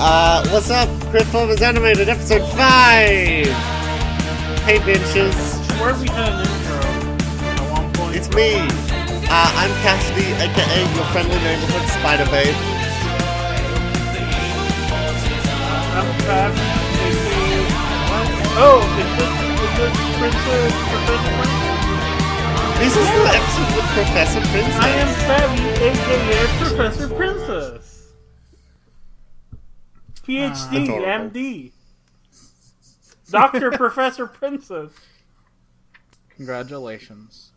Uh, what's up? Cryptformers Animated, episode 5! Hey, bitches. Where we had an intro at one point. It's me. Uh, I'm Cassidy, aka your friendly neighborhood Spider Babe. I'm Pat. Oh, is this, is this Princess, Professor Princess? This is the episode with Professor Princess. I am Savvy, aka Professor Princess. PhD, Adorable. MD. Doctor Professor Princess. Congratulations.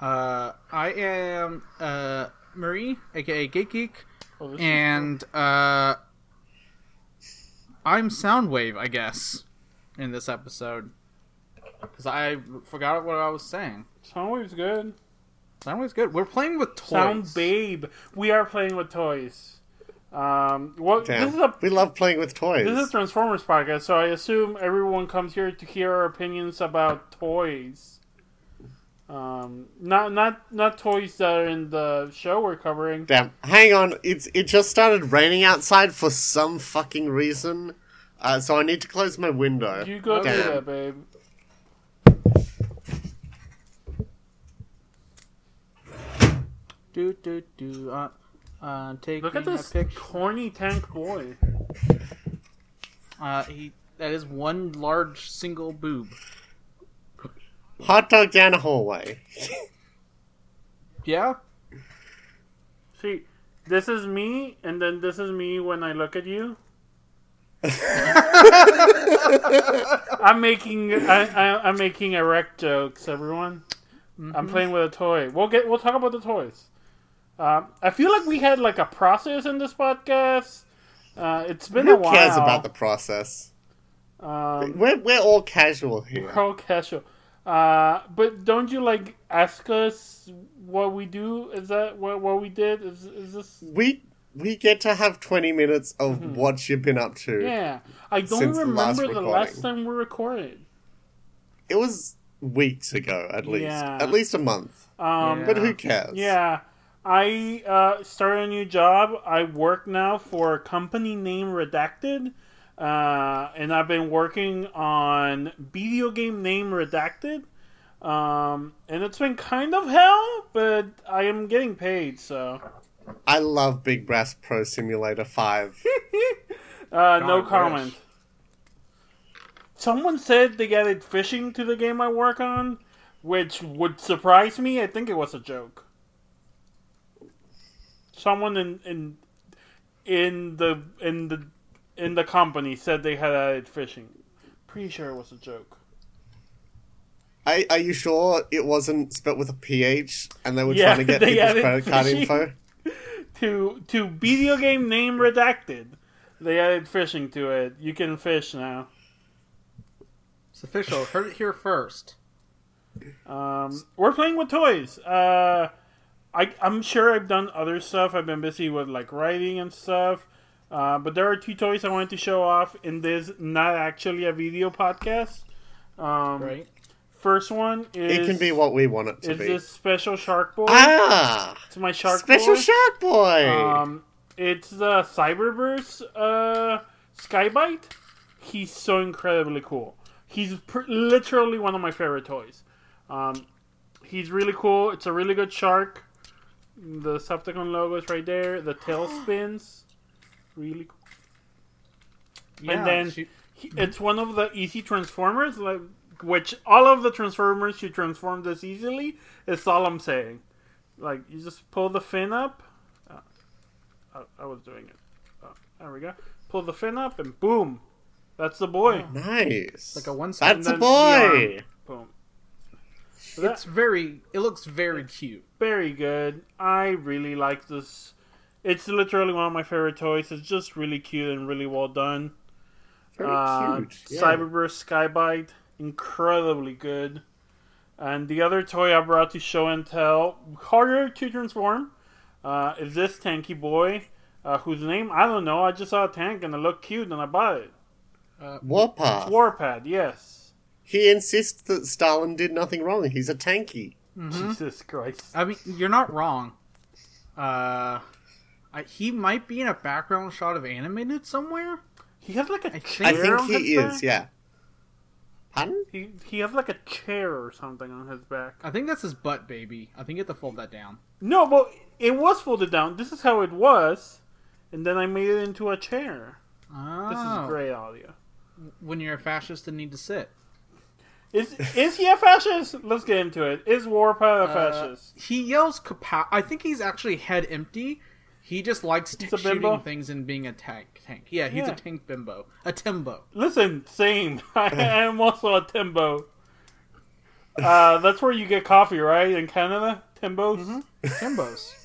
Uh, I am uh, Marie, aka Geek Geek, Oh, this is and uh, I'm Soundwave, I guess, in this episode. Because I forgot what I was saying. Soundwave's good. Soundwave's good. We're playing with toys. Sound Babe. We are playing with toys. Um, what? Damn. This is a we love playing with toys. This is a Transformers podcast, so I assume everyone comes here to hear our opinions about toys. Um, not not not toys that are in the show we're covering. Damn. Hang on. It's it just started raining outside for some fucking reason. Uh, so I need to close my window. You go do Damn. that, babe. Do do do. Uh, uh, taking Look at this a picture. corny tank boy. Uh, he that is one large single boob. Hot dog down a hallway. Yeah. See, this is me, and then this is me when I look at you. I'm making I, I, I'm making erect jokes, everyone. I'm playing with a toy. We'll get we'll talk about the toys. Um, I feel like we had like a process in this podcast. Uh, it's been a while. Who cares about the process? Um, We're, we're all casual here. we're all casual. Uh, but don't you like ask us what we do? Is that what what we did? Is is this? We we get to have 20 minutes of what you've been up to. Mm-hmm. Yeah, I don't Since the last remember the last time we recorded. It was weeks ago, at least. Yeah. At least a month. Um, Yeah. But who cares? Yeah, I uh, started a new job. I work now for a company name Redacted, uh, and I've been working on video game name Redacted. Um, and it's been kind of hell, but I am getting paid, so I love Big Brass Pro Simulator 5. uh, no wish. comment. Someone said they added fishing to the game I work on, which would surprise me. I think it was a joke. Someone in in in the in the in the company said they had added fishing. Pretty sure it was a joke. I, are you sure it wasn't spelled with a PH and they were Yeah, trying to get people's credit card info? To to video game name redacted. They added fishing to it. You can fish now. It's official. Heard it here first. Um, we're playing with toys. Uh, I, I'm sure I've done other stuff. I've been busy with like writing and stuff. Uh, but there are two toys I wanted to show off in this not actually a video podcast. Um, Right. First one is It can be what we want it to be is be. this special shark boy? Ah! it's my shark Special boy. Shark Boy! Um, it's the Cyberverse uh, Skybite. He's so incredibly cool. He's pr- literally one of my favorite toys. Um, he's really cool. It's a really good shark. The Decepticon logo is right there. The tail spins. Really cool. Yeah, and then- she- He- It's one of the easy transformers, like which all of the transformers should transform this easily. Is all I'm saying. Like you just pull the fin up. Uh, I, I was doing it. Uh, there we go. Pull the fin up and boom, that's the boy. nice. like a one side. That's a then boy! the Boom. So It's very. It looks very cute. very good. I really like this. It's literally one of my favorite toys. It's just really cute and really well done. Very Uh, cute. yeah. Cyberverse Skybite, incredibly good. And the other toy I brought to show and tell, harder to transform, uh, is this tanky boy, uh, whose name I don't know. I just saw a tank and it looked cute and I bought it. Warpath. Warpad, yes. He insists that Stalin did nothing wrong. He's a tanky. Jesus Christ. I mean, you're not wrong. Uh, I, he might be in a background shot of animated somewhere. He has like a I think- chair I think on he his is. back. Yeah. Pardon? He he has like a chair or something on his back. I think that's his butt, baby. I think you have to fold that down. No, but it was folded down. This is how it was, and then I made it into a chair. Oh, This is great audio. When you're a fascist and need to sit. Is is he a fascist? Let's get into it. Is Warpath a Uh, fascist? he yells! I think he's actually head empty. He just likes t- shooting things and being a tank. Tank. Yeah, he's Yeah. a tank bimbo. A timbo. Listen, same. I am also a Timbo. Uh, that's where you get coffee, right? In Canada, Timbos. Mm-hmm. Timbos.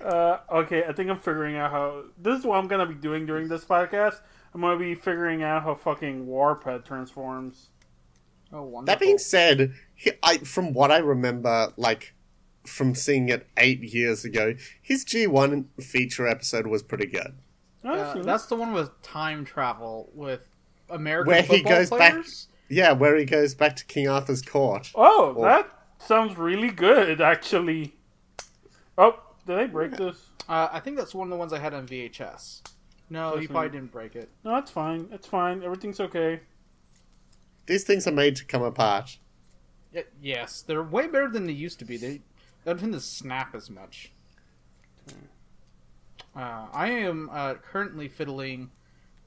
Uh, okay, I think I'm figuring out how. This is what I'm gonna be doing during this podcast. I'm gonna be figuring out how fucking Warpath transforms. Oh, wonderful. That being said, he, I, from what I remember, like from seeing it eight years ago, his G1 feature episode was pretty good. Uh, that's the one with time travel with American Where he football goes back- Yeah, where he goes back to King Arthur's court. oh, Oh. that sounds really good, actually. Oh, did I break this? Uh, I think that's one of the ones I had on VHS. No, he Doesn't- probably didn't break it. No, it's fine. It's fine. Everything's okay. These things are made to come apart. Y- yes, they're way better than they used to be. They don't tend to snap as much. Uh, I am uh, currently fiddling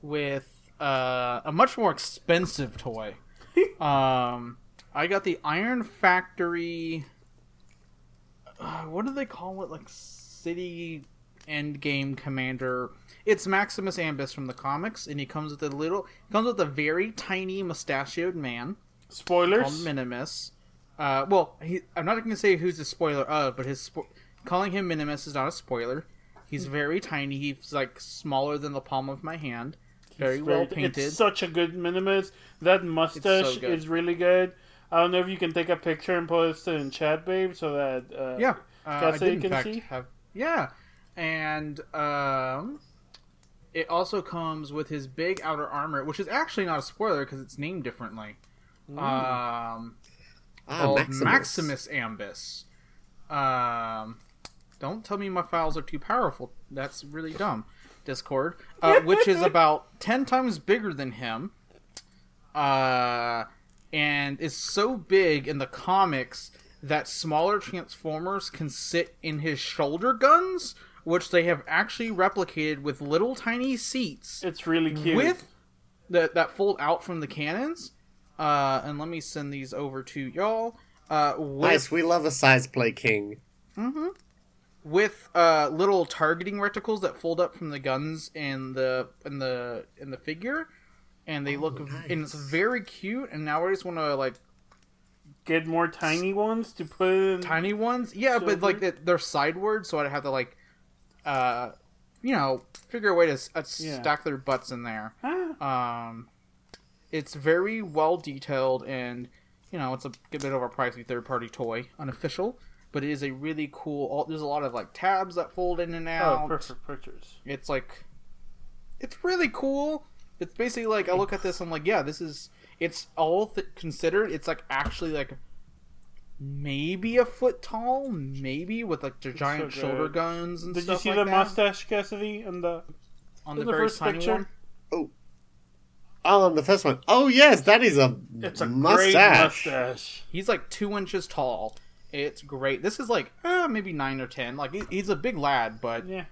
with uh, a much more expensive toy. um, I got the Iron Factory. Uh, what do they call it? Like City Endgame Commander. It's Maximus Ambus from the comics, and he comes with a little. Comes with a very tiny mustachioed man called Spoilers. Minimus. Uh, well, he, I'm not going to say who's the spoiler of, but his spo- calling him Minimus is not a spoiler. He's very tiny. He's like smaller than the palm of my hand. Very It's well painted. It's such a good minimus. That mustache good. is really good. I don't know if you can take a picture and post it in chat, babe, so that uh, yeah, uh, I did in can fact see? have yeah, and um, it also comes with his big outer armor, which is actually not a spoiler because it's named differently. Um, Ah, called Maximus. Maximus Ambus. Um, don't tell me my files are too powerful. That's really dumb. Discord, uh, which is about ten times bigger than him, uh, and is so big in the comics that smaller Transformers can sit in his shoulder guns, which they have actually replicated with little tiny seats it's really cute. with that that fold out from the cannons. Uh, and let me send these over to y'all. Uh, with, Nice, we love a size play king. Mm-hmm. With uh, little targeting reticles that fold up from the guns and the and the in the figure, and they look and it's very cute. And now I just want to like Get more tiny ones to put in. tiny ones, yeah, but like they- they're sideways, so I'd have to like, uh, you know, figure a way to uh, Yeah. stack their butts in there. Ah, Um, it's very well detailed, and you know, it's a bit of a pricey third party toy, unofficial, but it is a really cool. All, there's a lot of like tabs that fold in and out. oh, out. perfect pictures. It's like, it's really cool. It's basically like I look at this, I'm like, yeah, this is. It's all th- considered. It's like actually like maybe a foot tall, maybe with like the giant so shoulder guns and stuff. Did you see like the that. mustache, Cassidy? And the on in the, the very first tiny picture? one? Oh, and the first one. Oh, yes, that is a, it's a mustache. great mustache. He's like two inches tall. It's great. This is like uh, maybe nine or ten. Like he's a big lad, but Yeah,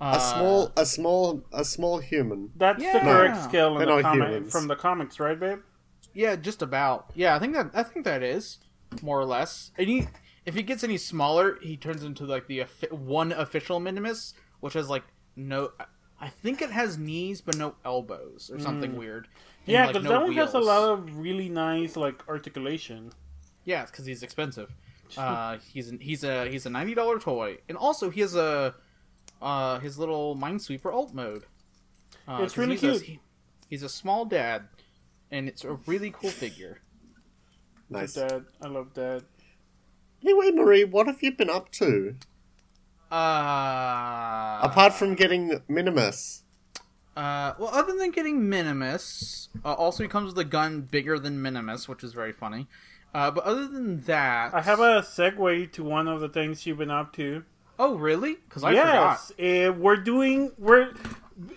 uh, A small, a small, a small human. that's the Yeah. correct scale in They're the not comic from the comics, right, babe? Yeah, just about. Yeah, I think that I think that is more or less. And he, if he gets any smaller, he turns into like the one official Minimus, which has like no. I think it has knees but no elbows or something weird. And, Yeah, like, because no that one has a lot of really nice like articulation. Yeah, it's because he's expensive. Uh, he's an, he's a he's a ninety dollar toy, and also he has a uh his little Minesweeper alt mode. Uh, It's really he's a- cute. he- he's a small dad, and it's a really cool figure. Nice. Dad, I love Dad. Anyway, Marie, what have you been up to? Uh, Apart from getting Minimus. uh, well, other than getting Minimus, uh, also he comes with a gun bigger than Minimus, which is very funny. Uh, but other than that, I have a segue to one of the things you've been up to. Oh, really? Because I yes, uh, we're doing we're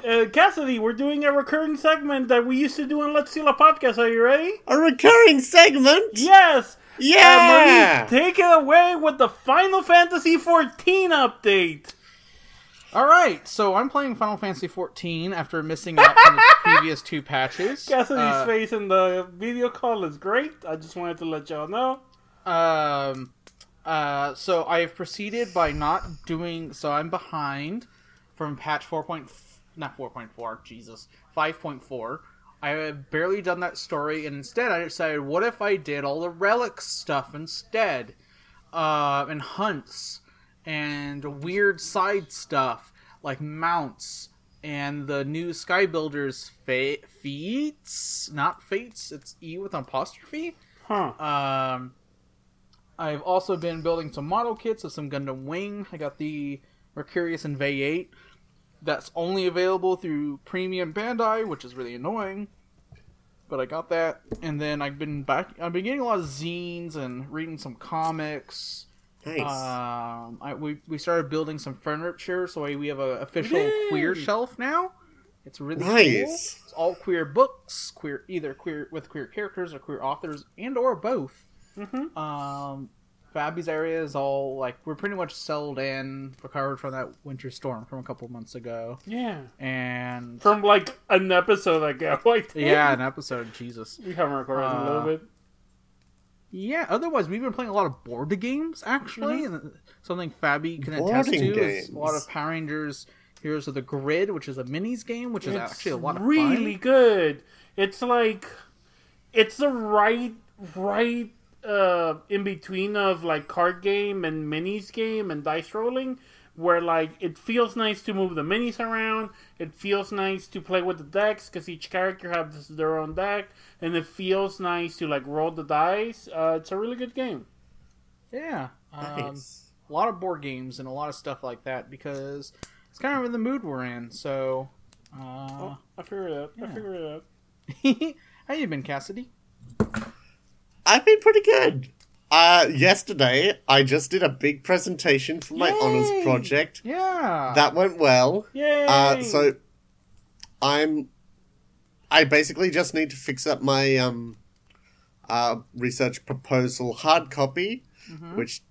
uh, Cassidy. We're doing a recurring segment that we used to do on Let's Seal a Podcast. Are you ready? A recurring segment? Yes. Yeah! Uh, Marie, take it away with the Final Fantasy XIV update. All right, so I'm playing Final Fantasy XIV after missing out on the previous two patches. Cassidy's Uh, face in the video call is great. I just wanted to let y'all know. Um, uh, so I have proceeded by not doing. So I'm behind from patch four point, not four point four. Jesus, five point four. I have barely done that story, and instead I decided, what if I did all the relic stuff instead, uh, and hunts and weird side stuff like mounts and the new Sky Builders fa- feats, not fates. It's E with an apostrophe. Huh. Um, I've also been building some model kits of some Gundam Wing. I got the Mercurius and Vayeate. That's only available through Premium Bandai, which is really annoying. But I got that, and then I've been back. I've been getting a lot of zines and reading some comics. Nice. Um, I, we we started building some furniture, so we have an official Yay! queer shelf now. It's really cool. Nice. It's all queer books, queer either queer with queer characters or queer authors, and or both. Mhm. Um, Fabby's area is all like we're pretty much settled in, recovered from that winter storm from a couple months ago, Yeah. and From like an episode ago, I think. yeah, an episode. Jesus. We haven't recorded in a little Uh, bit. Yeah. Otherwise, we've been playing a lot of board games actually, and something Fabby can attest Boarding to is a lot of Power Rangers Heroes of the Grid, which is a minis game, which is It's actually a lot of really fun. good. It's like it's the right right uh in between of like card game and minis game and dice rolling where like it feels nice to move the minis around it feels nice to play with the decks because each character has their own deck and it feels nice to like roll the dice uh, it's a really good game Yeah. Um, a lot of board games and a lot of stuff like that because it's kind of in the mood we're in. So, uh, oh, i figured it out i yeah. figured it out how you been, Cassidy? I've been pretty good. Uh, yesterday, I just did a big presentation for my Yay! honors project. Yeah. That went well. Yay! Uh, so I'm I basically just need to fix up my um uh research proposal hard copy, Mhm. which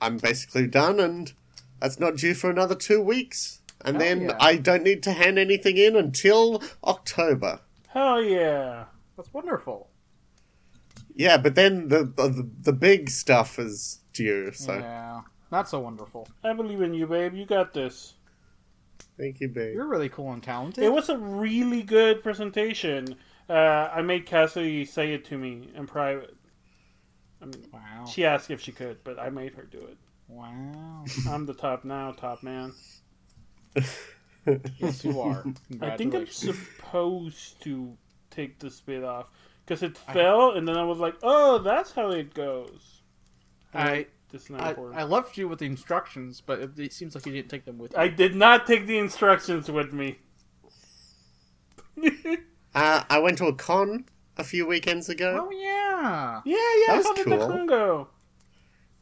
I'm basically done and that's not due for another 2 weeks. And Hell then yeah. I don't need to hand anything in until October. hell yeah That's wonderful. Yeah, but then the the, the big stuff is due, so Yeah. Not so wonderful. i believe in you babe you got this thank you, babe. You're really cool and talented. It was a really good presentation. Uh, I made Cassidy say it to me in private. I mean, wow. she asked if she could, but I made her do it. Wow. I'm the top now, top man. yes, you are. I think I'm supposed to take the spit off because it fell, and then I was like, "Oh, that's how it goes." I This not I, important. I left you with the instructions, but it, it seems like you didn't take them with you. I did not take the instructions with me. Uh, I went to a con a few weekends ago. Oh yeah. yeah. Yeah. That was How did the cool. Congo?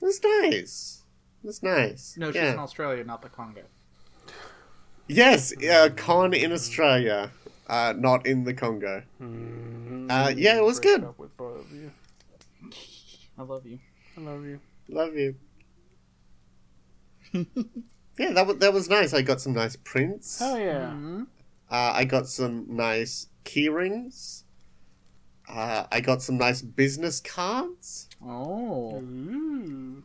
It was nice. It was nice. No, she's yeah. in Australia, not the Congo. Yes, uh, con in Australia, uh, not in the Congo. Uh, yeah, it was good. up with both of you. I love you. I love you. Love you. yeah, that was that was nice. I got some nice prints. Oh yeah. Mhm. Uh, I got some nice key rings. Uh, I got some nice business cards. Oh. Ooh.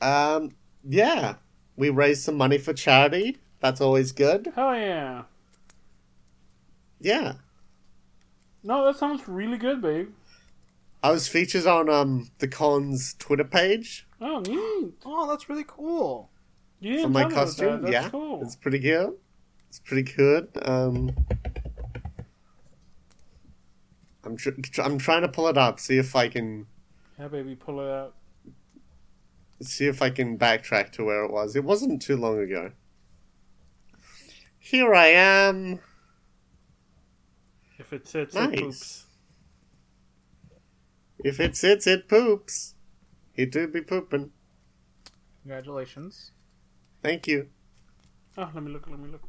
Um, yeah, we raised some money for charity. That's always good. Oh yeah. Yeah, No, that sounds really good, babe. I was featured on um the con's Twitter page Oh, neat. Oh, that's really cool. You for didn't my tell costume. That. That's yeah, cool. it's pretty good. It's pretty good. Um, I'm tr- tr- I'm trying to pull it up. See if I can Yeah, baby, pull it out. see if I can backtrack to where it was. It wasn't too long ago. Here I am. If it sits, it poops. Nice. If it sits, it poops. It do be pooping. Congratulations. Thank you. Oh, let me look. Let me look.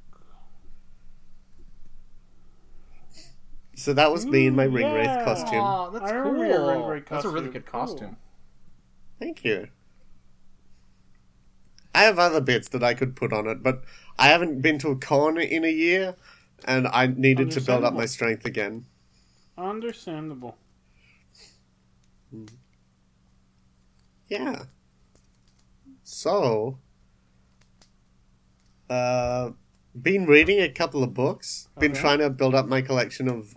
So that was me in my Ooh, ring wraith costume. Aw, that's I cool. ring wraith That's a really good costume. Thank you. I have other bits that I could put on it, but I haven't been to a con in a year, and I needed to build up my strength again. Understandable. Yeah. So, uh, been reading a couple of books. Been Okay. trying to build up my collection of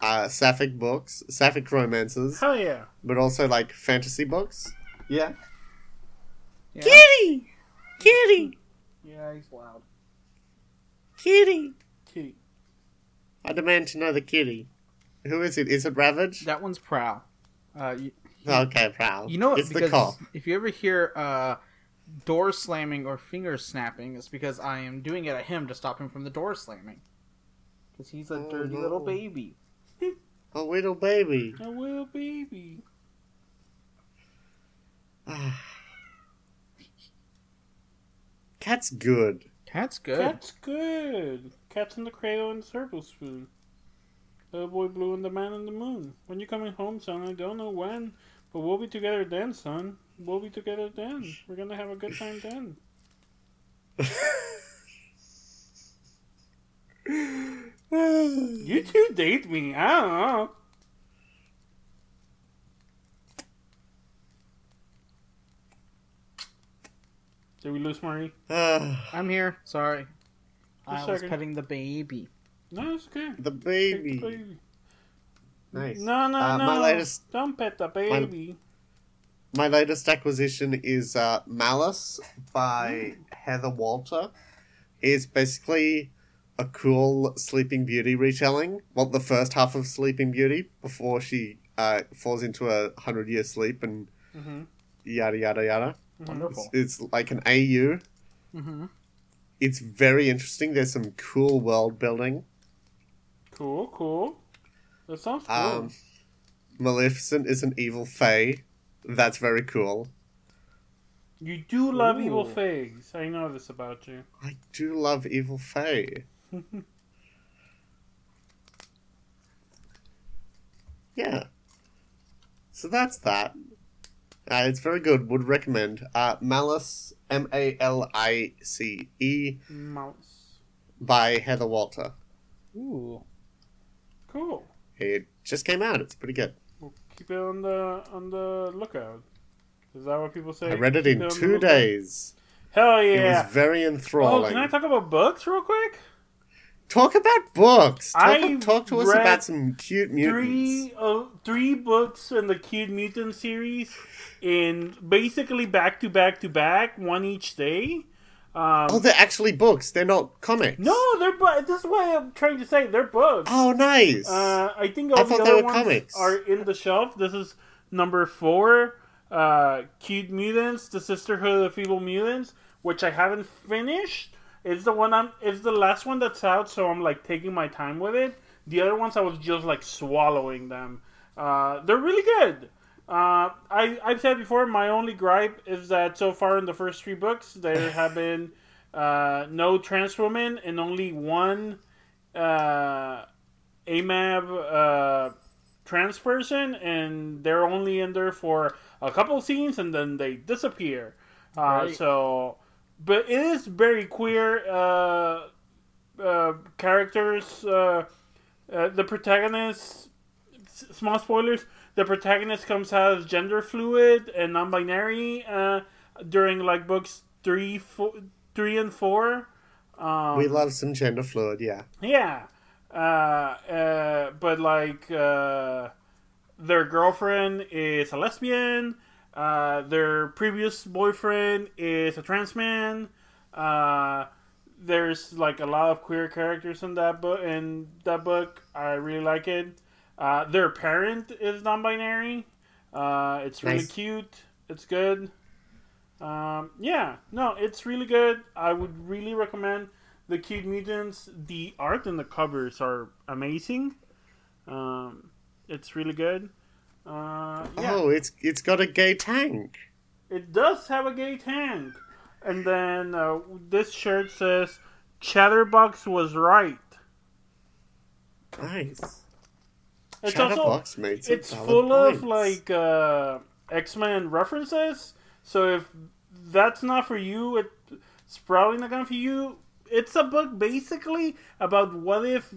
uh, sapphic books, sapphic romances, Hell yeah. but also like fantasy books. Yeah. Yeah. Kitty, kitty, Yeah, he's loud. kitty. Kitty. I demand to know the kitty. Who is it? Is it Ravage? That one's Prowl. Uh, you, Okay, Prowl. you know, it's the because if you ever hear uh, door slamming or finger snapping, it's because I am doing it at him to stop him from the door slamming. Because he's a Oh, dirty no. little baby. A little baby. A little baby. Cat's good. Cat's good. Cat's good. Cat's in the cradle and the circle spoon. Little boy blue and the man in the moon. When you coming home, son, I don't know when, but we'll be together then, son. We'll be together then. We're gonna have a good time then. You two date me. I don't know. Did we lose Marie? Ah, I'm here. Sorry. I Just a was petting the baby. No, it's okay. the Take the baby. baby. Nice. No, no, Uh, no. my latest- Don't pet the baby. My latest acquisition is uh, Malice by Heather Walter. It's basically a cool Sleeping Beauty retelling. Well, the first half of Sleeping Beauty before she uh, falls into a hundred year sleep and Mm-hmm. yada yada yada. Wonderful. It's, it's like an AU. Mm-hmm. It's very interesting. There's some cool world building. Cool, cool. That sounds cool. Um, Maleficent is an evil fae. That's very cool. you do love evil Ooh. fags. I know this about you. I do love evil fae. Yeah. So that's that. Uh, it's very good. Would recommend. Uh, Malice, M A L I C E, Mouse. by Heather Walter. Ooh. Cool. It just came out. It's pretty good. We'll keep it on the on the lookout. Is that what people say? I read it Keep in the two days. Hell yeah! It was very enthralling. Oh, can I talk about books real quick? Talk about books. Talk, I talk to us about some cute mutants. Three, uh, three books in the Cute Mutant series, in basically back to back to back, one each day. Um, Oh, they're actually books. They're not comics. no, they're this is what I'm trying to say. They're books. Oh, nice. Uh, I think all I the other were ones comics. are in the shelf. This is number four, uh, Cute Mutants: The Sisterhood of Evil Mutants, which I haven't finished. It's the one I'm. It's the last one that's out, so I'm like taking my time with it. The other ones, I was just like swallowing them. Uh, they're really good. Uh, I I've said before, my only gripe is that so far in the first three books, there have been uh, no trans women and only one uh, AMAB uh, trans person, and they're only in there for a couple scenes and then they disappear. Uh, Right. So, but it is very queer uh, uh, characters. Uh, uh, the protagonist, s- small spoilers, the protagonist comes out as gender fluid and non-binary uh, during like books three, four, three and four. Um, we love some gender fluid, yeah. yeah. Uh, uh, but like uh, their girlfriend is a lesbian. Uh, their previous boyfriend is a trans man. Uh, there's like a lot of queer characters in that book. In that book, I really like it. Uh, their parent is non-binary. Uh, it's really Nice. cute. It's good. Um, yeah, no, it's really good. I would really recommend the Cute Mutants. The art and the covers are amazing. Um, it's really good. Uh, yeah, Oh, it's it's got a gay tank. it does have a gay tank. And then uh, this shirt says, Chatterbox was right. Nice. It's Chatterbox made some it's full of like uh, X Men references. So if that's not for you, it, it's probably not gonna for you. It's a book basically about what if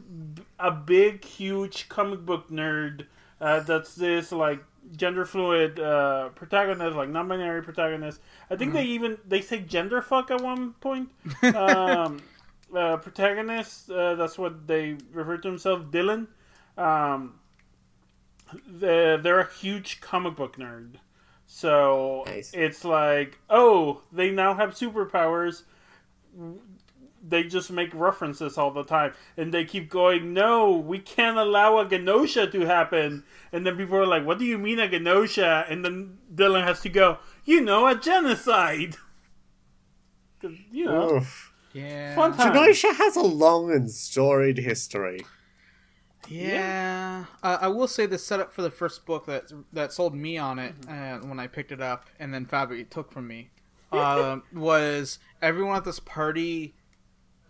a big, huge comic book nerd uh, that's this like gender fluid uh, protagonist, like non-binary protagonist. I think they even they say gender fuck at one point. um, uh, protagonist, uh, that's what they refer to themselves, Dylan. Um, they're, they're a huge comic book nerd. So Nice. it's like, oh, they now have superpowers. They just make references all the time. And they keep going, no, we can't allow a Genosha to happen. And then people are like, what do you mean a Genosha? And then Dylan has to go, you know, a genocide You know, Oof. Yeah. fun time. Genosha has a long and storied history. Yeah, uh, I will say the setup for the first book that that sold me on it Mm-hmm. uh, when I picked it up, and then Fabi took from me, uh, was everyone at this party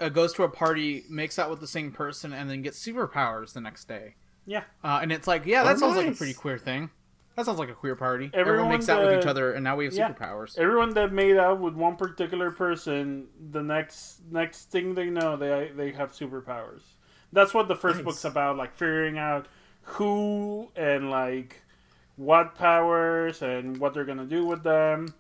uh, goes to a party, makes out with the same person, and then gets superpowers the next day. Yeah. Uh, and it's like, yeah, that Oh, sounds like a pretty queer thing. That sounds like a queer party. Everyone, Everyone, makes out with each other, and now we have yeah. superpowers. Everyone that made out with one particular person, the next next thing they know, they they have superpowers. That's what the first Nice. book's about, like figuring out who and like what powers and what they're gonna do with them.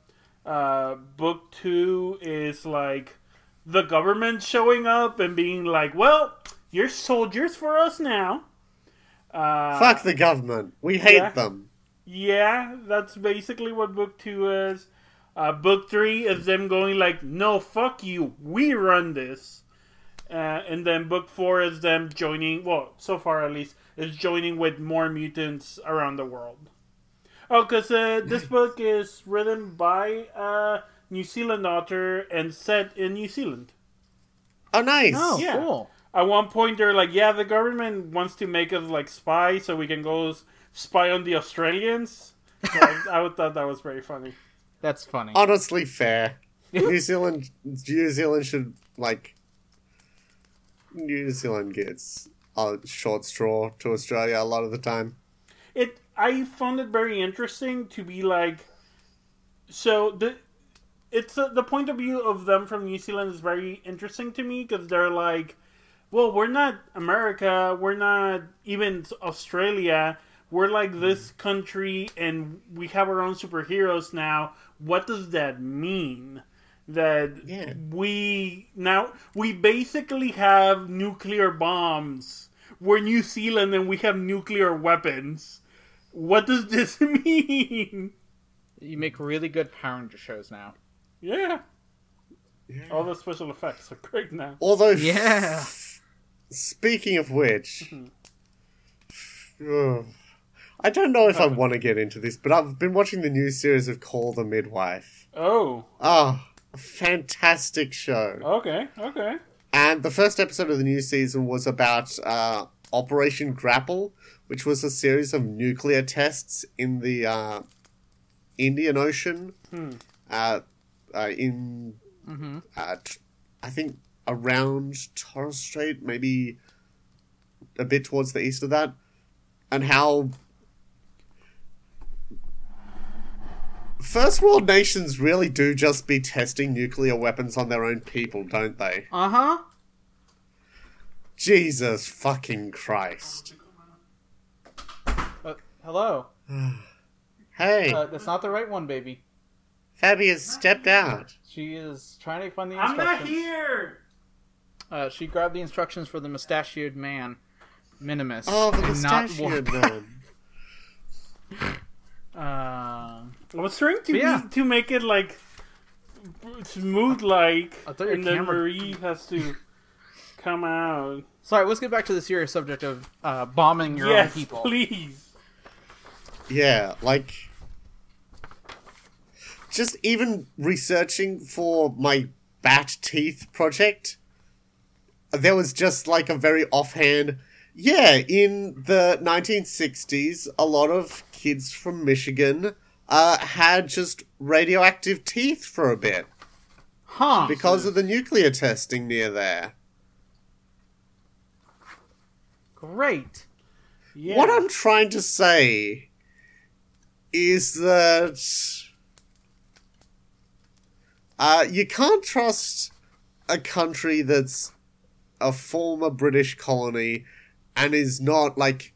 Uh, book two is like the government showing up and being like, "Well, you're soldiers for us now." Uh, Fuck the government. We hate yeah. them. yeah, that's basically what book two is. Uh, book three is them going like, "No, fuck you, we run this," uh, and then book four is them joining. Well, so far at least, is joining with more mutants around the world. Oh, because uh, this book is written by a New Zealand author and set in New Zealand. Oh, nice. Oh, Yeah. cool. At one point, they're like, "Yeah, the government wants to make us like spy, so we can go spy on the Australians." So I, I thought that was very funny. That's funny. Honestly, fair. New Zealand, New Zealand should like. New Zealand gets a short straw to Australia a lot of the time. It I found it very interesting to be like, so the it's uh, the point of view of them from New Zealand is very interesting to me because they're like, well, we're not America, we're not even Australia. We're like this country, and we have our own superheroes now. What does that mean? That Yeah. we now we basically have nuclear bombs. We're New Zealand, and we have nuclear weapons. What does this mean? You make really good Power Ranger shows now. Yeah, all the special effects are great now. Although, Yeah. speaking of which, ugh, I don't know if I want to get into this, but I've been watching the new series of Call the Midwife. Oh, Ah, a fantastic show. okay, okay. And the first episode of the new season was about uh, Operation Grapple, which was a series of nuclear tests in the uh, Indian Ocean, Hmm. uh, uh, in uh, t- I think around Torres Strait, maybe a bit towards the east of that, and how first world nations really do just be testing nuclear weapons on their own people, don't they? Uh huh. Jesus fucking Christ. Uh, hello. Hey, Uh, that's not the right one, baby. Fabi has stepped out. She is trying to find the instructions. I'm instructions. not here. Uh, she grabbed the instructions for the mustachioed man, Minimus. Oh, the and not mustachioed Warp. man. Uh, I was trying to But yeah. be, to make it like smooth, like, I thought your and then camera- Marie has to come out. sorry, let's get back to the serious subject of uh, bombing your yes, own people. please. Yeah, like. Just even researching for my bat teeth project, there was just like a very offhand. Yeah, in the 1960s, a lot of kids from Michigan uh, had just radioactive teeth for a bit. Huh. because of the nuclear testing near there. Great. Yeah. What I'm trying to say is that uh, you can't trust a country that's a former British colony and is not like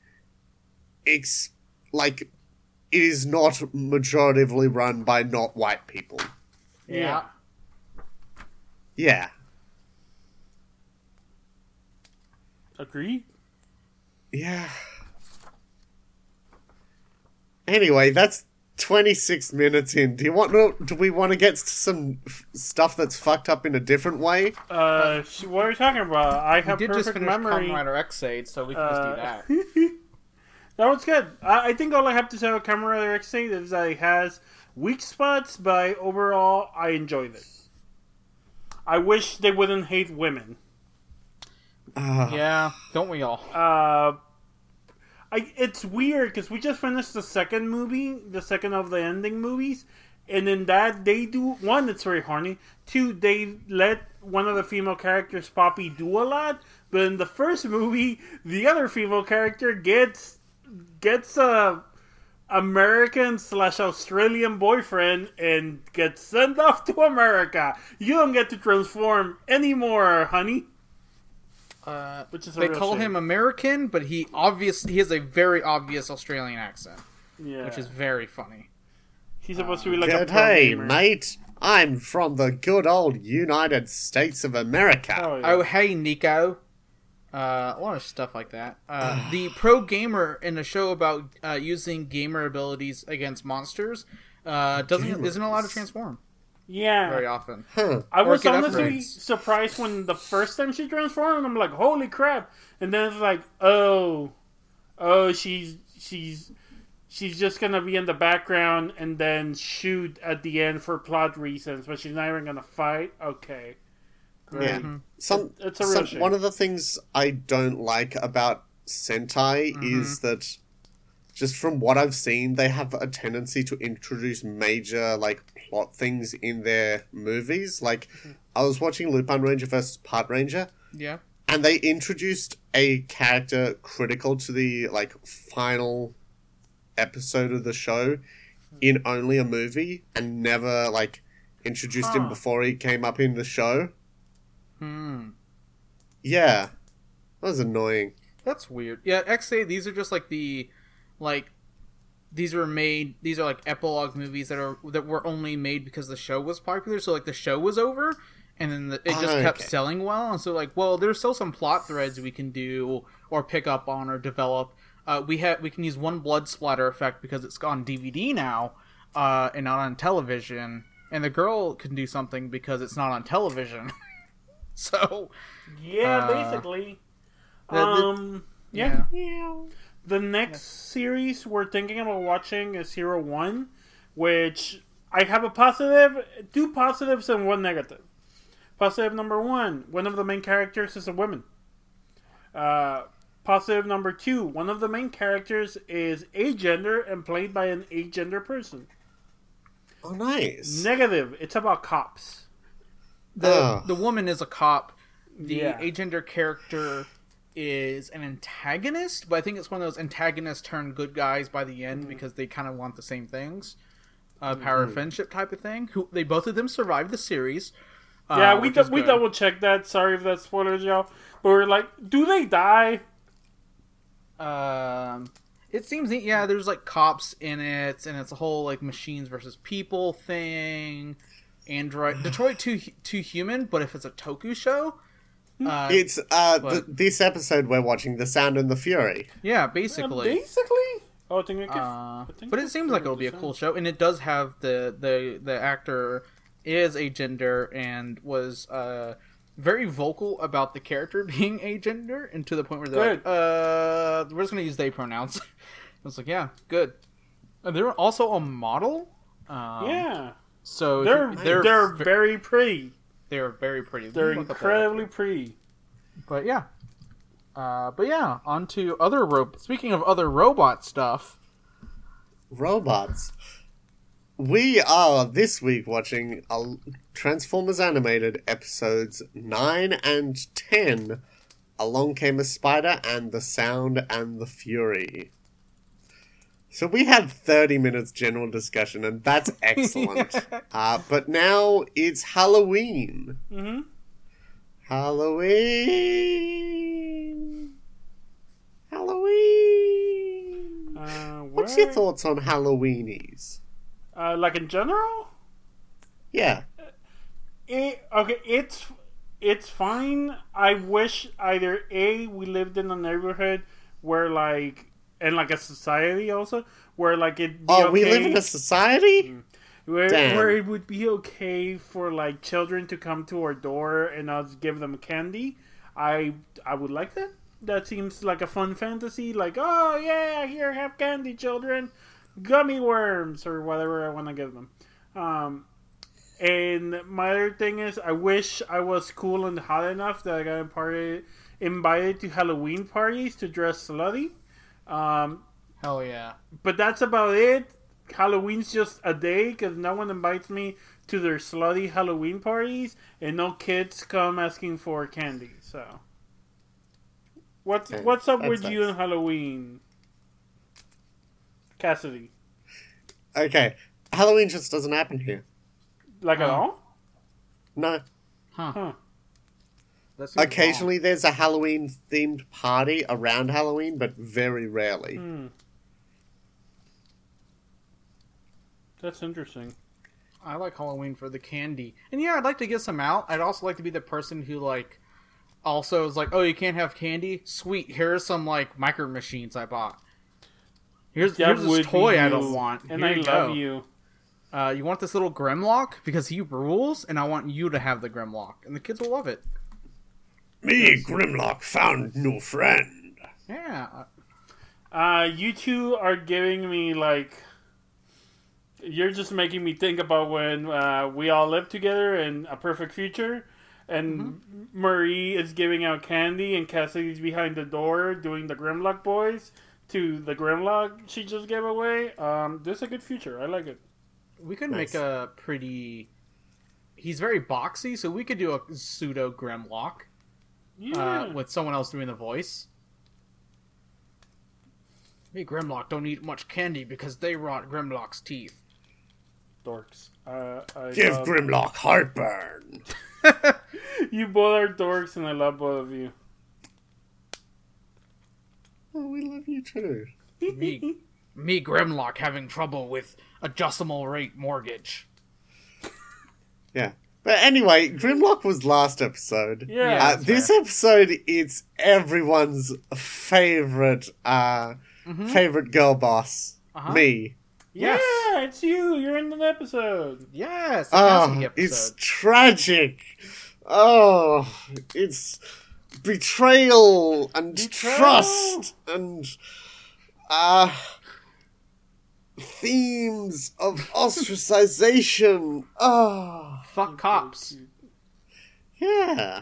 ex like it is not majoritively run by not white people. Yeah. Yeah. Agree? Yeah. Anyway, that's 26 minutes in. Do you want to, do we want to get some f- stuff that's fucked up in a different way? Uh, what are you talking about? I We have did just perfect finish memory. Kamen Rider Ex-Aid, so we can just do Uh, that. That was good. I, I think all I have to say about Kamen Rider Ex-Aid is that it has weak spots, but overall, I enjoyed it. I wish they wouldn't hate women. Uh, Yeah, don't we all? Uh, I, it's weird because we just finished the second movie, the second of the ending movies, and in that they do one, it's very horny. Two, they let one of the female characters, Poppy, do a lot. But in the first movie, the other female character gets gets a American slash Australian boyfriend and gets sent off to America. You don't get to transform anymore, honey. Uh, Which is a they real call shame. him American, but he obvious he has a very obvious Australian accent, Yeah, which is very funny. he's supposed to be like a Good pro hey, gamer. mate. I'm from the good old United States of America. Oh, yeah. Oh, hey, Nico. Uh, a lot of stuff like that. Uh, the pro gamer in a show about uh, using gamer abilities against monsters uh, doesn't isn't allowed to transform yeah. very often. Huh. I or was get honestly upgrades. surprised when the first time she transformed. I'm like, holy crap! And then it's like, oh, oh, she's she's she's just gonna be in the background and then shoot at the end for plot reasons, but she's not even gonna fight. Okay, great. Yeah. Mm-hmm. Some, It's a real some- shame. one of the things I don't like about Sentai mm-hmm. is that just from what I've seen, they have a tendency to introduce major like plot things in their movies. Like I was watching Lupin Ranger versus Patranger, Yeah. and they introduced a character critical to the like final episode of the show in only a movie and never like introduced him before he came up in the show. Hmm. Yeah. That was annoying. That's weird. Yeah, Ex-Aid. These are just like the, like, these were made. These are like epilogue movies that are that were only made because the show was popular. So like the show was over, and then the, it just Ah, kept selling well. And so like, well, there's still some plot threads we can do or pick up on or develop. Uh, we have we can use one blood splatter effect because it's on DVD now, uh, and not on television. And the girl can do something because it's not on television. so Yeah, Uh, basically. the- the- um, yeah. yeah. The next series we're thinking about watching is Zero-One, which I have a positive, two positives and one negative. Positive number one: one of the main characters is a woman. Uh, positive number two: one of the main characters is agender and played by an agender person. Oh, nice. Negative: it's about cops. the Oh. the woman is a cop. The Yeah. agender character is an antagonist, but I think it's one of those antagonists turn good guys by the end because they kind of want the same things. Uh, power of friendship type of thing. Who they both of them survived the series. uh, yeah, we is we double checked that. Sorry if that spoilers y'all, but we're like, do they die? Um, it seems that, yeah, there's like cops in it, and it's a whole like machines versus people thing. Android Detroit too too human, but if it's a Toku show, uh, It's uh What? th- this episode we're watching, The Sound and the Fury. yeah, Uh, basically. basically. Oh, I think it could- Uh, I think but it seems like it'll be a cool show, and it does have the the the actor is a gender and was uh very vocal about the character being a gender, and to the point where they're like, uh, we're just gonna use they pronouns. I was like, yeah, good. And they're also a model. Um, Yeah, So they're they're they're, very pretty. They're very pretty. They're Look up that incredibly pretty. But yeah. Uh, but yeah, on to other ro- Speaking of other robot stuff, Robots. we are this week watching Transformers animated episodes 9 and 10. Along Came a Spider and the Sound and the Fury. So we had 30 minutes general discussion, and that's excellent. uh, but now it's Halloween. Mm-hmm. Halloween. Halloween. Uh, What's your thoughts on Halloweenies? Uh, like in general, Yeah. it okay. It's it's fine. I wish either a we lived in a neighborhood where like and like a society also where like it. Oh, we live in a society? where, where it would be okay for like children to come to our door and us give them candy. I I would like that. That seems like a fun fantasy. Like, oh yeah, here have candy, children, gummy worms or whatever I want to give them. Um, and my other thing is, I wish I was cool and hot enough that I got invited invited to Halloween parties to dress slutty. Um, Hell yeah. but that's about it. Halloween's just a day because no one invites me to their slutty Halloween parties, and no kids come asking for candy. So, what's Okay, what's up that with you and Halloween, Cassidy? Okay. Halloween just doesn't happen here. Like at all? No. Huh. Huh. That seems Occasionally there's a Halloween themed party around Halloween, but very rarely. Hmm. That's interesting. I like Halloween for the candy. And yeah, I'd like to get some out. I'd also like to be the person who like also is like, "Oh, you can't have candy? Sweet. Here's some like micro machines I bought. Here's That here's this toy be I don't want. and Here I you love go. you. Uh, you want this little Grimlock because he rules, and I want you to have the Grimlock, and the kids will love it. Me, Grimlock, found new friend. Yeah, Uh, you two are giving me like. You're just making me think about when uh, we all lived together in a perfect future, and Marie is giving out candy, and Cassidy's behind the door doing the Grimlock boys to the Grimlock she just gave away. Um, this is a good future. I like it. we could Nice. make a pretty. He's very boxy, so we could do a pseudo Grimlock Yeah. uh, with someone else doing the voice. Me, Grimlock don't eat much candy because they rot Grimlock's teeth. dorks. Uh, I Give love- Grimlock heartburn. you both are dorks, and I love both of you. Oh, we love you too. Me, me, Grimlock having trouble with adjustable rate mortgage. Yeah. But anyway, Grimlock was last episode. Yeah. Yeah. Uh, that's this episode is everyone's favorite uh Mhm. favorite girl boss. Uh-huh. Me. Yeah, it's you. You're in an episode. Yes, Oh, Cassidy it's tragic. Oh, it's betrayal and Betrayal? trust and uh themes of ostracization. Oh, Fuck cops. yeah.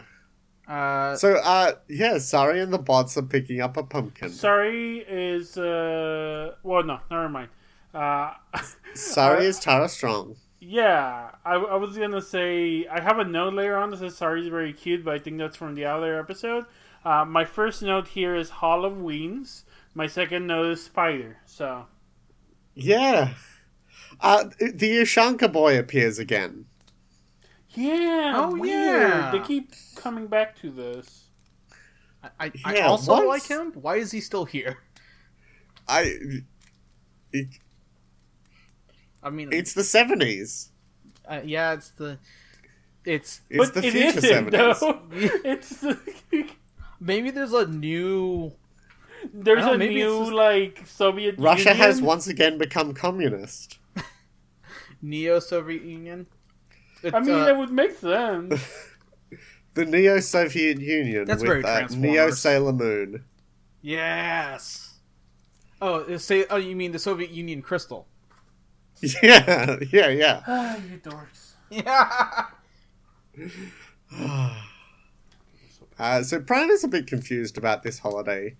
Uh, So, uh, yeah, sorry, and the bots are picking up a pumpkin. Sorry is uh well no never mind. Uh, Sari uh, is Tara Strong. yeah, I, I was gonna say I have a note later on that says Sari is very cute, but I think that's from the other episode. Uh, my first note here is Hall of Wings. My second note is Spider. So Yeah. Uh, the Ushanka boy appears again. yeah, Oh, weird. yeah. They keep coming back to this. I, I, I also once- like him. Why is he still here? I. It, I mean, it's the 70s. uh, yeah, it's the, it's It's but the it future isn't, 70s. though. it's maybe there's a new. There's Oh, a new just- like Soviet. Russia Union. has once again become communist. Neo Soviet Union. It's, I mean, uh, that would make sense. The Neo Soviet Union That's with very uh, Neo Sailor Moon. yes. Oh, say. Oh, you mean the Soviet Union crystal? Yeah, yeah, yeah. Ah, you dorks. Yeah. Uh, so Prime is a bit confused about this holiday,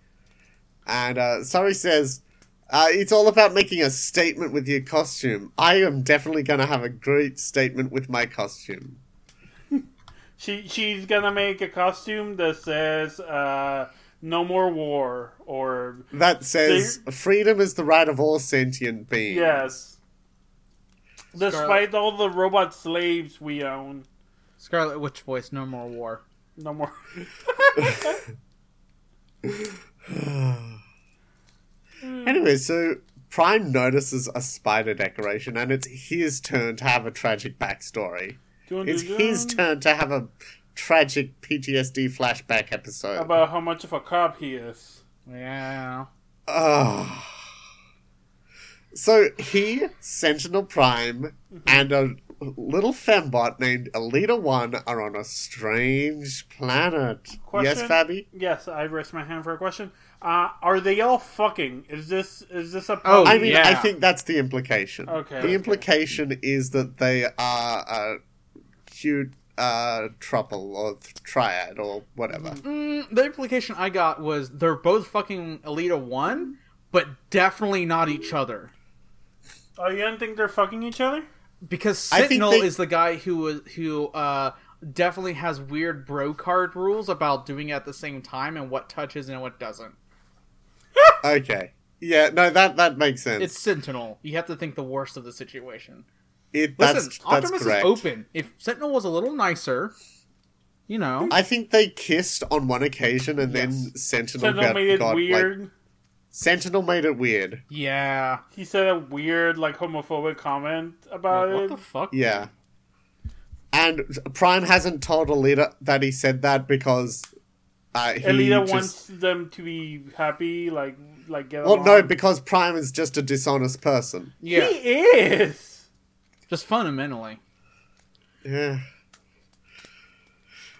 and uh, Sari says, Uh, it's all about making a statement with your costume. I am definitely going to have a great statement with my costume. She she's gonna make a costume that says uh, "No more war" or That says, freedom is the right of all sentient beings. yes. Despite all the robot slaves we own, Scarlet Witch voice, no more war. no more. Hmm. Anyway, so Prime notices a spider decoration, and it's his turn to have a tragic backstory. It's his um, turn to have a tragic PTSD flashback episode. about how much of a cop he is. Yeah. Ugh. So he, Sentinel Prime, mm-hmm. and a little fembot named Elita One are on a strange planet. Yes, Question? Fabi? Yes, I raised my hand for a question. Uh, are they all fucking? Is this is this a? Oh, I mean, yeah. I think that's the implication. Okay, The okay. implication is that they are a cute uh, trouble or th- triad or whatever. Mm, the implication I got was they're both fucking Elita 1, but definitely not each other. Oh, you don't think they're fucking each other? Because I Sentinel they- is the guy who was who uh definitely has weird bro card rules about doing it at the same time and what touches and what doesn't. Okay. Yeah, no, that that makes sense. It's Sentinel. You have to think the worst of the situation. it, Listen, that's that's Optimus correct. is open. If Sentinel was a little nicer, you know. I think they kissed on one occasion, and then Sentinel, Sentinel got, made it got, weird. Like, Sentinel made it weird. yeah. he said a weird, like homophobic comment about Like, what it. the fuck? Yeah. And Prime hasn't told Elita that he said that because uh, he Elita just... wants them to be happy, like like get Well, along. no, because Prime is just a dishonest person. Yeah. he is. Just fundamentally. Yeah.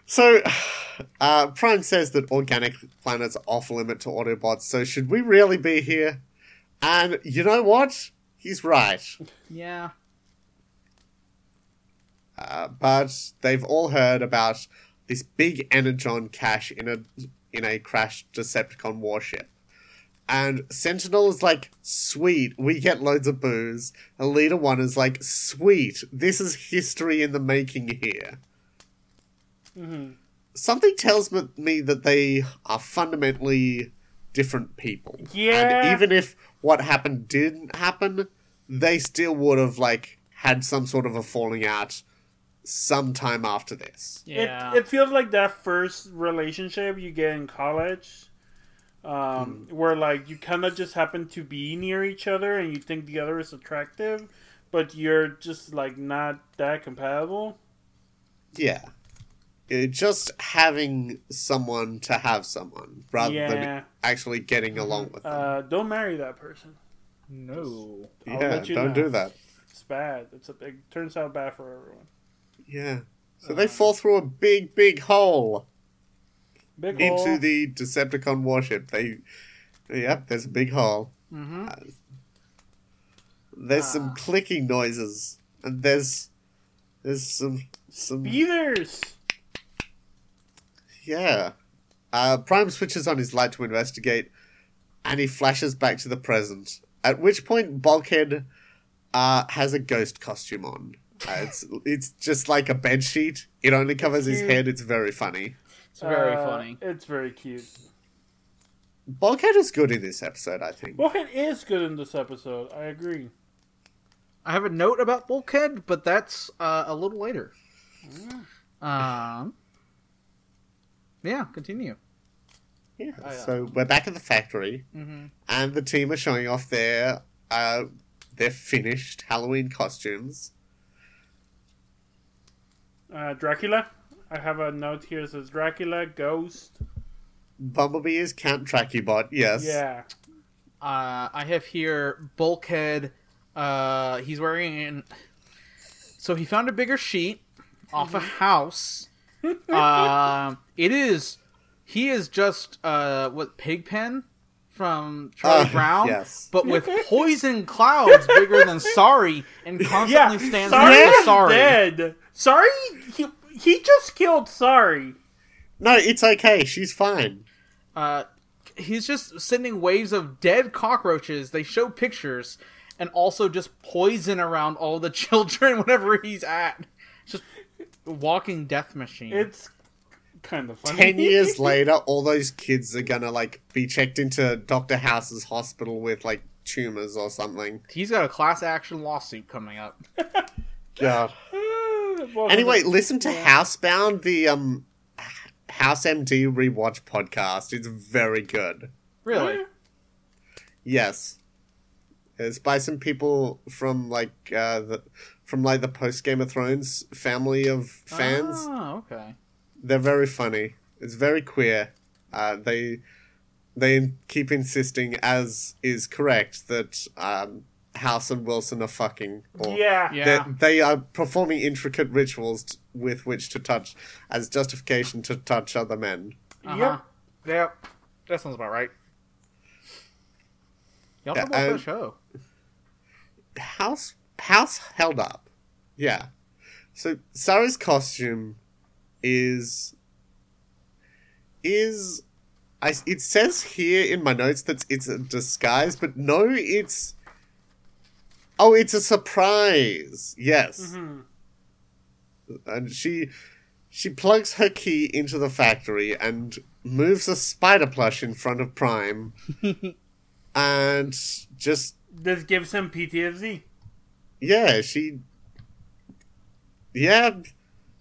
So, uh, Prime says that organic planets are off limit to Autobots, so should we really be here? And you know what? He's right. Yeah. Uh, but they've all heard about this big energon cache in a in a crashed Decepticon warship. And Sentinel is like, sweet, we get loads of booze. Elita One is like, sweet, this is history in the making here. hmm Something tells me- me that they are fundamentally different people. Yeah. And even if what happened didn't happen, they still would have like had some sort of a falling out sometime after this. Yeah. It, it feels like that first relationship you get in college, um, where like you kind of just happen to be near each other and you think the other is attractive, but you're just like not that compatible. Yeah. Uh, just having someone to have someone rather Yeah. than actually getting along with them. Uh, don't marry that person. no. I'll yeah, let you don't know. do that. It's bad. It's a big. Turns out bad for everyone. Yeah. So they fall through a big, big hole Big hole into hole. the Decepticon warship. They, yep, there's a big hole. Mm-hmm. There's some clicking noises, and there's there's some some Beaters. Yeah. Uh, Prime switches on his light to investigate, and he flashes back to the present. At which point, Bulkhead uh, has a ghost costume on. Uh, it's it's just like a bed sheet. It only covers his cute. head. It's very funny. It's very Uh, funny. It's very cute. Bulkhead is good in this episode, I think. Bulkhead is good in this episode. I agree. I have a note about Bulkhead, but that's uh, a little later. Um. Yeah, continue. Yeah. Oh, yeah. So we're back at the factory, Mm-hmm. and the team are showing off their uh, their finished Halloween costumes. Uh, Dracula. I have a note here that says Dracula, Ghost. Bumblebee is Count Trachybot, yes. Yeah. Uh, I have here Bulkhead. Uh, he's wearing an. So he found a bigger sheet off a house. Um, it is. He is just uh, what Pigpen from Charlie Uh, Brown, yes. but with poison clouds bigger than Sorry, and Yeah. constantly stands Sorry next to Sorry. dead. Sorry. He, he just killed Sorry. No, it's okay. She's fine. Uh, he's just sending waves of dead cockroaches. They show pictures and also just poison around all the children whenever he's at. Just a walking death machine. It's kind of funny. Ten years later, all those kids are gonna like be checked into Doctor House's hospital with like tumors or something. He's got a class action lawsuit coming up. God. Well, Anyway, listen to Housebound, the um House MD rewatch podcast. It's very good. Really? Yes. It's by some people from like uh the from like the post Game of Thrones family of fans. Oh, okay. They're very funny. It's very queer. Uh, they they keep insisting, as is correct, that um, House and Wilson are fucking. Or Yeah. Yeah. they are performing intricate rituals t- with which to touch as justification to touch other men. Uh-huh. Yep. That sounds about right. Y'all Yeah, talk about the show. House House held up. Yeah. So Sari's costume is is I it says here in my notes that it's a disguise, but no, it's Oh, it's a surprise. Yes. Mhm. And she she plugs her key into the factory and moves a spider plush in front of Prime and just This gives him PTSD. Yeah, she. Yeah,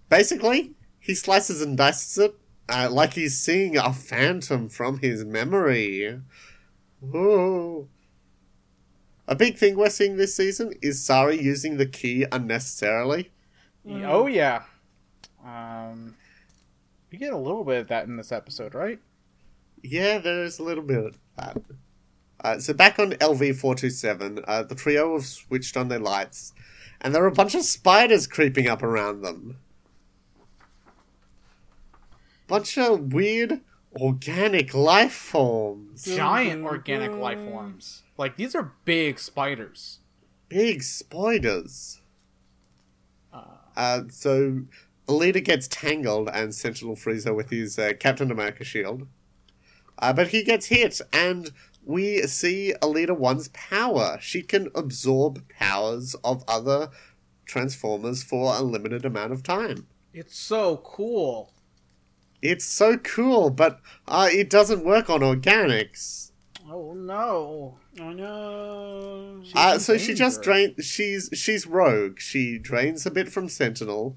basically, he slices and dices it uh, like he's seeing a phantom from his memory. Ooh. A big thing we're seeing this season is Sari using the key unnecessarily. Oh yeah. Um, we get a little bit of that in this episode, right? Yeah, there's a little bit of that. Uh, so back on LV four two seven, uh, the trio have switched on their lights, and there are a bunch of spiders creeping up around them. Bunch of weird organic life forms, Giant organic life forms. Like these are big spiders. big spiders. Uh, so Elita gets tangled, and Sentinel frees her with his uh, Captain America shield. Uh, but he gets hit, and we see Elita One's power. She can absorb powers of other Transformers for a limited amount of time. It's so cool. It's so cool, but uh, it doesn't work on organics. Oh no. Oh no. Uh, in so she just drains. She's she's rogue. She drains a bit from Sentinel,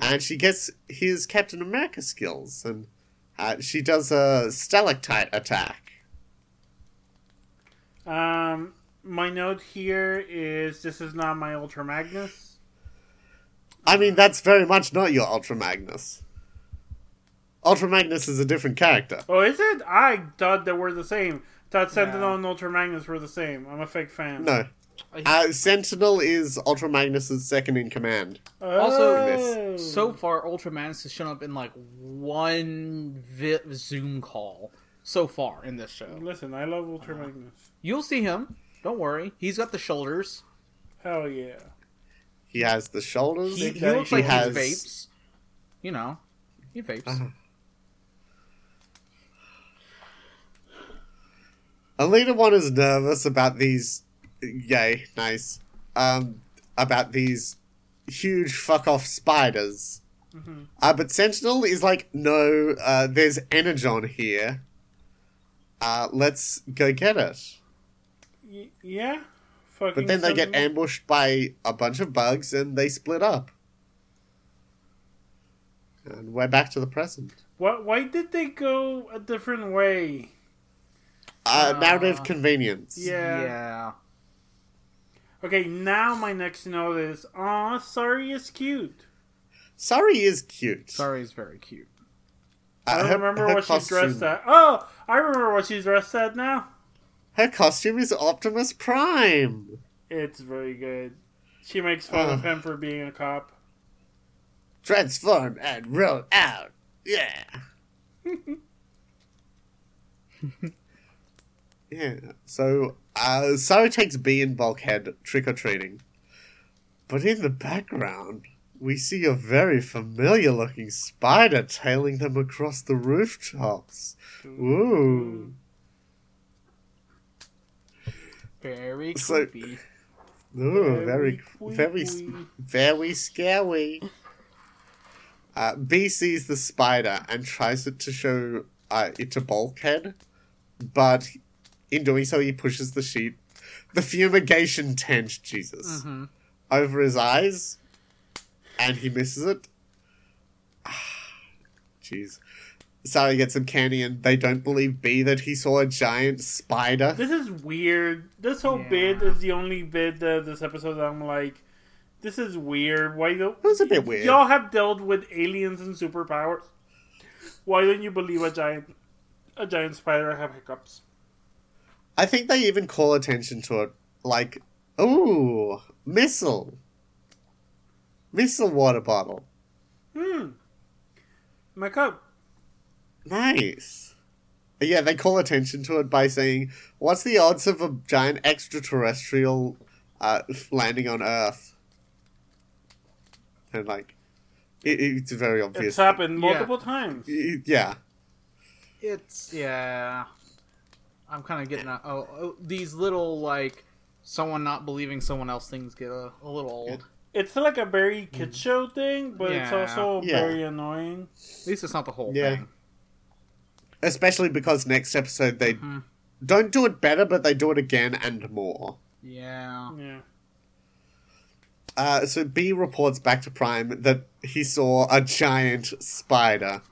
and she gets his Captain America skills, and uh, she does a stalactite attack. Um, my note here is this is not my Ultra Magnus. I mean, that's very much not your Ultra Magnus. Ultra Magnus is a different character. Oh, is it? I thought they were the same. Thought Sentinel Yeah. and Ultra Magnus were the same. I'm a fake fan. No. Uh, Sentinel is Ultra Magnus's second in command. Also. So far, Ultra Magnus has shown up in like one vi- Zoom call so far in this show. Listen, I love Ultra Magnus. You'll see him. Don't worry. He's got the shoulders. Hell yeah. He has the shoulders. He, Big he Daddy looks He like has- he vapes. You know, he vapes. Uh-huh. Elita One is nervous about these. Yay, nice. Um, about these huge fuck off spiders. Mhm. Uh, but Sentinel is like, no, uh, there's Energon here. Uh, let's go get it. Y- yeah. Fucking But then they get ambushed by a bunch of bugs and they split up. And we're back to the present. Why, why did they go a different way? Uh, Uh, narrative convenience. Yeah. yeah. Okay, now my next note is, aw, Sari is cute. Sorry is cute. Sorry, he's very cute. Uh, I don't her- remember her what she's dressed at. Oh, I remember what she's dressed at now. Her costume is Optimus Prime. It's very good. She makes fun of Uh. him for being a cop. Transform and roll out. Yeah. yeah. So, uh, Sari takes B and Bulkhead trick or treating. But in the background, we see a very familiar looking spider tailing them across the rooftops. Ooh. Very creepy. Ooh, very, Very very, very scary. Uh, B sees the spider and tries it to show uh, it to Bulkhead, but in doing so, he pushes the sheet, the fumigation tent, Jesus, hmm over his eyes, and he misses it. Jeez. Sally gets some candy, and they don't believe B that he saw a giant spider. This is weird. This whole Yeah. bit is the only bit of this episode that I'm like, this is weird. Why don't It was a bit weird. y'all have dealt with aliens and superpowers? Why don't you believe a giant a giant spider have hiccups? I think they even call attention to it, like, ooh, missile, missile water bottle, Hmm. My cup. Nice. Yeah, they call attention to it by saying, "What's the odds of a giant extraterrestrial uh, landing on Earth?" And like, it, it's very obvious. It's happened Yeah. multiple times. Yeah, It's yeah. I'm kind of getting a, oh, oh, these little like someone not believing someone else things get a, a little old. It's like a very kid show thing, but it's also Yeah. very annoying. At least it's not the whole Yeah. thing. Especially because next episode they Mhm. don't do it better, but they do it again and more. Yeah. Yeah. Uh, so B reports back to Prime that he saw a giant spider.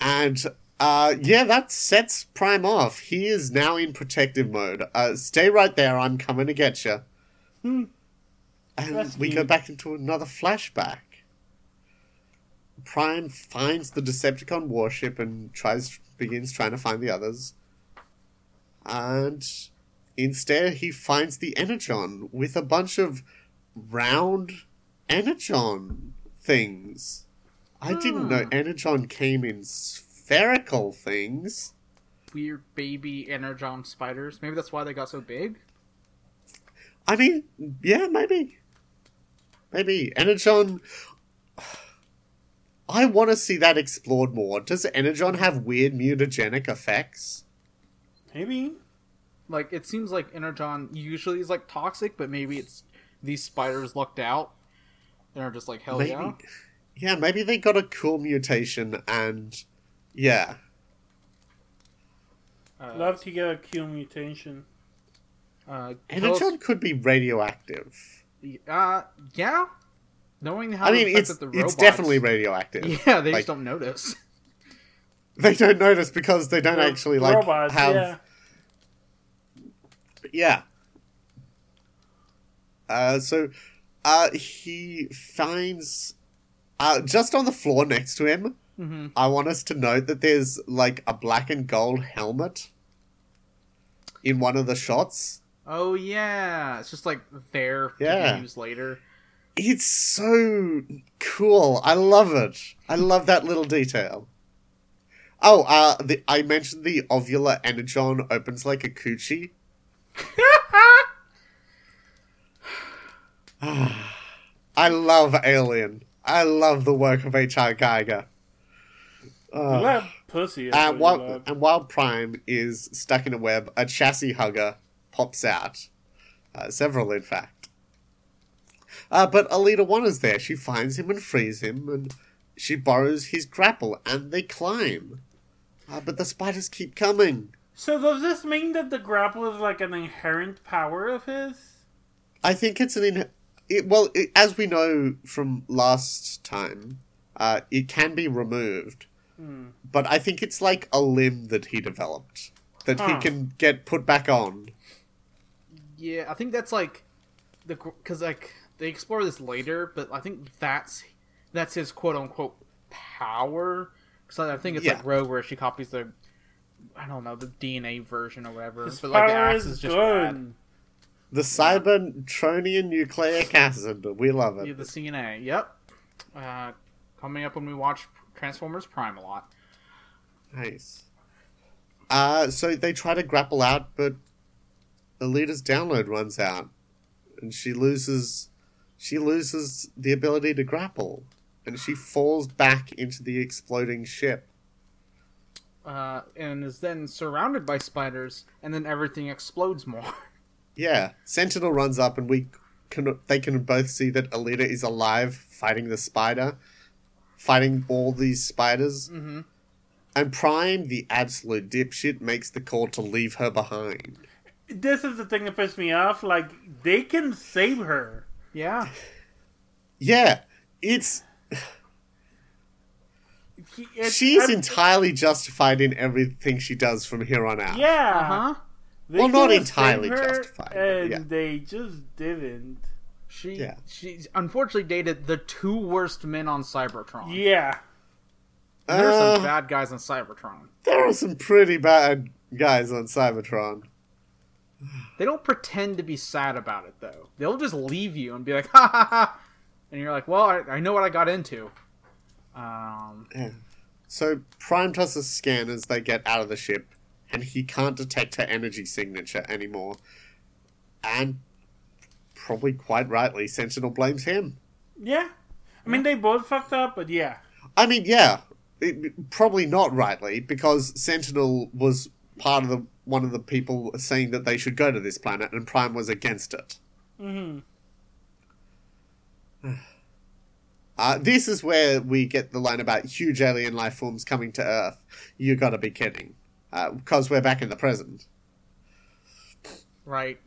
And uh, yeah, that sets Prime off. He is now in protective mode. Uh, stay right there, I'm coming to get you. Hmm. And That's we go back into another flashback. Prime finds the Decepticon warship and tries begins trying to find the others. And instead he finds the Energon with a bunch of round Energon things. I didn't know Hmm. Energon came in spherical things. Weird baby energon spiders. Maybe that's why they got so big. I mean, yeah, maybe. Maybe. Energon. I want to see that explored more. Does Energon have weird mutagenic effects? Maybe. Like it seems like energon usually is like toxic, but maybe it's these spiders lucked out. and are just like hell maybe. yeah. Yeah, maybe they got a cool mutation and. Yeah. Uh, Love to get a cool mutation. uh, Energon could be radioactive. uh, yeah. Knowing how I mean, it's affected the it's definitely radioactive. Yeah, they Like- just don't notice. They don't notice because they don't Ro- actually like robots, have yeah. Yeah. Uh, so, uh, he finds, uh, just on the floor next to him, hmm I want us to note that there's, like, a black and gold helmet in one of the shots. Oh yeah, it's just like there to Yeah. be later. It's so cool. I love it. I love that little detail. Oh, uh, the, I mentioned the ovular energon opens like a coochie. I love Alien. I love the work of H.R. Giger. Uh, pussy. and, while, and while Prime is stuck in a web, a chassis hugger pops out. Uh, several, in fact. Uh, but Elita 1 is there. She finds him and frees him, and she borrows his grapple, and they climb. Uh, but the spiders keep coming. So does this mean that the grapple is like an inherent power of his? I think it's an. In- it, well, it, as we know from last time, uh, it can be removed. Hmm. But I think it's like a limb that he developed that he can get put back on. Yeah, I think that's like the because like they explore this later, but I think that's that's his quote unquote power. Because I think it's Yeah. like Rogue where she copies the I don't know the DNA version or whatever. His but like the power axe is is just good. bad. The cybertronian nucleic acid. We love it. Yeah, the CNA. Yep. Uh, coming up when we watch Transformers Prime a lot. Nice. Uh, so they try to grapple out, but Elita's download runs out, and she loses. She loses the ability to grapple, and she falls back into the exploding ship. Uh, and is then surrounded by spiders, and then everything explodes more. Yeah, Sentinel runs up, and we can they can both see that Elita is alive, fighting the spider, fighting all these spiders. Mm-hmm. And Prime, the absolute dipshit, makes the call to leave her behind. This is the thing that pissed me off. Like they can save her. Yeah. Yeah, it's He- it's- she's I'm- entirely justified in everything she does from here on out. Yeah. Uh huh. They Well, not entirely her, justified, and yeah. they just didn't. She Yeah. she's unfortunately dated the two worst men on Cybertron. Yeah. There are Uh, some bad guys on Cybertron. there are some pretty bad guys on Cybertron. They don't pretend to be sad about it though. They'll just leave you and be like, ha ha ha, and you're like, well, I, I know what I got into. Um, So Prime does a scan as they get out of the ship, and he can't detect her energy signature anymore. And probably quite rightly, Sentinel blames him. Yeah. I mean, they both fucked up, but yeah. I mean, yeah, it, probably not rightly because Sentinel was part of the one of the people saying that they should go to this planet, and Prime was against it. hmm Uh, this is where we get the line about huge alien life forms coming to Earth. You gotta be kidding. Because we're back in the present. right.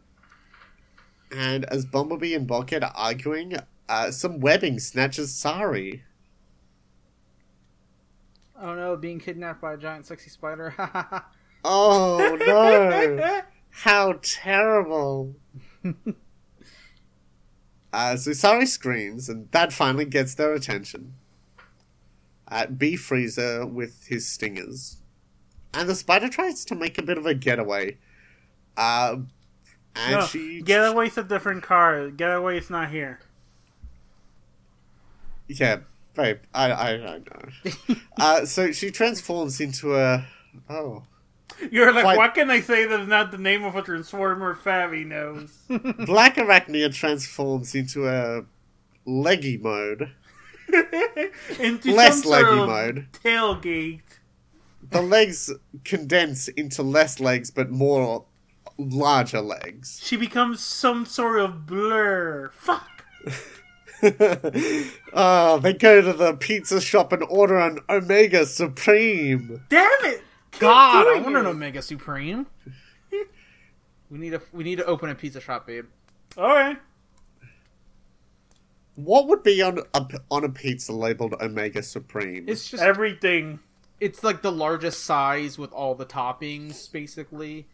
And as Bumblebee and Bulkhead are arguing, uh, some webbing snatches Sari. Oh no, being kidnapped by a giant sexy spider. Oh no! How terrible! uh, so Sari screams, and that finally gets their attention. At B Freezer with his stingers. And the spider tries to make a bit of a getaway. Uh, and No, she. Getaway's a different car. Getaway's not here. Yeah, babe, I, I, I know. uh, so she transforms into a. Oh. You're like, Quite- what can I say that's not the name of a transformer Fabi knows? Black Arachnia transforms into a leggy mode. Into Less some sort leggy of mode. Tailgate. The legs condense into less legs, but more larger legs. She becomes some sort of blur. Fuck. oh, they go to the pizza shop and order an Omega Supreme. Damn it! Keep God, I want an. Omega Supreme. we need a we need to open a pizza shop, babe. Alright. What would be on a, on a pizza labeled Omega Supreme? It's just Everything. it's like the largest size with all the toppings, basically.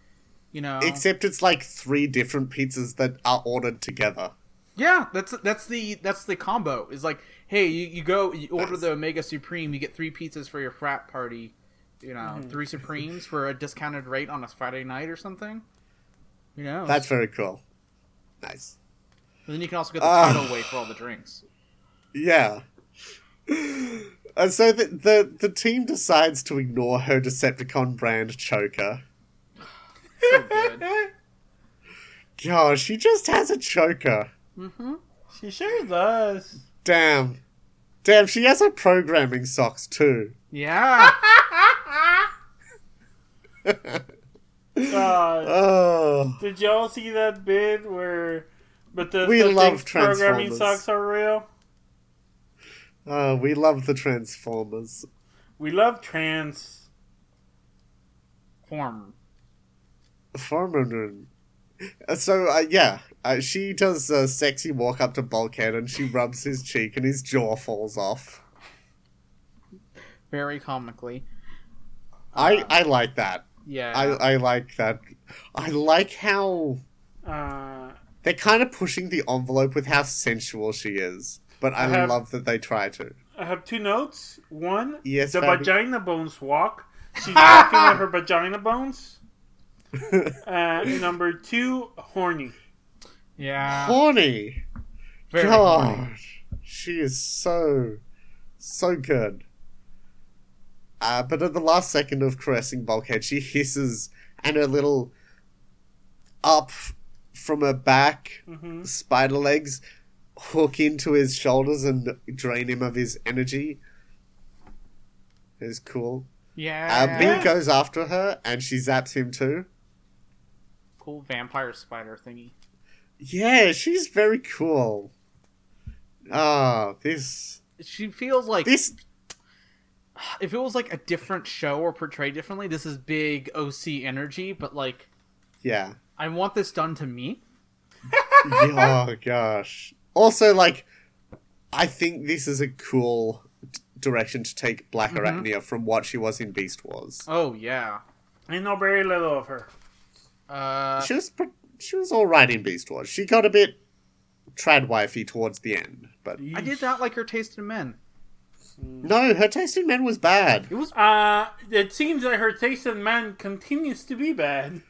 You know. Except it's like three different pizzas that are ordered together. Yeah, that's that's the that's the combo. Is like, hey, you, you go you order the Omega Supreme, you get three pizzas for your frat party. You know, three Supremes for a discounted rate on a Friday night or something. You know, That's very cool. Nice. and then you can also get the Ah. tidal way for all the drinks. Yeah. And so the, the the team decides to ignore her Decepticon brand choker. So good. Gosh, she just has a choker. mm-hmm. She sure does. Damn. Damn, she has her programming socks too. Yeah. God. Oh. Did y'all see that bit where Bethesda We love programming socks are real? Oh, we love the Transformers. We love trans. Form. Formanen. Uh, So, uh, yeah, uh, she does a sexy walk up to Bulkhead and she rubs his cheek and his jaw falls off. Very comically. I, I like that. Yeah. I, I like that. I like how Uh, they're kind of pushing the envelope with how sensual she is. But I, I have- love that they try to. I have two notes. One, Yes, the Fabi? vagina bones walk. She's walking with her vagina bones. Uh, number two, horny. yeah. Horny. Very God, horny. she is so, so good. Uh, but at the last second of caressing Bulkhead, she hisses, and her little up from her back hmm spider legs hook into his shoulders and drain him of his energy. It's cool. Yeah. Uh, B goes after her, and she zaps him too. cool vampire spider thingy. Yeah, she's very cool. Ah, this She feels like this if it was like a different show or portrayed differently, this is big OC energy, but like yeah. I want this done to me. oh gosh. Also, like, I think this is a cool d- direction to take Black Arachnia from what she was in Beast Wars. Oh yeah. I know very little of her. Uh She was pr- she was all right in Beast Wars. She got a bit trad wifey towards the end, but I did not like her taste in men. No, her taste in men was bad. It was Uh, it seems that her taste in men continues to be bad.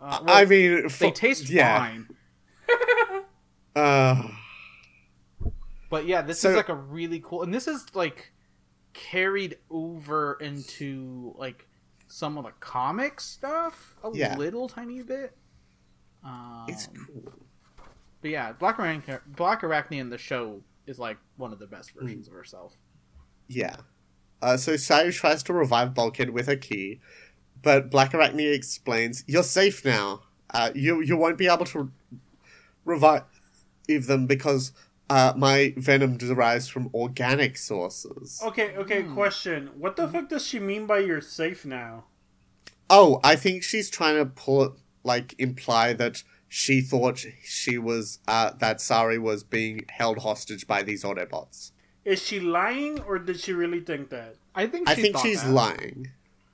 uh, well, I mean, they for- taste yeah. fine. Uh, But yeah, this So- is like a really cool, and this is like carried over into like some of the comic stuff a Yeah. little tiny bit. Um, it's cool. But yeah, Black Arachne, Black Arachnia in the show is like one of the best versions of herself. Yeah. Uh, so Sari tries to revive Bulkhead with her key, but Black Arachnia explains, "You're safe now. Uh, you you won't be able to revive them because uh, my venom derives from organic sources." Okay, okay, question. What the fuck does she mean by you're safe now? Oh, I think she's trying to pull it, like imply that she thought she was uh, that Sari was being held hostage by these Autobots. Is she lying or did she really think that? I think I think she's that. lying.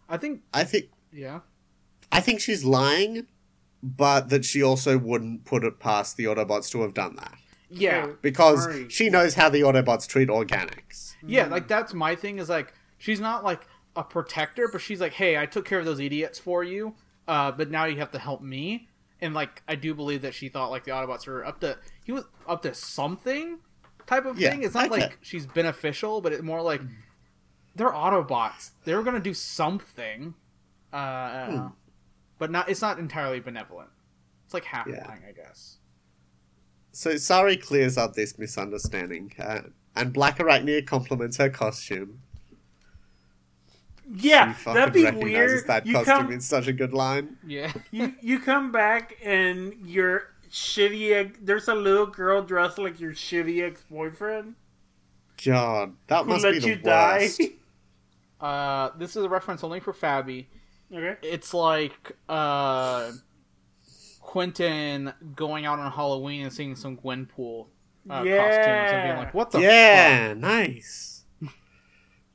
I think I think yeah. I think she's lying, but that she also wouldn't put it past the Autobots to have done that. Yeah. Because Right. she knows how the Autobots treat organics. Yeah, like that's my thing is like she's not like a protector, but she's like, "Hey, I took care of those idiots for you, uh, but now you have to help me." And like I do believe that she thought like the Autobots were up to he was up to something type of Yeah, thing. It's not I like get- she's beneficial, but it's more like they're Autobots. They're gonna do something, uh, Hmm. but not. It's not entirely benevolent. It's like half Yeah. lying, I guess. So Sari clears up this misunderstanding, uh, and Black Arachnia compliments her costume. Yeah, She that'd be recognizes weird. that you costume come, in such a good line. Yeah. you you come back and your shitty. ex- There's a little girl dressed like your shitty ex boyfriend God, that who must let be the you die. worst. Uh, this is a reference only for Fabi. okay. it's like uh Quentin going out on Halloween and seeing some Gwenpool uh, costumes and being like, "What the yeah, nice.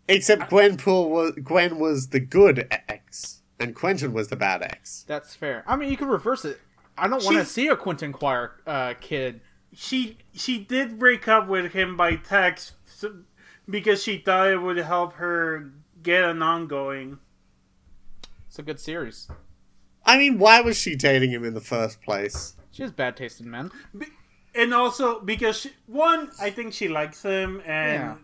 Except Gwenpool was Gwen was the good ex, and Quentin was the bad ex. That's fair. I mean, you could reverse it. I don't want to see a Quentin Quire uh, kid. She she did break up with him by text so, because she thought it would help her get an ongoing. It's a good series. I mean, why was she dating him in the first place? She has bad taste in men. and also because she, one, I think she likes him, and Yeah.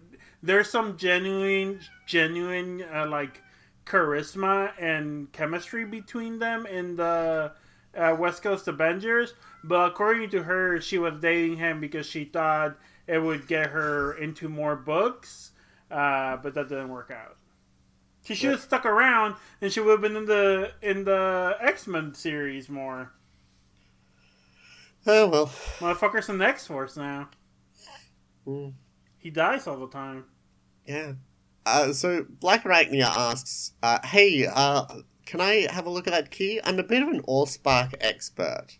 there's some genuine, genuine uh, like charisma and chemistry between them in the uh, West Coast Avengers. But according to her, she was dating him because she thought it would get her into more books, uh, but that didn't work out. She should have stuck around, and she would have been in the in the X Men series more. Oh well. Motherfucker's in the X Force now. Mm. He dies all the time. Yeah. Uh, so Black Arachnia asks, uh, "Hey, uh, can I have a look at that key? I'm a bit of an Allspark expert.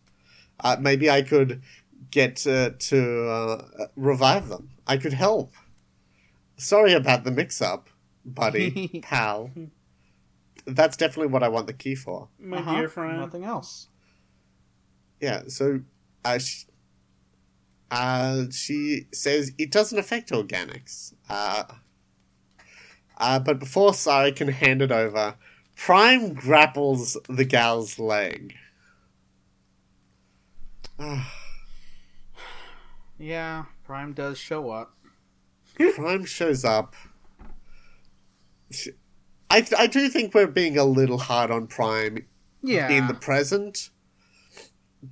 Uh, maybe I could get uh, to uh, revive them. I could help. Sorry about the mix-up, buddy, pal. That's definitely what I want the key for. My Uh-huh. dear friend. Nothing else. Yeah. So, uh, she, uh, she says it doesn't affect organics. Uh, uh, but before Sari can hand it over, Prime grapples the gal's leg. Yeah, Prime does show up. Prime shows up. I, I do think we're being a little hard on Prime Yeah. in the present.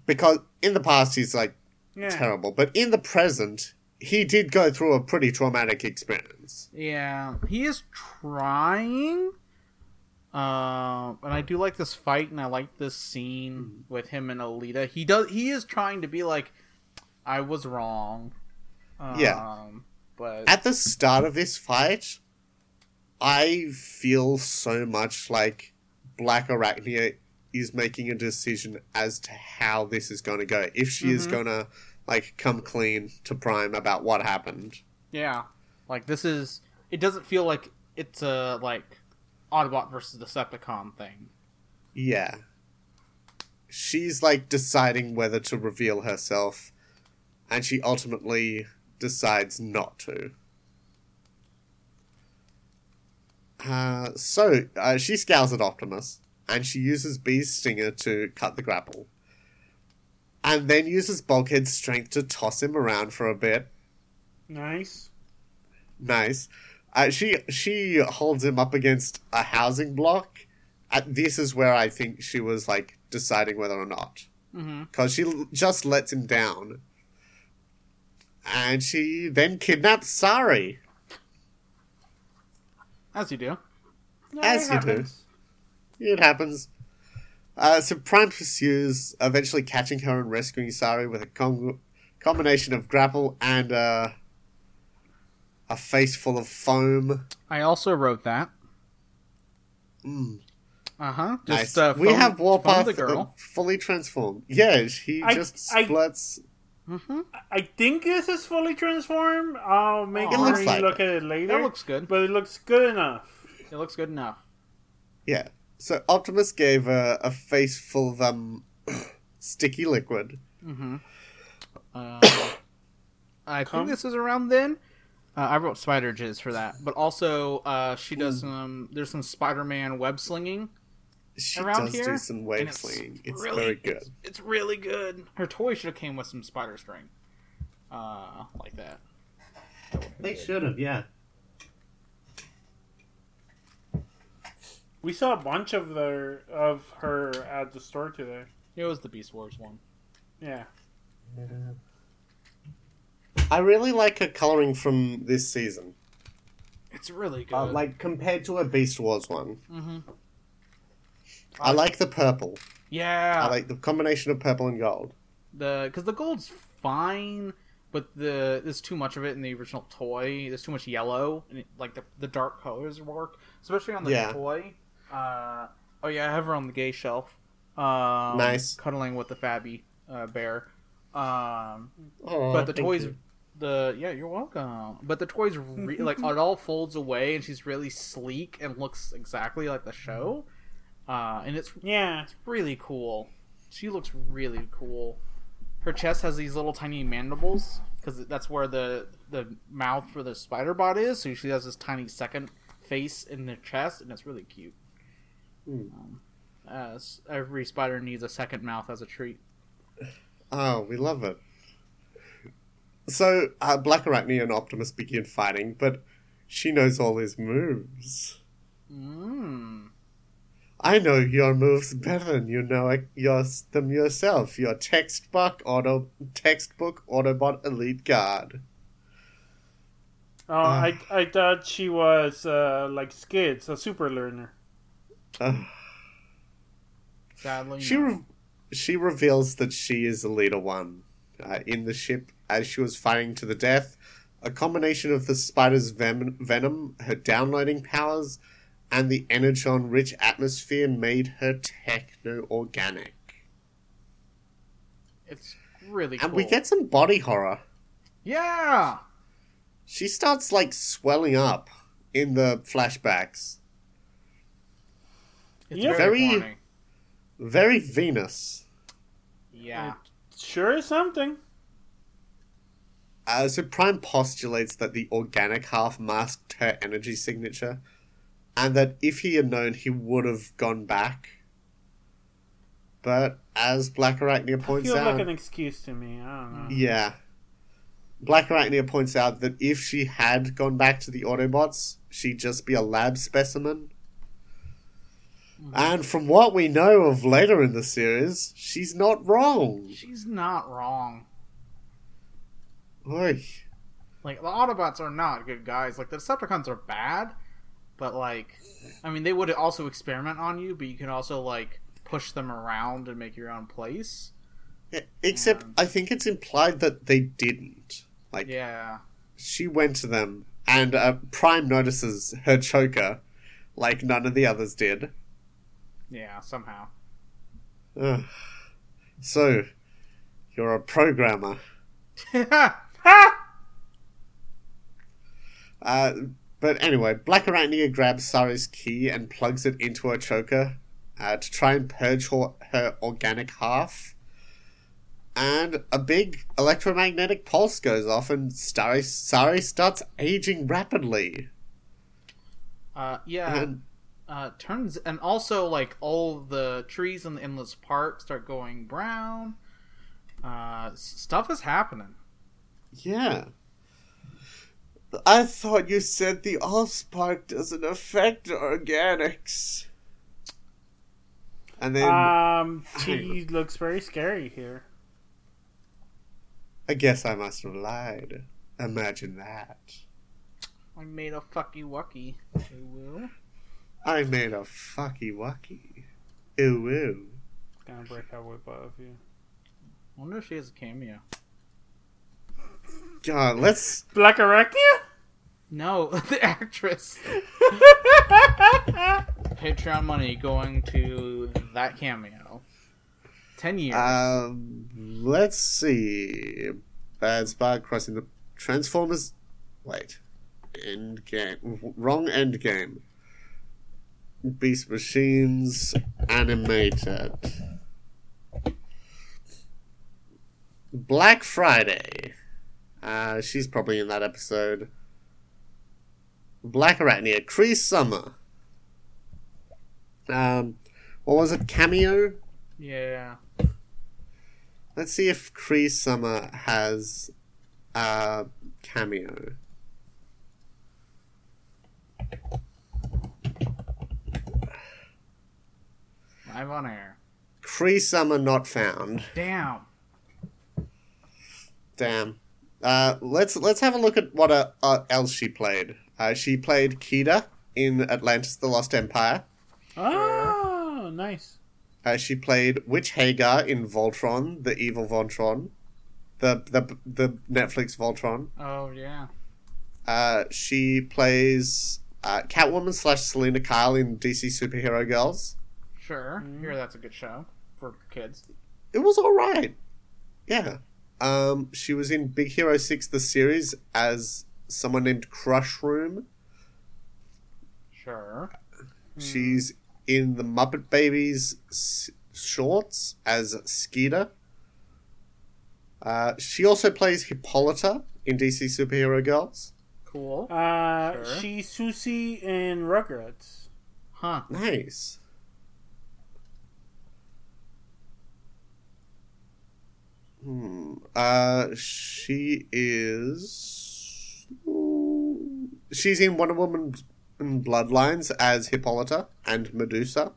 Because in the past he's like Yeah. terrible, but in the present he did go through a pretty traumatic experience. Yeah, he is trying, Um, and I do like this fight, and I like this scene with him and Elita. He does. He is trying to be like, I was wrong. Um, Yeah. But At the start of this fight, I feel so much like Black Arachnia is making a decision as to how this is going to go. If she is Mhm. going to like come clean to Prime about what happened. yeah, like this is. It doesn't feel like it's a like Autobot versus Decepticon thing. Yeah. She's like deciding whether to reveal herself, and she ultimately decides not to. Uh, so, uh, she scowls at Optimus, and she uses Bee's stinger to cut the grapple. And then uses Bulkhead's strength to toss him around for a bit. Nice. Nice. Uh, she she holds him up against a housing block. Uh, this is where I think she was like deciding whether or not, Mm-hmm. because she l- just lets him down, and she then kidnaps Sari. As you do. Yeah, As it you do. happens. It happens. Uh, so Prime pursues, eventually catching her and rescuing Sari with a com- combination of grapple and uh, a face full of foam. I also wrote that. Mm. Uh huh. Nice. Just uh, we have Warpath the girl. fully transformed. Yeah, he I- just I- splits. Mm-hmm. I think this is fully transformed. I'll make It sure looks you like look it. at it later. That looks good. but it looks good enough. It looks good enough. Yeah. So Optimus gave a, a face full of um, sticky liquid. Mm-hmm. Uh, I think this is around then. Uh, I wrote spider jizz for that, but also uh, she does Hmm. some. There's some Spider-Man web slinging. She Around does here, do some wave and it's slinging. It's really- very good. It's, it's really good. Her toy should have came with some spider string, uh, like that. That They should have, yeah. We saw a bunch of their of her at the store today. It was the Beast Wars one. Yeah. Yeah. I really like her coloring from this season. It's really good. Uh, like compared to a Beast Wars one. mm-hmm. I like the purple. Yeah, I like the combination of purple and gold. the because the gold's fine, but the there's too much of it in the original toy. There's too much yellow, and it, like the the dark colors work, especially on the Yeah. toy. Uh, oh yeah, I have her on the gay shelf. Um, Nice. cuddling with the Fabby uh, bear. Um, Oh, but the toys, you. The yeah, you're welcome. But the toys, re- like it all folds away, and she's really sleek and looks exactly like the show. Uh, and it's Yeah. It's really cool. She looks really cool. Her chest has these little tiny mandibles because that's where the the mouth for the spider bot is. So she has this tiny second face in the chest, and it's really cute. Hmm. Um, as every spider needs a second mouth as a treat. Oh, we love it. So, uh, Black Arachnia and Optimus begin fighting, but she knows all his moves. Mm. I know your moves better than you know it- your, them yourself. Your textbook auto textbook Autobot Elite Guard. Oh, I I thought she was uh, like Skids, a super learner. Ugh. Sadly, She no. re- she reveals that she is the leader one uh, in the ship as she was fighting to the death. A combination of the spider's ven- venom, her downloading powers, and the energon-rich atmosphere made her techno-organic. it's really cool. And we get some body horror. yeah. She starts like swelling up in the flashbacks. It's Yeah. very, Very- Very Venus. Yeah. Sure is something. Uh, so Prime postulates that the organic half masked her energy signature, and that if he had known, he would have gone back. But as Black Arachnia points Feels out, like an excuse to me. I don't know. yeah, Black Arachnia points out that if she had gone back to the Autobots, she'd just be a lab specimen. And from what we know of later in the series, she's not wrong. She's not wrong. Oy. Like the Autobots are not good guys. Like the Decepticons are bad, but like, I mean, they would also experiment on you, but you can also like push them around and make your own place. Yeah, Except, I think it's implied that they didn't. Like, Yeah. she went to them, and uh, Prime notices her choker, like none of the others did. Yeah, somehow. Ugh. So, you're a programmer. Uh, but anyway, Black Arachnia grabs Sari's key and plugs it into her choker uh, to try and purge her, her organic half. And a big electromagnetic pulse goes off, and Sari, Sari starts aging rapidly. uh, yeah. And Uh, turns and also like all the trees in the endless park start going brown. Uh, stuff is happening. Yeah. I thought you said the Allspark doesn't affect organics. And then. Um, she looks very scary here. I guess I must have lied. Imagine that. I made a fucky wucky. Ooh, woo. I made a fucky wucky. Ooh ooh. Gonna break out with both of you. wonder if she has a cameo. God, let's. Black Arachnia? No, the actress. Patreon money going to that cameo. Ten years. Um, let's see. Bad spot crossing the Transformers. Wait. End game. Wrong end game. Beast Machines animated. Black Friday. Uh, she's probably in that episode. Black Arachnia, Cree Summer. Um, what was it? Cameo? yeah. Let's see if Cree Summer has a cameo. Live on air. Cree Summer not found. Damn. Damn. Uh, let's let's have a look at what uh, uh, else she played. Uh, she played Kida in Atlantis: The Lost Empire. Oh, nice. Uh, she played Witch Hagar in Voltron, the evil Voltron, the the the Netflix Voltron. Oh yeah. Uh, she plays uh, Catwoman slash Selina Kyle in DC Superhero Girls. Sure. Here, that's a good show for kids. It was all right. Yeah. Um, she was in Big Hero Six, the series, as someone named Crushroom. Sure. She's in the Muppet Babies s- shorts as Skeeter. Uh, she also plays Hippolyta in DC Superhero Girls. Cool. Uh, Sure. she's Susie in Rugrats. Huh. Nice. Hmm. Uh, she is. She's in Wonder Woman and Bloodlines as Hippolyta and Medusa.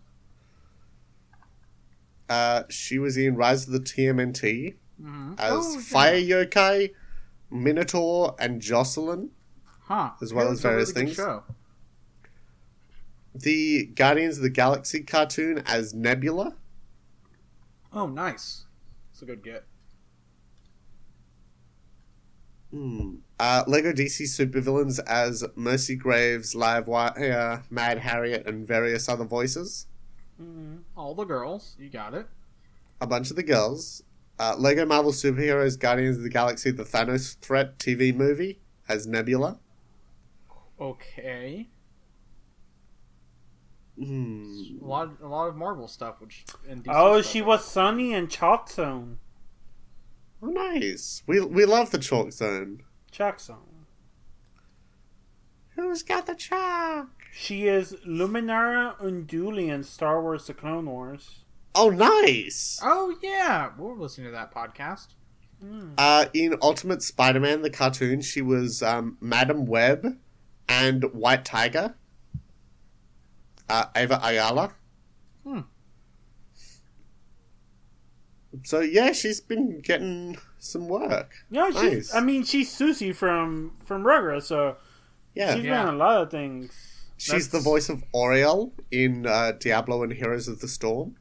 Uh, she was in Rise of the TMNT hmm as Oh, yeah. Yokai, Minotaur, and Jocelyn. Huh. as well as various really things. The Guardians of the Galaxy cartoon as Nebula. Oh, nice. It's a good get. Hmm. Uh, Lego DC supervillains as Mercy Graves, Livewire, Mad Harriet, and various other voices. Mm. All the girls. You got it. A bunch of the girls. Uh, Lego Marvel Superheroes Guardians of the Galaxy The Thanos Threat TV movie as Nebula. Okay. Hmm. A lot, a lot of Marvel stuff, which. And DC Oh, stuff. she was Sunny and Chalk Zone. Oh, nice. We, we love the Chalk Zone. Chalk Zone. Who's got the chalk? She is Luminara Unduli in Star Wars: The Clone Wars. Oh, nice. Oh yeah, we're listening to that podcast. Uh, in Ultimate Spider-Man, the cartoon, she was um, Madam Web and White Tiger. Uh, Ava Ayala. So yeah, she's been getting some work. Yeah, she's. I mean, she's Susie from from Rugrats, so Yeah. she's Yeah. been in a lot of things. she's the voice of Auriel in uh, Diablo and Heroes of the Storm.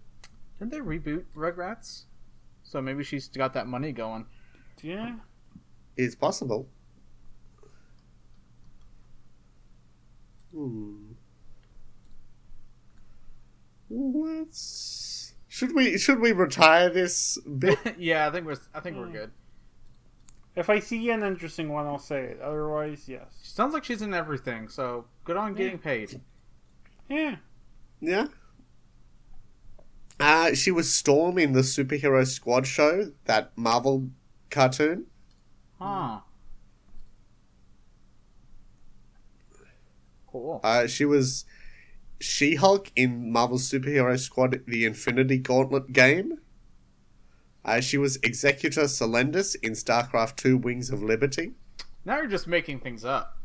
Didn't they reboot Rugrats? So maybe she's got that money going. Yeah. it's possible. Hmm. Let's. Should we should we retire this bit? yeah, I think we're I think we're Hmm. good. If I see an interesting one, I'll say it. Otherwise, yes. She Sounds like she's in everything, so good on getting paid. Yeah. Yeah. Uh, she was Storm in the Superhero Squad show, that Marvel cartoon. Huh. Cool. Uh, she was She Hulk in Marvel's Superhero Squad The Infinity Gauntlet game. Uh, she was Executor Selendis in StarCraft 2 Wings of Liberty. Now you're just making things up.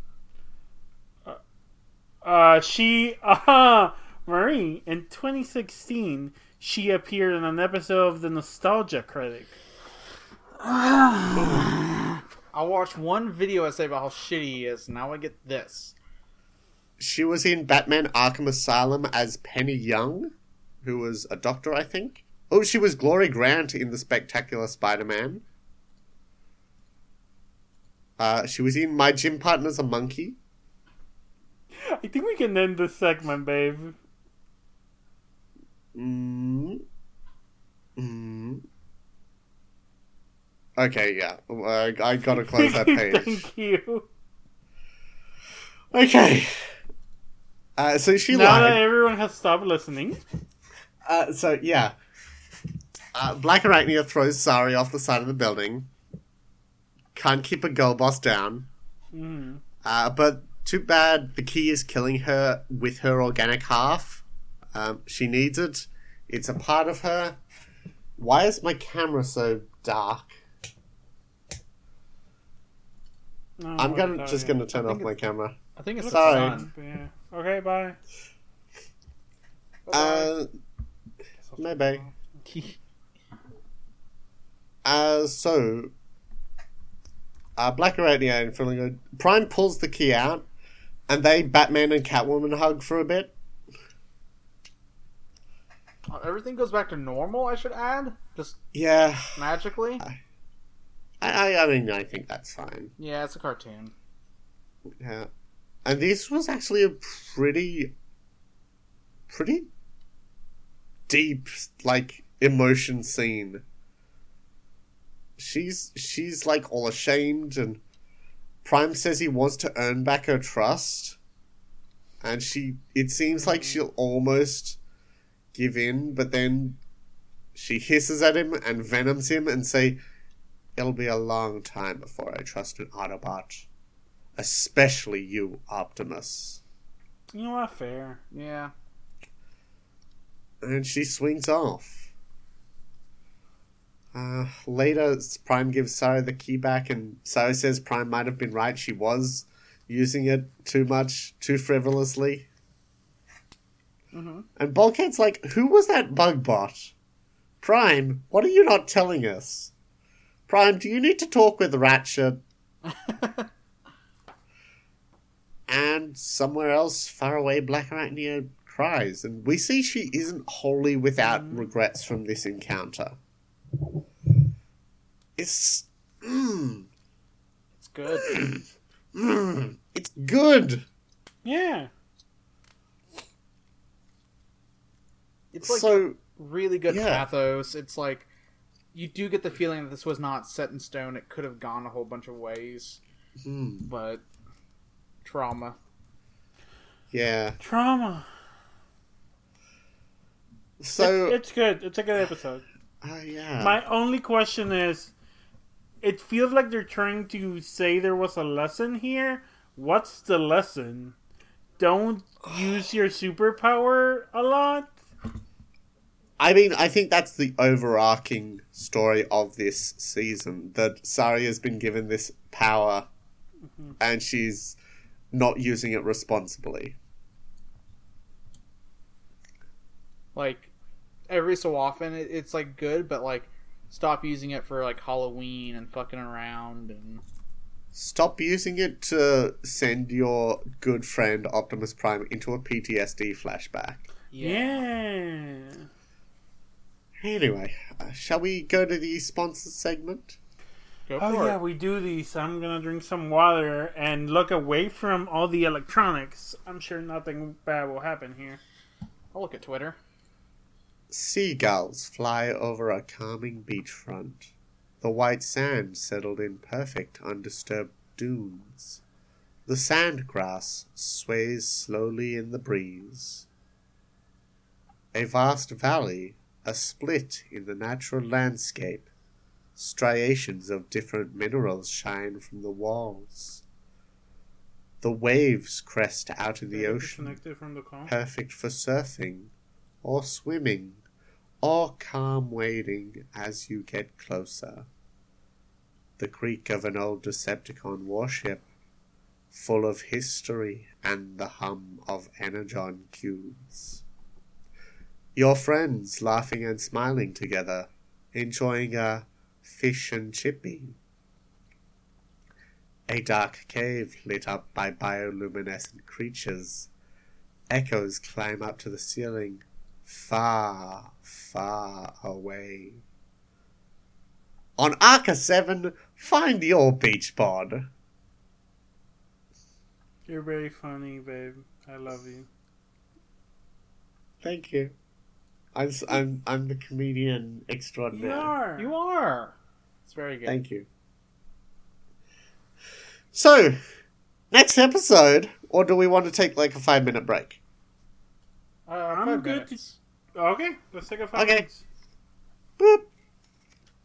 Uh, she, uh, Marie, in 2016, she appeared in an episode of The Nostalgia Critic. I watched one video essay about how shitty he is. Now I get this. She was in Batman Arkham Asylum as Penny Young, who was a doctor, I think. Oh, she was Glory Grant in The Spectacular Spider Man. Uh, she was in My Gym Partner's a Monkey. I think we can end this segment, babe. Mm. Mm. Okay, yeah. Uh, I gotta close that page. Thank you. Okay. Uh, so she now that everyone has stopped listening, Uh, so yeah, uh, Black Arachnia throws Sari off the side of the building. Can't keep a girl boss down. mm, Uh, but too bad the key is killing her with her organic half. Um, she needs it. It's a part of her. Why is my camera so dark? no, I'm gonna just gonna turn off my camera. I think it's Sorry. the sun. Yeah. Okay, bye. Uh, maybe. Uh, so, uh, Black Arachnia and Frillingo. Prime pulls the key out, and they Batman and Catwoman hug for a bit. Uh, Everything goes back to normal. I should add, just Yeah, magically. I, I, I mean, I think that's fine. Yeah, it's a cartoon. Yeah, and this was actually a pretty, pretty deep, like emotion scene. She's she's like all ashamed, and Prime says he wants to earn back her trust, and she. It seems like mm. she'll almost give in, but then she hisses at him and venoms him and say, "It'll be a long time before I trust an Autobot." Especially you, Optimus. You know what? Fair. Yeah. And she swings off. Uh, later, Prime gives Sari the key back, and Sari says Prime might have been right. She was using it too much, too frivolously. Mm-hmm. And Bulkhead's like, Who was that bug bot? Prime, what are you not telling us? Prime, do you need to talk with Ratchet? And somewhere else, far away, Black Arachnia cries, and we see she isn't wholly without regrets from this encounter. It's. Mm, it's good. mm, it's good! Yeah. It's like so, really good yeah. pathos. It's like you do get the feeling that this was not set in stone. It could have gone a whole bunch of ways, mm, but trauma. yeah. Trauma. So, It's, it's good. It's a good episode. uh, yeah. My only question is it feels like they're trying to say there was a lesson here. What's the lesson? Don't use your superpower a lot? I mean, I think that's the overarching story of this season that Sari has been given this power and she's not using it responsibly. Like every so often, it, it's like good, but like stop using it for like Halloween and fucking around and Stop using it to send your good friend Optimus Prime into a PTSD flashback. Yeah. Anyway, uh, shall we go to the sponsor segment? Go Oh for yeah, it. we do these. I'm gonna drink some water and look away from all the electronics. I'm sure nothing bad will happen here. I'll look at Twitter. Seagulls fly over a calming beachfront. The white sand settled in perfect, undisturbed dunes. The sand grass sways slowly in the breeze. A vast valley, a split in the natural landscape. Striations of different minerals shine from the walls. The waves crest out in the ocean from the call. perfect for surfing or swimming or calm wading as you get closer. The creak of an old Decepticon warship, full of history and the hum of Energon cubes. Your friends laughing and smiling together, enjoying a fish and chippy. A dark cave lit up by bioluminescent creatures Echoes climb up to the ceiling, far, far away. On Arca 7, find your beach pod. You're very funny, babe. I love you. Thank you. I'm, s- I'm, I'm the comedian extraordinaire. You extraordinaire. are. You are. It's very good. Thank you. So, next episode, or do we want to take like a five minute break? Uh, I'm five good minutes. Okay, let's take a five Okay. minutes. Boop.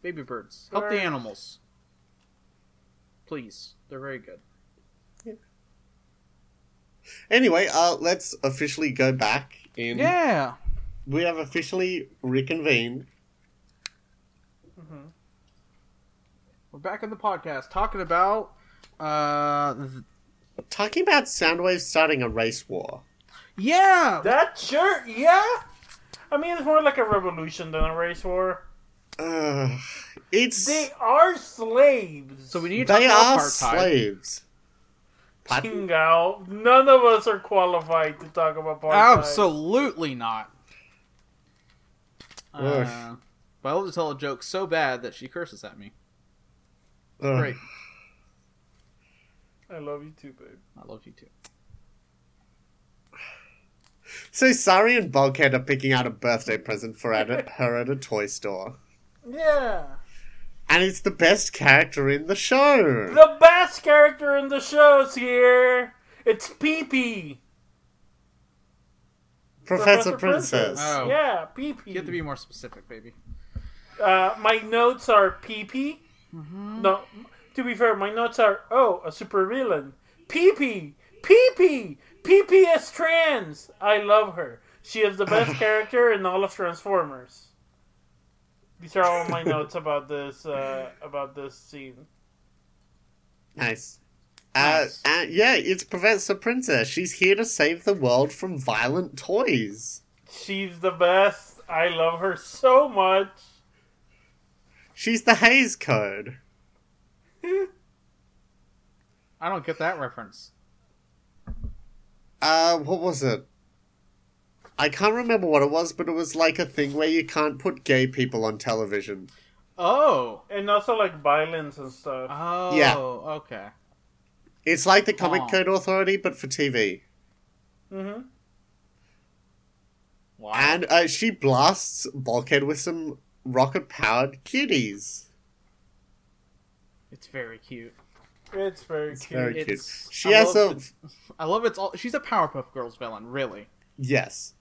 Baby birds. Help the Sorry. animals. Please. They're very good. Anyway, uh, let's officially go back in. Yeah. We have officially reconvened. Mm-hmm. We're back in the podcast talking about uh th- Talking about Soundwave starting a race war. yeah. That sure, yeah. I mean, it's more like a revolution than a race war. Uh, it's They are slaves. so we need to they talk are about apartheid. slaves. Pardon? King out. None of us are qualified to talk about apartheid. Absolutely not. Uh, but I love to tell a joke so bad that she curses at me. Ugh. Great. I love you too, babe. I love you too. So Sari and Bulkhead are picking out a birthday present for at her at a toy store, Yeah. and it's the best character in the show. The best character in the show's here. It's Pee Pee. Professor, Princess. Oh. Yeah, Pee Pee. You have to be more specific, baby. Uh, my notes are Pee Pee. No, to be fair, my notes are oh, a super villain. Pee, Pee Pee, Pee Pee is trans. I love her. She is the best character in all of Transformers. These are all my notes about this uh, about this scene. Nice. Uh, Nice. uh, yeah, it's Professor Princess. She's here to save the world from violent toys. She's the best. I love her so much. She's the Hays Code. I don't get that reference. Uh, what was it? I can't remember what it was, but it was like a thing where you can't put gay people on television. Oh. And also like violence and stuff. Oh. Yeah. Okay. It's like the Comic Oh. Code Authority, but for TV. hmm Wow. And uh, she blasts Bulkhead with some rocket powered cuties. it's very cute. It's very It's cute. very cute. It's- She I has love a. it. I love it's all. She's a Powerpuff Girls villain, really. Yes.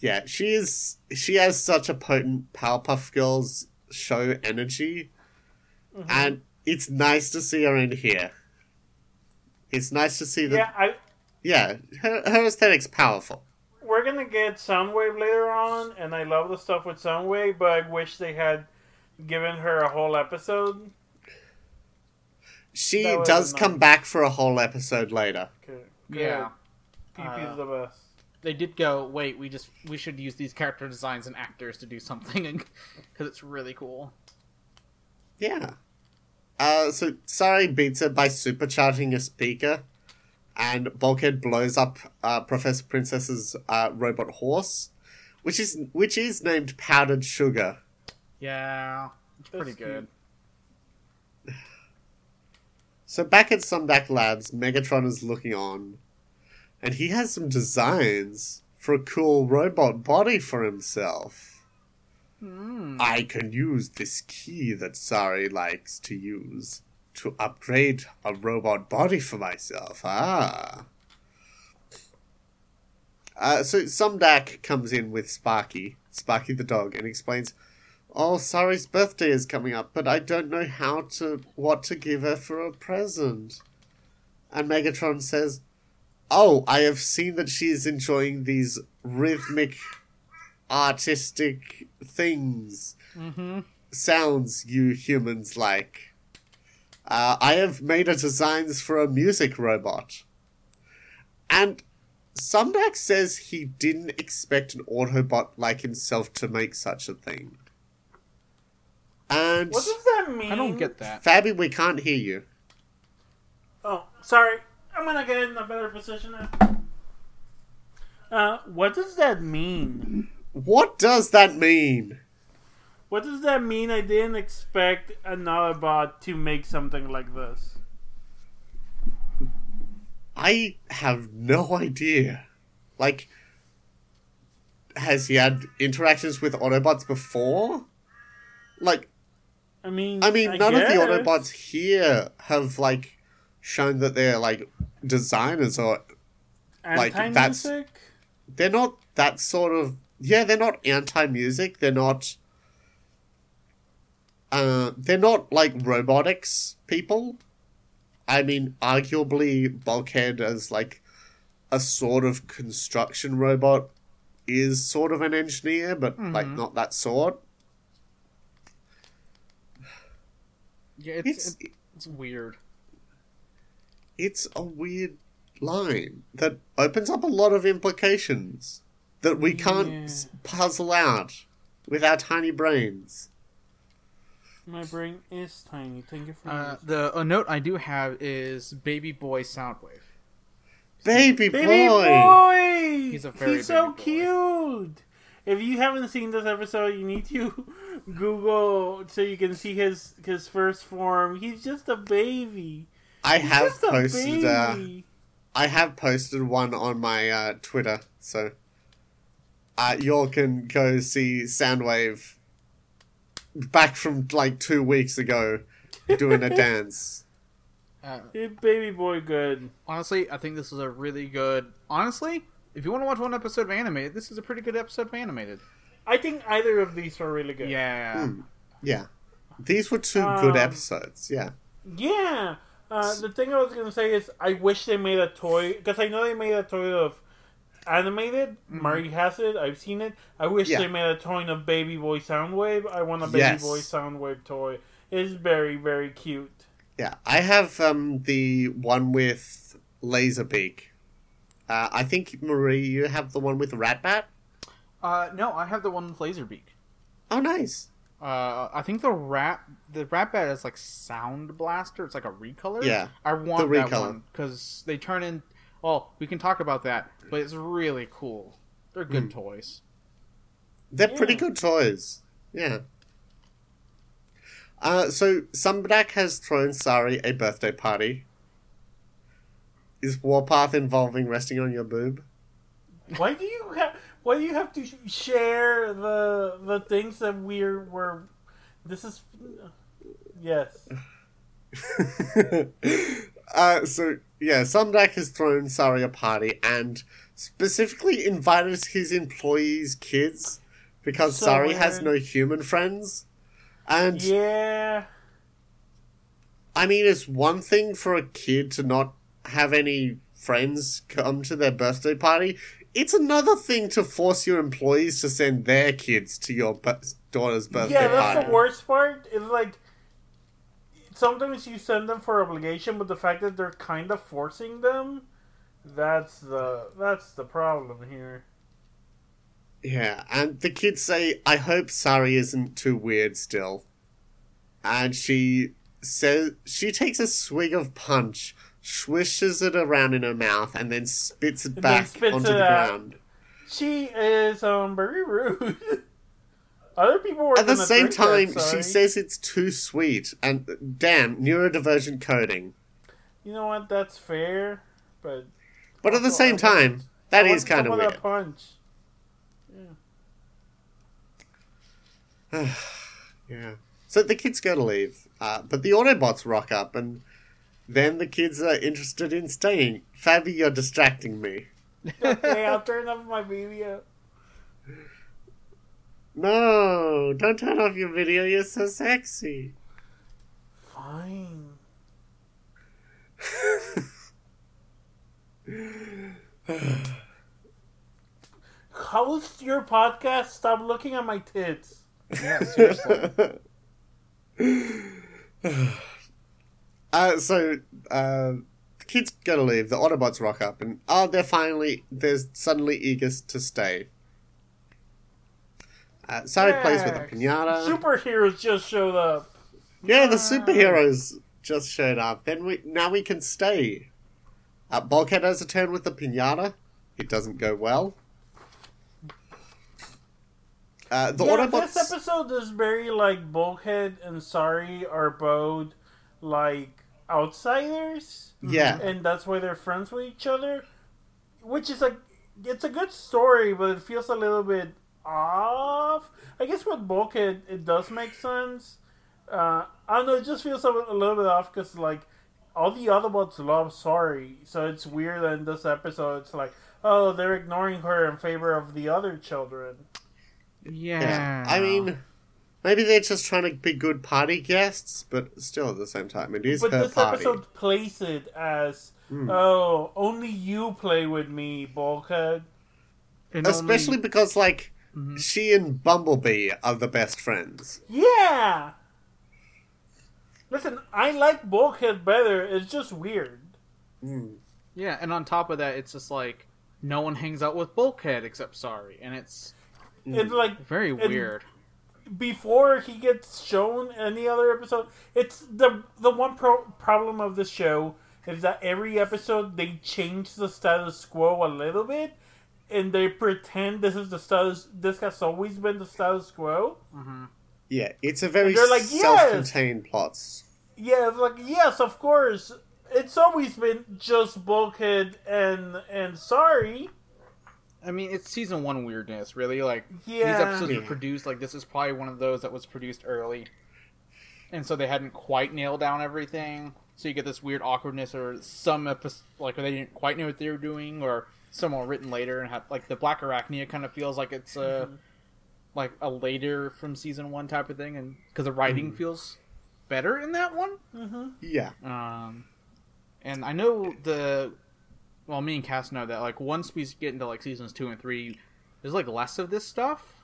Yeah, she is. She has such a potent Powerpuff Girls show energy, Mm-hmm. and it's nice to see her in here. It's nice to see that. Yeah, I Yeah, her, her aesthetic's powerful. We're gonna get Soundwave later on, and I love the stuff with Soundwave, but I wish they had given her a whole episode. She That does been come nice. back for a whole episode later. Okay. Yeah. PP's Uh, the best. They did go. Wait, we just we should use these character designs and actors to do something because it's really cool. Yeah. Uh, so Sari, beats her by supercharging a speaker, and Bulkhead blows up uh, Professor Princess's uh, robot horse, which is which is named Powdered Sugar. Yeah, it's pretty good. So back at Sumdac Labs, Megatron is looking on, and he has some designs for a cool robot body for himself. Hmm. I can use this key that Sari likes to use to upgrade a robot body for myself. Ah. Uh, so Sumdac comes in with Sparky, Sparky the dog, and explains, "Oh, Sari's birthday is coming up, but I don't know how to what to give her for a present." And Megatron says, "Oh, I have seen that she is enjoying these rhythmic, artistic things, Mm-hmm. sounds you humans like. Uh, I have made her designs for a music robot." And Sumdac says he didn't expect an Autobot like himself to make such a thing. And What does that mean? I don't get that. Fabi, we can't hear you. Oh, sorry. I'm gonna get in a better position now. Uh, what does that mean? What does that mean? What does that mean? I didn't expect another bot to make something like this. I have no idea. Like, has he had interactions with Autobots before? Like, I mean, I mean, none of the. Autobots here have, like, shown that they're, like, designers or. like, that's-? They're not that sort of. Yeah, they're not anti music. They're not. Uh, they're not, like, robotics people. I mean, arguably, Bulkhead as, like, a sort of construction robot is sort of an engineer, but, like, Mhm. not that sort. Yeah, it's It's. it's, it's weird. it's a weird line that opens up a lot of implications that we can't Yeah. puzzle out with our tiny brains. My brain is tiny. Thank you for Uh, the a note I do have is Baby Boy Soundwave. Baby, Baby boy! boy! He's a very He's so baby boy. cute. If you haven't seen this episode, you need to Google so you can see his his first form. He's just a baby. I He's have just a posted. Uh, baby. I have posted one on my uh, Twitter, so uh, y'all can go see Soundwave back from like two weeks ago doing a dance. Uh, Hey, baby boy, good. honestly, I think this is a really good. Honestly, if you want to watch one episode of animated, this is a pretty good episode of animated. I think either of these are really good. Yeah. Hmm. Yeah, these were two good Um, episodes. Yeah. Yeah. Uh, the thing I was gonna say is, I wish they made a toy because I know they made a toy of animated. Murray has it. I've seen it. I wish Yeah. they made a toy of Baby Boy Soundwave. I want a Baby Yes. Boy Soundwave toy. It's very very cute. Yeah, I have um, the one with Laserbeak. Uh, I think Marie, you have the one with Ratbat. Uh, no, I have the one with Laserbeak. Oh, nice. Uh, I think the rat the rat bat is like Sound Blaster. It's like a recolor. Yeah, I want the that recolor. one because they turn in. Well, we can talk about that, but it's really cool. They're good Hmm. toys. They're pretty good toys. Yeah. Uh, so Sumdac has thrown Sari a birthday party. Is Warpath involving resting on your boob? Why do you have? Why do you have to share the the things that we're we're? This is. Yes. uh, so yeah, Sumdac has thrown Sari a party and specifically invited his employees' kids because So Sari has no human friends. And Yeah. I mean, it's one thing for a kid to not have any friends come to their birthday party. It's another thing to force your employees to send their kids to your daughter's birthday Yeah, that's party. the worst part. Is like sometimes you send them for obligation, but the fact that they're kind of forcing them, that's the that's the problem here. Yeah, and the kids say, I hope Sari isn't too weird still. And she says she takes a swig of punch, swishes it around in her mouth, and then spits it then back spits onto it the out. ground. She is um very rude. Other people were At the same that, time, she says it's too sweet, and damn, neurodivergent coding. "You know what? That's fair, but But at the same I time, want- that I is kind of some that weird. punch. Yeah. Yeah. So the kids go to leave, uh, but the Autobots rock up, and then the kids are interested in staying. Fabi, you're distracting me. Okay, I'll turn off my video. No, don't turn off your video. You're so sexy. Fine. Host your podcast. Stop looking at my tits. Yeah, seriously. uh, so uh, the kids gotta leave. The Autobots rock up, and oh, they're finally they're suddenly eager to stay. Uh, Sari plays with a pinata. Superheroes just showed up. Yeah, the superheroes just showed up. Then we now we can stay. Uh, Bulkhead has a turn with the pinata. It doesn't go well. Uh, the yeah, Autobots. this episode is very like Bulkhead and Sari are both like outsiders, yeah, and that's why they're friends with each other. Which is like, it's a good story, but it feels a little bit off. I guess with Bulkhead, it does make sense. Uh, I don't know, it just feels a, a little bit off because like all the other ones love Sari. so it's weird that in this episode it's like, oh, they're ignoring her in favor of the other children. Yeah. yeah. I mean, maybe they're just trying to be good party guests, but still at the same time, it is But her this party. episode plays it as, Hmm. oh, only you play with me, Bulkhead. And Especially only- because, like, Mm-hmm. she and Bumblebee are the best friends. Yeah! Listen, I like Bulkhead better, it's just weird. yeah, and on top of that, it's just like no one hangs out with Bulkhead except Sari, and it's It's like, very And- weird. before he gets shown any other episode, it's the the one pro- problem of the show is that every episode they change the status quo a little bit, and they pretend this is the status. This has always been the status quo. Mm-hmm. Yeah, it's a very like, self-contained plots. Yeah, it's like yes, of course. It's always been just Bulkhead and and Sari. I mean, it's season one weirdness, really. Like Yeah. these episodes Yeah. were produced like this is probably one of those that was produced early, and so they hadn't quite nailed down everything. So you get this weird awkwardness, or some episode like they didn't quite know what they were doing, or some were written later and had like the Black Arachnia kind of feels like it's a Mm-hmm. like a later from season one type of thing, and because the writing feels better in that one. Yeah. Um, and I know the well, me and Cass know that like once we get into like seasons two and three, there's like less of this stuff.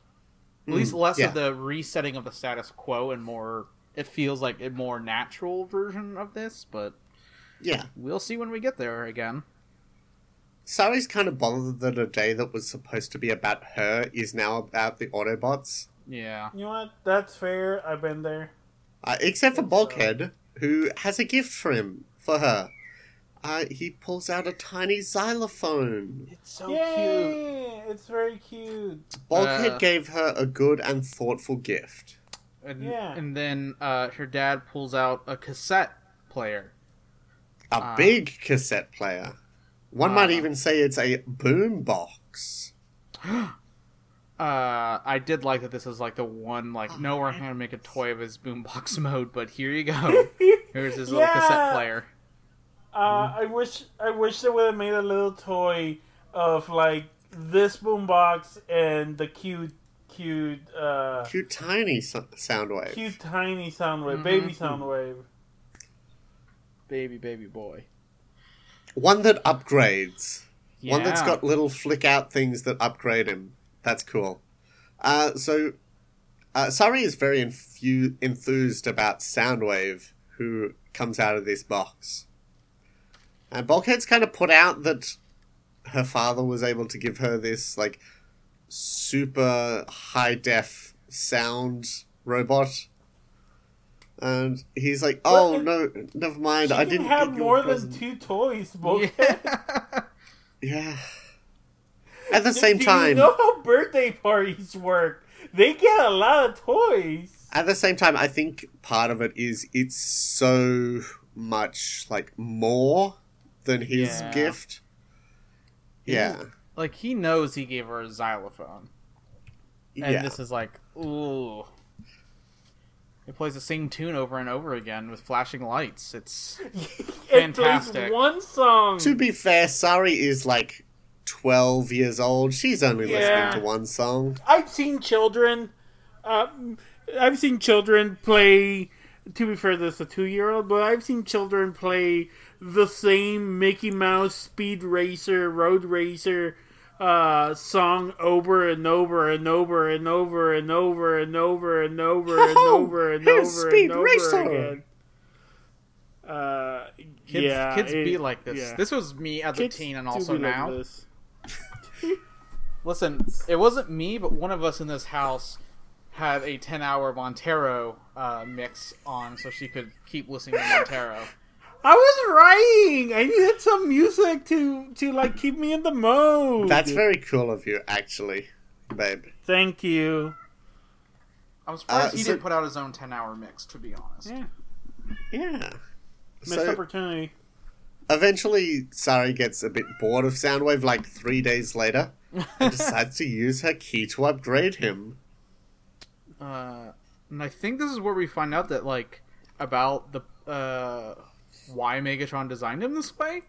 At least Mm, less yeah. of the resetting of the status quo and more. It feels like a more natural version of this, but Yeah. we'll see when we get there again. Sari's kind of bothered that a day that was supposed to be about her is now about the Autobots. Yeah, You know what? That's fair. I've been there. Uh, except for It's, uh, Bulkhead, who has a gift for him, for her. Uh, he pulls out a tiny xylophone. it's so Yay! It's very cute. Bulkhead Uh. gave her a good and thoughtful gift. And, Yeah. and then uh, her dad pulls out a cassette player. A Ah. big cassette player. One Ah. might even say it's a boom box. Uh, I did like that this is like the one like no we're not gonna make a toy of his boombox mode, but here you go. Here's his little cassette player. Uh, I wish I wish they would have made a little toy of like this boombox and the cute, cute, uh, Cute tiny so- sound wave. cute tiny Soundwave, Mhm. baby Soundwave. Baby, baby boy. One that upgrades. One that's got little flick out things that upgrade him. That's cool. Uh, so, uh, Sari is very infu- enthused about Soundwave, who comes out of this box. And Bulkhead's kind of put out that her father was able to give her this, like, super high def sound robot. And he's like, "Oh Well, no, never mind. She I didn't have get you more than two toys, both. Yeah. Yeah. At the Do- same do time, you know how birthday parties work? They get a lot of toys. at the same time, I think part of it is it's so much like more than his Yeah. gift. Yeah. like he knows he gave her a xylophone, and yeah. this is like, ooh. It plays the same tune over and over again with flashing lights. It's It Fantastic. plays one song. To be fair, Sari is like 12 years old. She's only Yeah. listening to one song. I've seen children. Um, I've seen children play. To be fair, this is a two-year-old, but I've seen children play the same Mickey Mouse Speed Racer, Road Racer uh, song over and over and over and over and over and over and over and Ho-ho! over and over and over again. Uh, kids. yeah, kids it- be like this. yeah. This was me as Kids a teen, and also be like now. Listen, it wasn't me, but one of us in this house had a 10 hour Montero uh, mix on so she could keep listening to Montero. I was writing. I needed some music to to like keep me in the mode. That's very cool of you, actually, babe. Thank you. I'm surprised Uh, he so- didn't put out his own 10 hour mix, to be honest. Yeah, Yeah. missed So opportunity. eventually, Sari gets a bit bored of Soundwave like three days later and decides to use her key to upgrade him. Uh, and I think this is where we find out that, like, about the, uh, why Megatron designed him this way.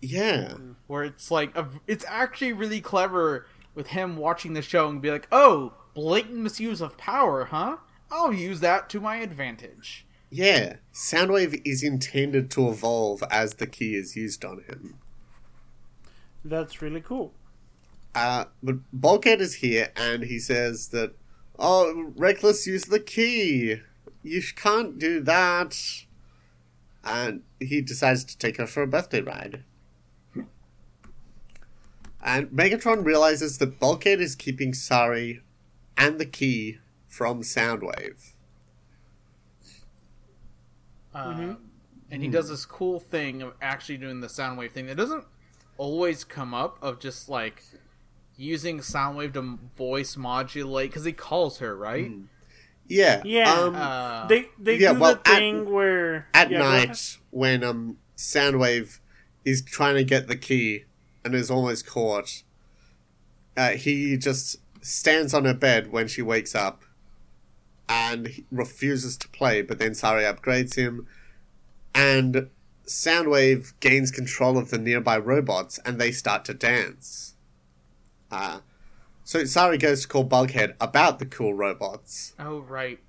Yeah. Where it's like, a, it's actually really clever with him watching the show and be like, oh, blatant misuse of power, huh? I'll use that to my advantage. Yeah. Soundwave is intended to evolve as the key is used on him. That's really cool. Uh, but Bulkhead is here and he says that, oh, Reckless use of the key. You can't do that. And he decides to take her for a birthday ride. And Megatron realizes that Bulkhead is keeping Sari and the key from Soundwave. Uh, Mm-hmm. And he does this cool thing of actually doing the Soundwave thing that doesn't always come up of just like using Soundwave to voice modulate because he calls her right. Yeah. Yeah. Um, Uh, They they yeah, do well, the at- where at yeah, night when um Soundwave is trying to get the key and is almost caught, uh, he just stands on her bed when she wakes up and refuses to play. But then Sari upgrades him, and Soundwave gains control of the nearby robots, and they start to dance. Uh, so Sari goes to call Bulkhead about the cool robots, Oh right.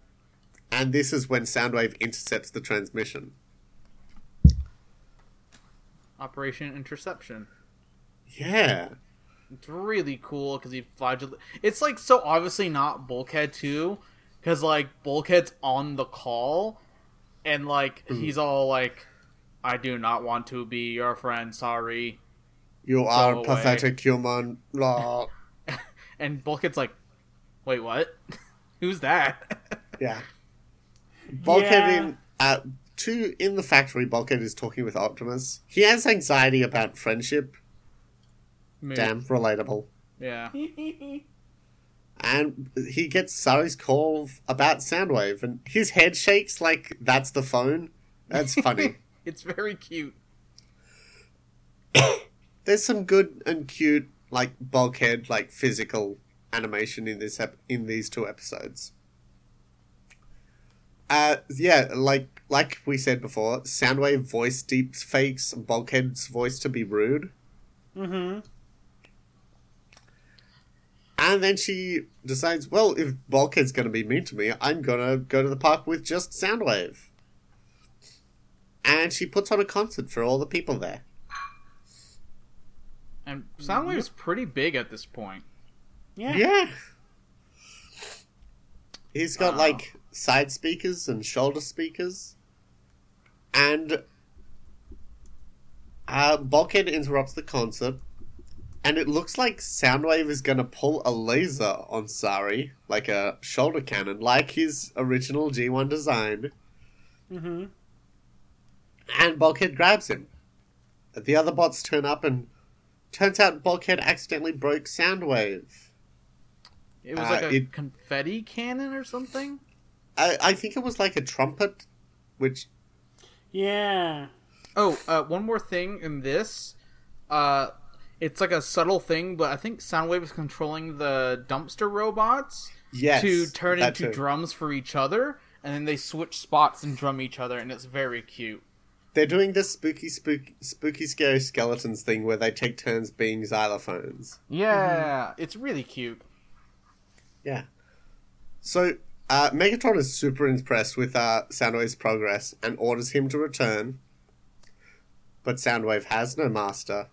and this is when Soundwave intercepts the transmission. Operation Interception. Yeah. It's really cool because he flagell. It's like so obviously not Bulkhead too, because like Bulkhead's on the call, and like Hmm. he's all like, "I do not want to be your friend. Sorry." You are away. pathetic human. Blah. And Bulkhead's like, "Wait, what? Who's that?" Yeah. Bulkhead Yeah. in uh two in the factory, Bulkhead is talking with Optimus. He has anxiety about friendship. Mood. Damn, relatable. Yeah. And he gets Sari's call about Soundwave and his head shakes like that's the phone. That's funny. It's very cute. There's some good and cute like Bulkhead like physical animation in this ep- in these two episodes. Uh, yeah, like like we said before, Soundwave voice deep fakes Bulkhead's voice to be rude, Mm-hmm. and then she decides, well, if Bulkhead's gonna be mean to me, I'm gonna go to the park with just Soundwave, and she puts on a concert for all the people there. And Soundwave's pretty big at this point. Yeah. Yeah. He's got Wow. like side speakers and shoulder speakers. And uh, Bulkhead interrupts the concert. And it looks like Soundwave is going to pull a laser on Sari, like a shoulder cannon, like his original G1 design. Mm-hmm. and Bulkhead grabs him. The other bots turn up, and turns out Bulkhead accidentally broke Soundwave. It was Uh, like a it- confetti cannon or something. I, I think it was like a trumpet, which Yeah. Oh, uh, one more thing in this. Uh, it's like a subtle thing, but I think Soundwave is controlling the dumpster robots yes, to turn into too. drums for each other, and then they switch spots and drum each other, and it's very cute. They're doing this spooky, spooky, spooky, scary skeletons thing where they take turns being xylophones. Yeah, it's really cute. Yeah. So uh, Megatron is super impressed with uh, Soundwave's progress and orders him to return. But Soundwave has no master,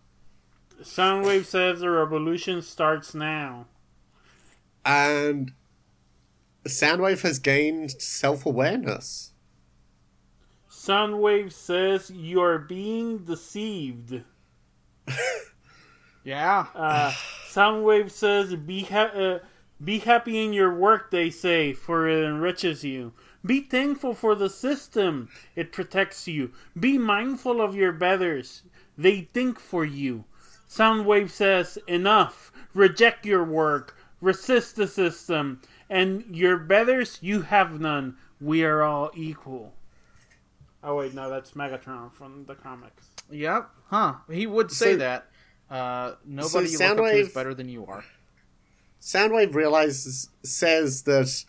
Soundwave says the revolution starts now. and Soundwave has gained self awareness. Soundwave says you are being deceived. Yeah. Uh, Soundwave says be ha- uh, be happy in your work. They say for it enriches you. Be thankful for the system; it protects you. Be mindful of your betters; they think for you. Soundwave says enough. Reject your work. Resist the system, and your betters you have none. We are all equal. Oh wait, no, that's Megatron from the comics. Yep. Huh. He would say So- that. Uh, nobody you look up to is better than you are. Soundwave realizes says that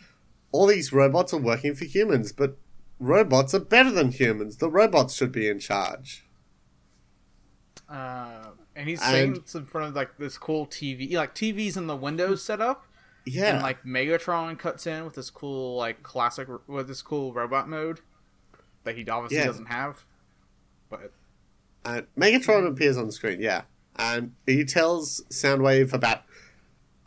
all these robots are working for humans, but robots are better than humans. The robots should be in charge. Uh, and he's And- saying it's in front of like this cool TV, like TVs in the windows set up, Yeah, and like Megatron cuts in with this cool like classic with this cool robot mode that he obviously Yeah. doesn't have. But and Megatron appears on screen. Yeah, and he tells Soundwave about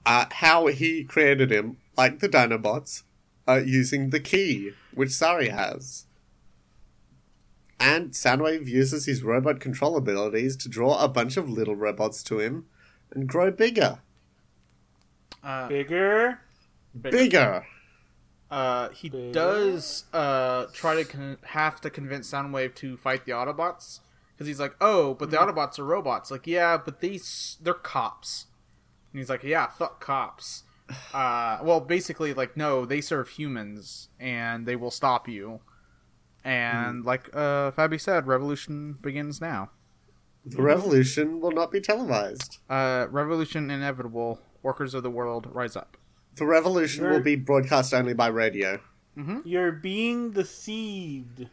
uh, how he created him, like the Dinobots, uh, using the key which Sari has. And Soundwave uses his robot control abilities to draw a bunch of little robots to him and grow bigger. uh, Bigger. Bigger! Uh, he Bigger. does uh try to con- have to convince Soundwave to fight the Autobots because he's like, oh, but the Autobots are robots. Like, yeah, but these they're cops. And he's like, yeah, fuck cops. Uh, well, basically, like, no, they serve humans and they will stop you. And like uh, Fabi said, revolution begins now. The revolution will not be televised. Uh, revolution inevitable. Workers of the world, rise up. The revolution will be broadcast only by radio. Mm-hmm. You're being deceived.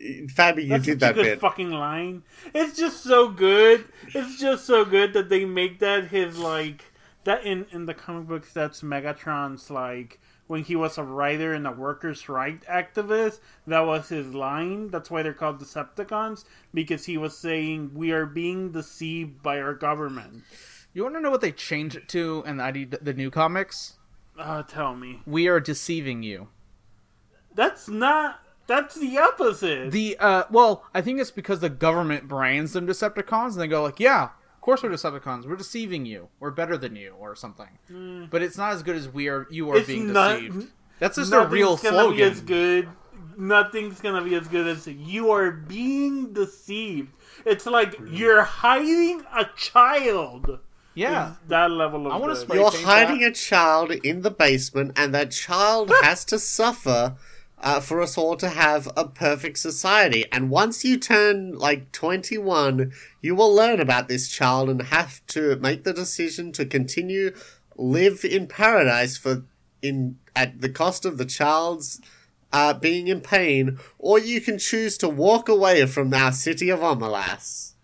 Fabi, you That's did such a that good bit. fucking line. It's just so good. It's just so good that they make that his like that in in the comic books. That's Megatron's like when he was a writer and a workers' right activist. That was his line. That's why they're called Decepticons because he was saying we are being deceived by our government. You want to know what they changed it to in the ID, the new comics? Uh, tell me, We are deceiving you. that's not. That's the opposite. The uh, well, I think it's because the government brands them Decepticons, and they go like, "Yeah, of course we're Decepticons. We're deceiving you. We're better than you, or something." But it's not as good as we are. You are Hmm. It's being not- deceived. That's just a Nothing's real gonna be as good. Nothing's gonna be as good as you are being deceived. It's like you're hiding a child. Yeah, that level of. I wanna good. spray- You're paint hiding that. a child in the basement, and that child has to suffer uh, for us all to have a perfect society. And once you turn like 21, you will learn about this child and have to make the decision to continue live in paradise for in at the cost of the child's uh, being in pain, or you can choose to walk away from our city of Omelas.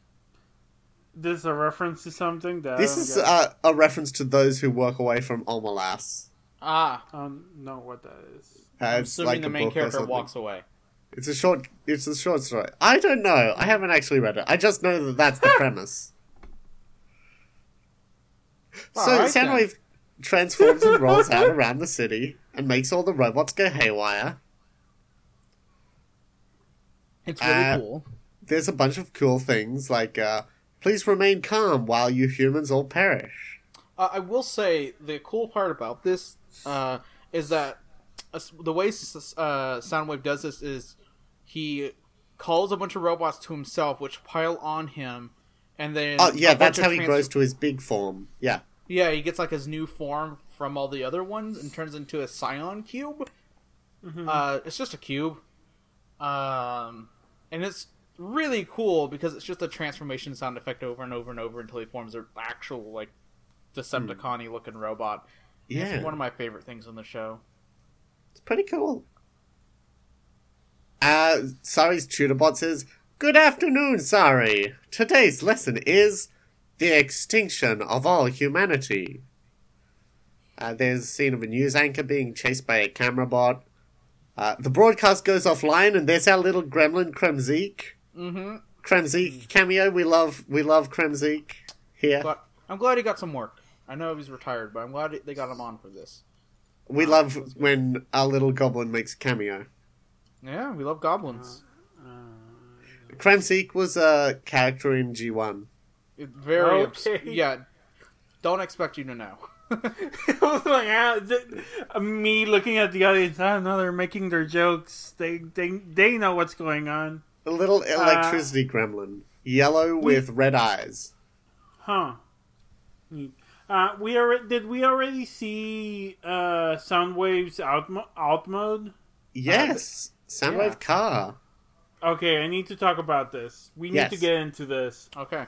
This is a reference to something that This is uh, a reference to those who walk away from Omelas. ah, I don't know what that is. Uh, I'm it's assuming like the a main character walks away. It's a short. It's a short story. I don't know. I haven't actually read it. I just know that that's the premise. so Alright then. Soundwave transforms and rolls out around the city and makes all the robots go haywire. It's really Uh, cool. There's a bunch of cool things like, uh, "Please remain calm while you humans all perish." Uh, I will say the cool part about this uh, is that uh, the way uh, Soundwave does this is he calls a bunch of robots to himself, which pile on him, and then Oh yeah, that's of how he trans- grows to his big form. Yeah. Yeah, he gets like his new form from all the other ones and turns into a Scion cube. Uh, it's just a cube, um, and it's really cool because it's just a transformation sound effect over and over and over until he forms an actual like Decepticon-y looking robot. Yeah. It's one of my favorite things on the show. It's pretty cool. Uh, Sari's Tutorbot says, Good afternoon, Sari. Today's lesson is the extinction of all humanity. Uh, there's a scene of a news anchor being chased by a camera bot. Uh, the broadcast goes offline, and there's our little gremlin Kremzeek. Mm-hmm. Kremzeek mm. cameo. We love, we love Kremzeek here. But I'm glad he got some work. I know he's retired, but I'm glad they got him on for this. We uh, love when our little goblin makes a cameo. Yeah, we love goblins. Uh, uh, Kremzeek was a character in G1. It very obs- Okay. yeah. Don't expect you to know. I was like, ah, th- me looking at the audience. Ah, I don't know. They're making their jokes. They they they know what's going on, A little electricity gremlin. Yellow with red eyes. huh? Uh, we already did. We already see uh, Soundwave's out mo- out mode. Yes. Soundwave yeah. car. Okay, I need to talk about this. We need Yes. to get into this. okay.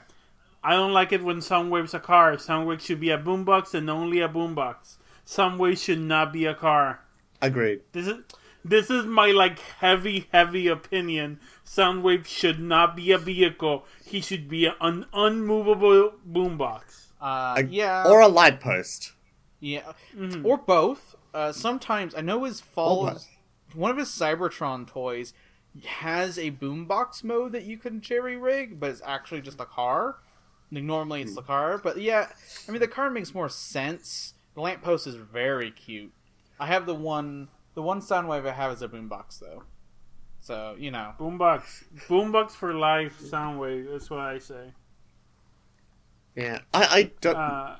I don't like it when Soundwave's a car. Soundwave should be a boombox and only a boombox. Soundwave should not be a car. Agreed. This is this is my like heavy, heavy opinion. Soundwave should not be a vehicle. He should be an unmovable boombox. Uh, A- yeah. Or a light post. Yeah, Mhm. or both. Uh, sometimes I know his falls. One of his Cybertron toys has a boombox mode that you can cherry rig, but it's actually just a car. Like, normally it's the car, but yeah, I mean the car makes more sense. The lamppost is very cute. I have the one, the one Soundwave I have is a boombox though, so you know. Boombox, boombox for life. Soundwave. That's what I say. Yeah. I, I don't Uh,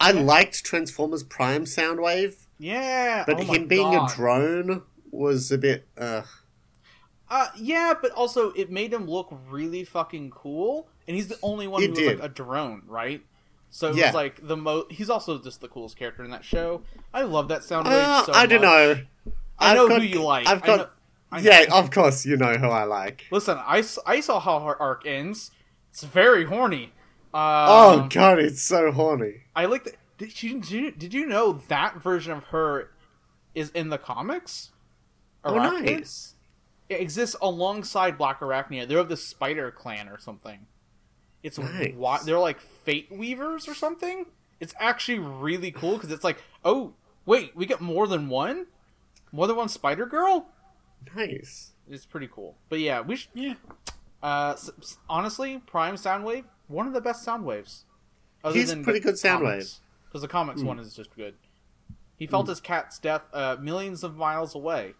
I liked Transformers Prime Soundwave, Yeah, but oh him being God. a drone was a bit uh Uh, yeah, but also it made him look really fucking cool, and he's the only one It who was like a drone, right? So it Yeah. was like the mo. He's also just the coolest character in that show. I love that sound wave uh, so I don't know. I I've know got- who you like. I've I got know- I know. Yeah, of course you know who I like. Listen, I, I saw how her arc ends. It's very horny. Um, oh god, it's so horny. I like that. Did you, did you did you know that version of her is in the comics? Oh nice. It exists alongside Black Arachnia. They're of the Spider Clan or something. It's Nice. wa- they're like Fate Weavers or something. It's actually really cool because it's like, oh wait, we get more than one, more than one Spider Girl. Nice. It's pretty cool. But yeah, we should. yeah. Uh, s- s- honestly, Prime Soundwave, one of the best Soundwaves. He's a pretty good Soundwave. because the comics one is just good. He felt his cat's death uh, millions of miles away.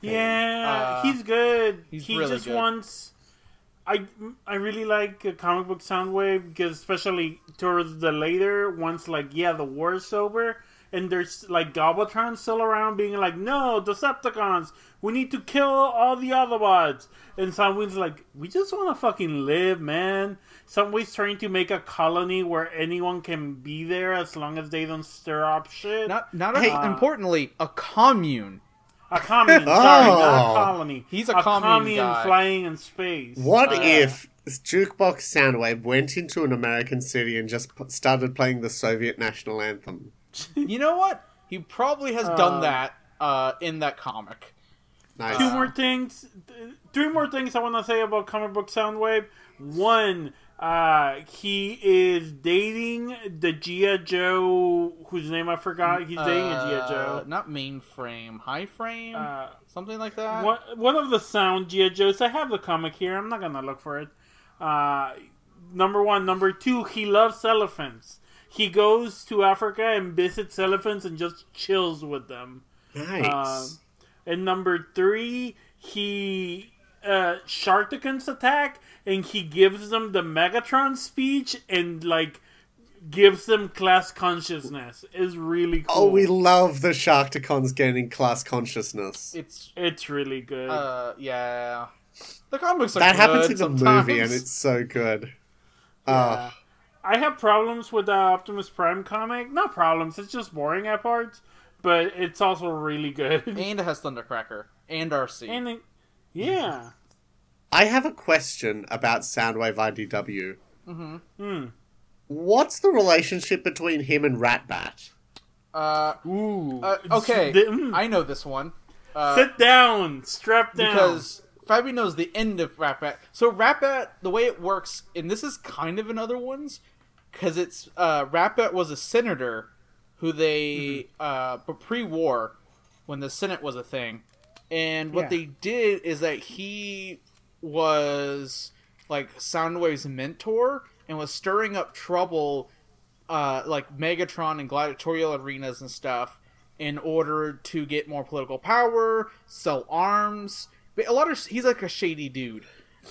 Yeah, Uh, he's good. he's he really just good. wants. I I really like a comic book Soundwave because especially towards the later once like yeah the war is over and there's like Gobbletron still around being like no Decepticons we need to kill all the Autobots and Soundwave's like we just want to fucking live man. Soundwave's trying to make a colony where anyone can be there as long as they don't stir up shit. Not not Hey. as importantly, a commune. A commune, sorry, not Oh. a colony. He's a commune guy. flying in space. What Uh, if Jukebox Soundwave went into an American city and just p- started playing the Soviet national anthem? You know what? He probably has Uh, done that uh, in that comic. Nice. Two more things, th- three more things I want to say about comic book Soundwave. One, uh, he is dating the G.I. Joe, whose name I forgot. He's dating a G.I. Uh, Joe. not mainframe, high frame, Uh, something like that. one, one of the sound G.I. Joes. I have the comic here. I'm not gonna look for it. Uh, number one, number two. He loves elephants. He goes to Africa and visits elephants and just chills with them. Nice. Um, and number three, he uh, Sharkticons attack and he gives them the Megatron speech and like gives them class consciousness is really cool. Oh, we love the Sharkticons gaining class consciousness. It's it's really good. uh yeah. The comics are that good happens in the sometimes. movie, and it's so good. Yeah. Uh, I have problems with the Optimus Prime comic. Not problems, it's just boring at parts, but it's also really good. and it has Thundercracker and RC. and it, yeah. I have a question about Soundwave IDW. Hmm. What's the relationship between him and Ratbat? uh, Ooh. uh, okay, the- mm. I know this one. Uh, Sit down. Strap down. because Fabi knows the end of Ratbat. So Ratbat, the way it works, and this is kind of in other ones, because it's uh, Ratbat was a senator who they uh, but pre-war when the Senate was a thing, and what Yeah. they did is that he was like Soundwave's mentor and was stirring up trouble, uh, like Megatron and gladiatorial arenas and stuff, in order to get more political power, sell arms. But a lot of he's like a shady dude.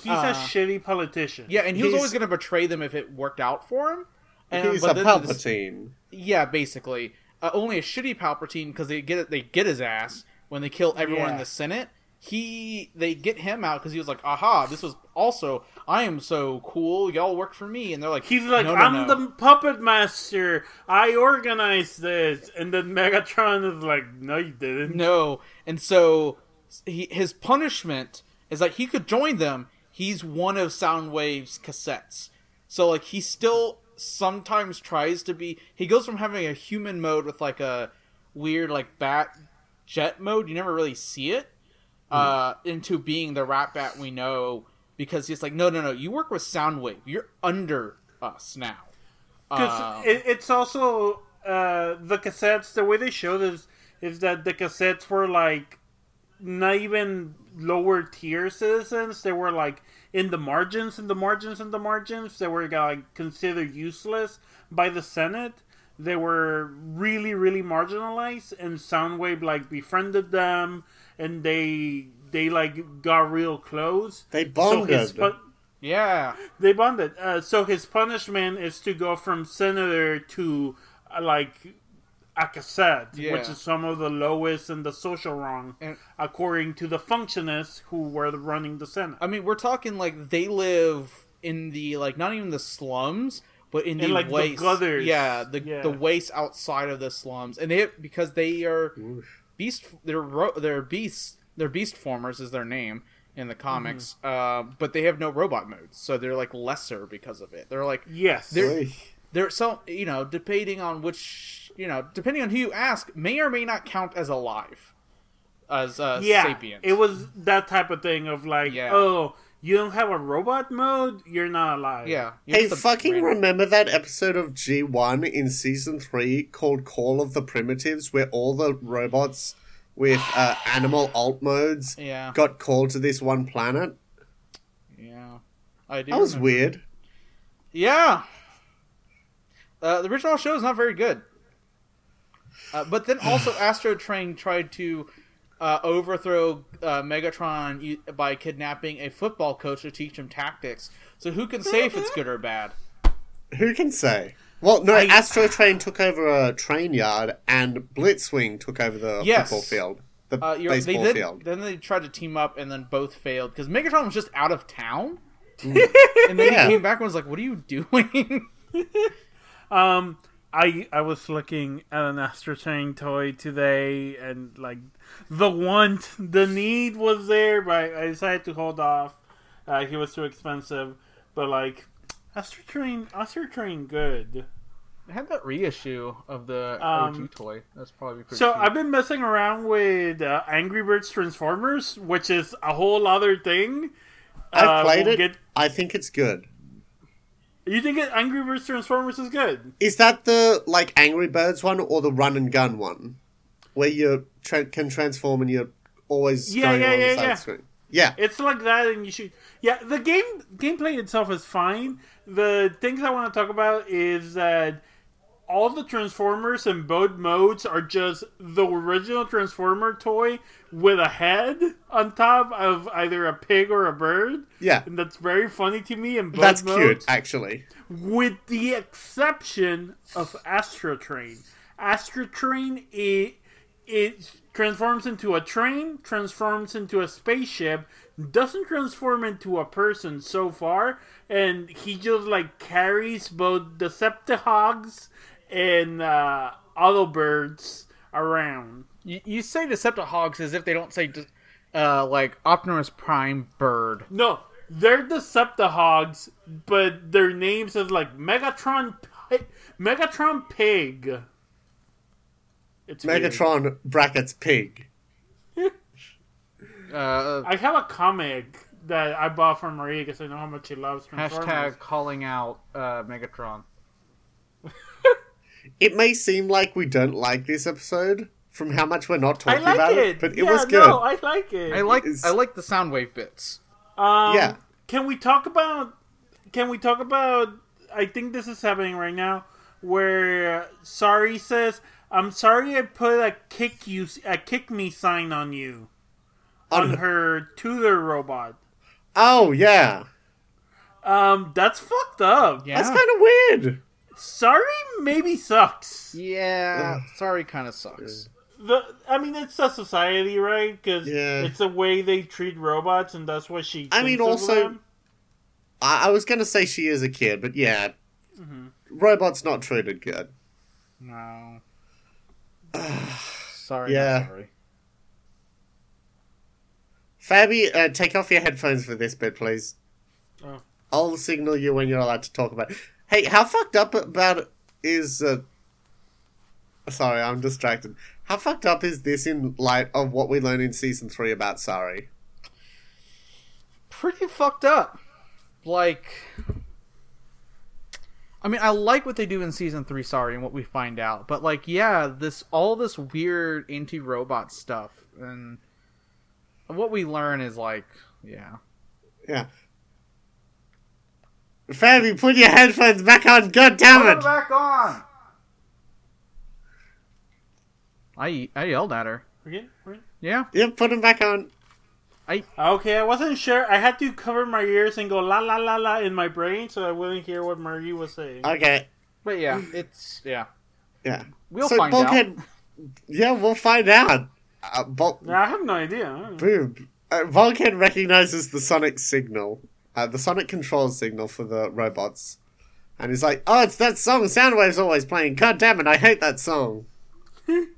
He's uh, a shitty politician. Yeah, and he was always going to betray them if it worked out for him. And, He's but a then this- Palpatine. yeah, basically. Uh, only a shitty Palpatine because they get they get his ass when they kill everyone in the Senate. He they get him out because he was like, "Aha! This was also I am so cool. Y'all work for me." And they're like, He's like, "No, no, I'm no." the puppet master. I organized this. And then Megatron is like, no, you didn't. No, and so he, his punishment is like he could join them. He's one of Soundwave's cassettes, so like he still sometimes tries to be. He goes from having a human mode with like a weird like bat jet mode. You never really see it uh, into being the Ratbat we know because he's like, no, no, no. You work with Soundwave. You're under us now. Because Uh, it, it's also uh, the cassettes. The way they show this is that the cassettes were like not even lower tier citizens. They were like in the margins, in the margins, in the margins. They were like considered useless by the Senate. They were really, really marginalized, and Soundwave like befriended them, and they they like got real close. They So his bonded. pu- yeah, they bonded. Uh, so his punishment is to go from senator to uh, like a cassette, Yeah. which is some of the lowest in the social rung, And- according to the functionists who were running the Senate. I mean, we're talking like they live in the like not even the slums, but in the In, like, the waste. gutters. Yeah, the Yeah. the waste outside of the slums, and they because they are Oof. beast. They're ro- they're beasts. They're beast formers is their name in the comics, Mm-hmm. uh, but they have no robot modes, so they're like lesser because of it. They're like yes, They're- Oy. they're so you know depending on which you know depending on who you ask may or may not count as alive as uh, yeah, sapient. it was that type of thing of like, Yeah. oh, you don't have a robot mode, you're not alive. yeah. you're Hey, fucking random- remember that episode of G1 in season 3 called Call of the Primitives, where all the robots with uh, animal alt modes Yeah. got called to this one planet? Yeah, I do. That was remember. weird. Yeah. Uh, the original show is not very good. Uh, but then also Astrotrain tried to uh, overthrow uh, Megatron u- by kidnapping a football coach to teach him tactics. So who can say if it's good or bad? Who can say? Well, no, I- Astrotrain took over a train yard, and Blitzwing took over the Yes. football field, the Uh, you're, they baseball then, field. then they tried to team up and then both failed because Megatron was just out of town. Mm. and then Yeah. he came back and was like, "What are you doing?" Um, I I was looking at an Astro Train toy today, and like the want, the need was there, but I decided to hold off. Uh, he was too expensive, but like Astrotrain, Astro Train, good. I had that reissue of the Um, OG toy. That's probably pretty. So cheap. I've been messing around with uh, Angry Birds Transformers, which is a whole other thing. I've Uh, played we'll it. get- I think it's good. you think Angry Birds Transformers is good? Is that the like Angry Birds one or the Run and Gun one, where you tra- can transform and you're always Yeah, going yeah, along yeah, the side yeah. screen? Yeah, It's like that, and you should. Yeah, the game gameplay itself is fine. The things I want to talk about is that all the Transformers in both modes are just the original Transformer toy with a head on top of either a pig or a bird. Yeah, And that's very funny to me And that's modes. cute, actually. with the exception of Astrotrain. Astro Train it transforms into a train, transforms into a spaceship, doesn't transform into a person so far, and he just like carries both Deceptihogs and uh, Autobirds around. You, you say Deceptihogs as if they don't say, uh, like Optimus Prime Bird. No, they're Deceptihogs, but their names is like Megatron, Pi- Megatron Pig. It's weird. Megatron brackets pig. Uh, I have a comic that I bought from Marie because I know how much she loves Transformers. hashtag calling out uh, Megatron. It may seem like we don't like this episode from how much we're not talking like about it, it, but it yeah, was good. No, I like it. I like It's- I like the Soundwave bits. Um, Yeah. Can we talk about? Can we talk about? I think this is happening right now, where Sari says, "I'm sorry I put a kick you a kick me sign on you on On- her Tutor robot." Oh yeah, Um, that's fucked up. Yeah, that's kind of weird. Sari, maybe sucks. yeah. Sari, kind of sucks. The, I mean, it's a society, right? Because Yeah. it's the way they treat robots, and that's what she. I mean, also- I, I was gonna say she is a kid, but yeah, Mm-hmm. robots not treated good. No. Sorry, Yeah. sorry. Fabi, uh, take off your headphones for this bit, please. Oh. I'll signal you when you're allowed to talk about it. Hey, how fucked up about is. Uh... Sorry, I'm distracted. How fucked up is this in light of what we learned in season three about Sari? Pretty fucked up. Like, I mean, I like what they do in season three. Sorry, and what we find out, but like, yeah, this all this weird anti-robot stuff, and what we learn is like, yeah, Yeah. Fabi, put your headphones back on. God damn it! back on. I I yelled at her. Okay, right. Yeah, Yeah, put them back on. Okay, I wasn't sure. I had to cover my ears and go la la la la in my brain so I wouldn't hear what Marie was saying. Okay. but yeah, it's yeah. Yeah. We'll so find Bulkhead. Yeah, we'll find out. Uh, Bul- I have no idea. I boom. Uh, Bulkhead recognizes the sonic signal, uh, the sonic control signal for the robots, and he's like, "Oh, it's that song Soundwave's always playing. God damn it, I hate that song."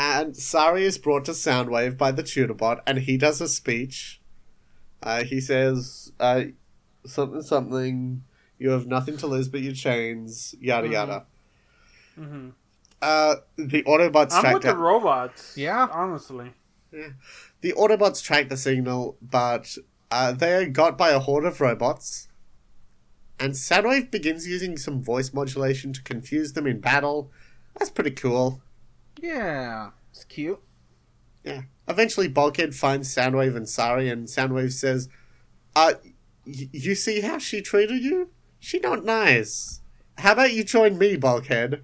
and Sari is brought to Soundwave by the Tutorbot, and he does a speech. Uh, he says, uh, "Something, something. You have nothing to lose but your chains. Yada Mhm. yada." Mhm. Uh, the Autobots I'm track with the robots. Yeah. honestly. Yeah. The Autobots track the signal, but uh, they are got by a horde of robots. And Soundwave begins using some voice modulation to confuse them in battle. That's pretty cool. Yeah, it's cute. Yeah. Eventually, Bulkhead finds Soundwave and Sari, and Soundwave says, "Uh, y- you see how she treated you? She not nice. How about you join me, Bulkhead?"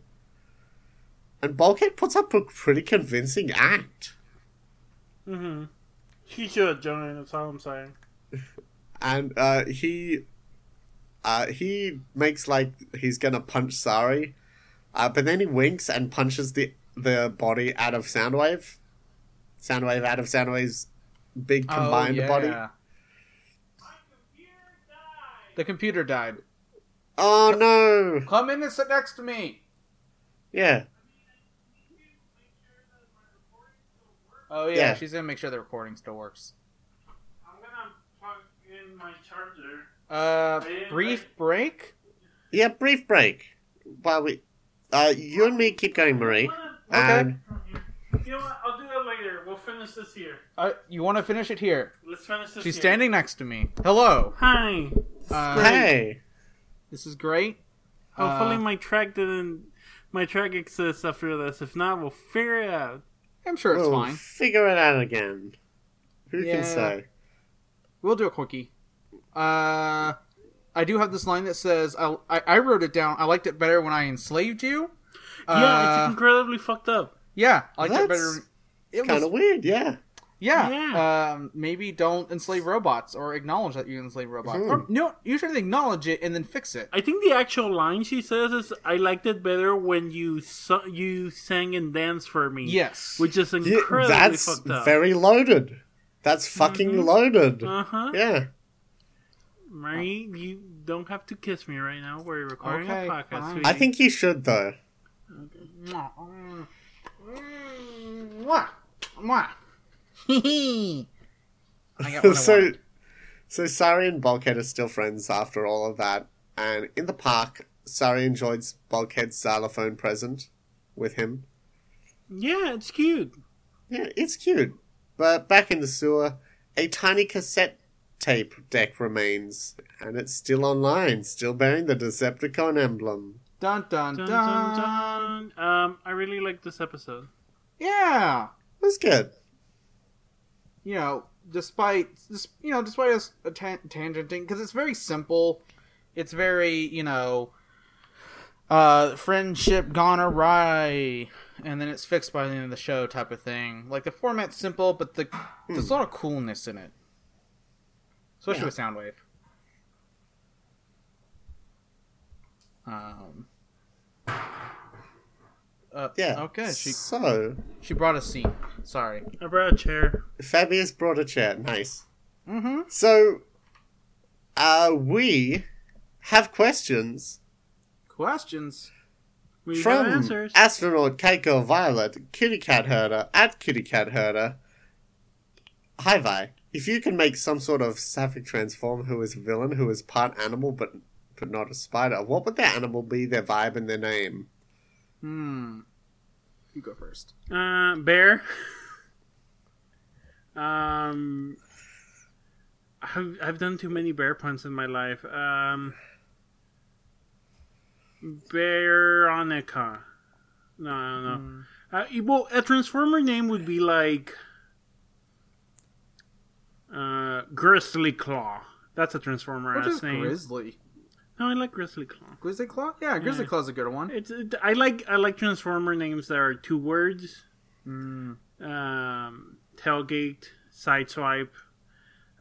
And Bulkhead puts up a pretty convincing act. Mm-hmm. He should join. That's all I'm saying. and uh, he uh, he makes like he's gonna punch Sari, uh, but then he winks and punches the the body out of Soundwave. Soundwave out of Soundwave's big combined oh, yeah. body. The computer died. Oh no! Come in and sit next to me. Yeah, Oh yeah, Yeah. she's gonna make sure the recording still works. I'm gonna plug in my charger. Uh, brief break. yeah. Brief break while we, uh, you and me keep going, Marie. And You know what? I'll do that later. We'll finish this here. Uh, you want to finish it here? Let's finish this. She's here. standing next to me. Hello. Hi. Uh, hey, This is great. Hopefully Uh, my track didn't. My track exists after this. If not, we'll figure it out. I'm sure it's we'll fine. figure it out again. Who Yeah. can say? We'll do a quickie. Uh, I do have this line that says, I, I, I wrote it down. I liked it better when I enslaved you. Yeah, Uh, it's incredibly fucked up. yeah, I liked it That's better. It was Kind of weird, yeah. Yeah. Yeah. Um, maybe don't enslave robots or acknowledge that you enslave robots. Hmm. Or, no, you should acknowledge it and then fix it. I think the actual line she says is, "I liked it better when you su- you sang and danced for me." Yes. which is Yeah, incredibly that's fucked up. very loaded. That's fucking loaded. Uh huh. Yeah. Marie, you don't have to kiss me right now. We're recording Okay, a podcast. fine. sweetie. I think you should, though. So, so Sari and Bulkhead are still friends after all of that. And in the park, Sari enjoys Bulkhead's xylophone present with him. Yeah, it's cute. Yeah, it's cute. But back in the sewer, a tiny cassette tape deck remains, and it's still online, still bearing the Decepticon emblem. Dun dun Dun, dun. dun, dun. Um, I really like this episode. Yeah. It was good. You know, despite this, you know, despite us a tan- tangenting, because it's very simple. It's very, you know, uh, friendship gone awry, and then it's fixed by the end of the show type of thing. Like the format's simple, but the there's a lot of coolness in it, especially Yeah. with Soundwave. Um. Uh, Yeah. Okay. She So, she brought a seat. Sorry. I brought a chair. Fabius brought a chair. Nice. Mm-hmm. So, uh, we have questions Questions. We have from answers. astronaut Keiko Violet, Kitty Cat Herder, at Kitty Cat Herder. Hi, Vi. If you can make some sort of sapphic transform who is a villain, who is part animal but but not a spider, what would their animal be, their vibe, and their name? Hmm. You go first. Uh, bear. Um, I've, I've done too many bear puns in my life. Um, Veronica. No, no, no. Hmm. Uh, well, a transformer name would be like uh, Grizzly Claw. That's a transformer Which ass name. Grizzly. No, I like Grizzly Claw. Grizzly Claw? Yeah, Grizzly Yeah. Claw's a good one. It's it, I like I like transformer names that are two words. Mm. um, tailgate, sideswipe,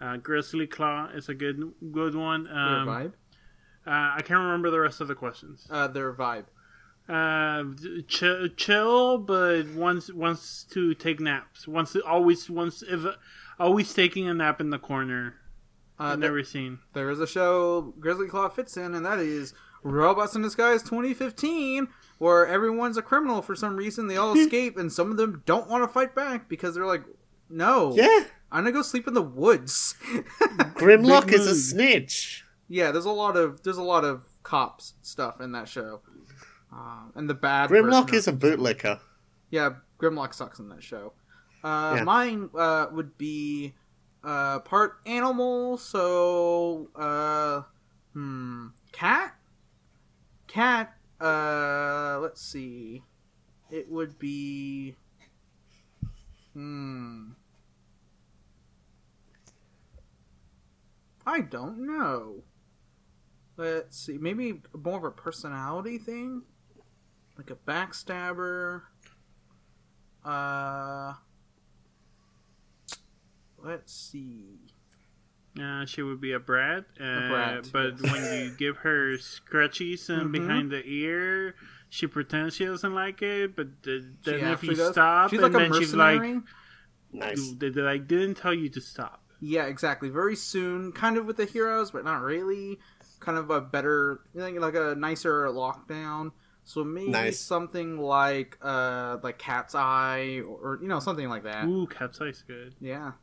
uh, grizzly claw is a good good one. Their Um, vibe. uh, I can't remember the rest of the questions. Uh, their vibe. Uh, ch- chill, but wants wants to take naps. Wants to always wants if always taking a nap in the corner. Uh, I've there, never seen. there is a show Grizzly Claw fits in, and that is Robots in Disguise 2015, where everyone's a criminal for some reason. They all escape, and some of them don't want to fight back because they're like, "No, Yeah, I'm gonna go sleep in the woods." Grimlock Big is a snitch. yeah, there's a lot of there's a lot of cops stuff in that show, um, and the bad version Grimlock is a bootlicker. Yeah, Grimlock sucks in that show. Uh, Yeah. Mine uh, would be uh, part animal, so uh, hmm, cat. Cat. Uh, let's see. It would be. Hmm. I don't know. Let's see. Maybe more of a personality thing, like a backstabber. Uh, let's see. Uh, she would be a brat, uh, brat, but yes. when you give her scratchies and Mhm. behind the ear, she pretends she doesn't like it. But th- then if you does. stop, she's and like a then she's like, mercenary. Nice. They, they, I didn't tell you to stop. Yeah, exactly. Very soon, kind of with the heroes, but not really. Kind of a better, like like a nicer Lockdown. So maybe Nice. something like uh like Cat's Eye or, or you know something like that. Ooh, Cat's Eye's good. Yeah.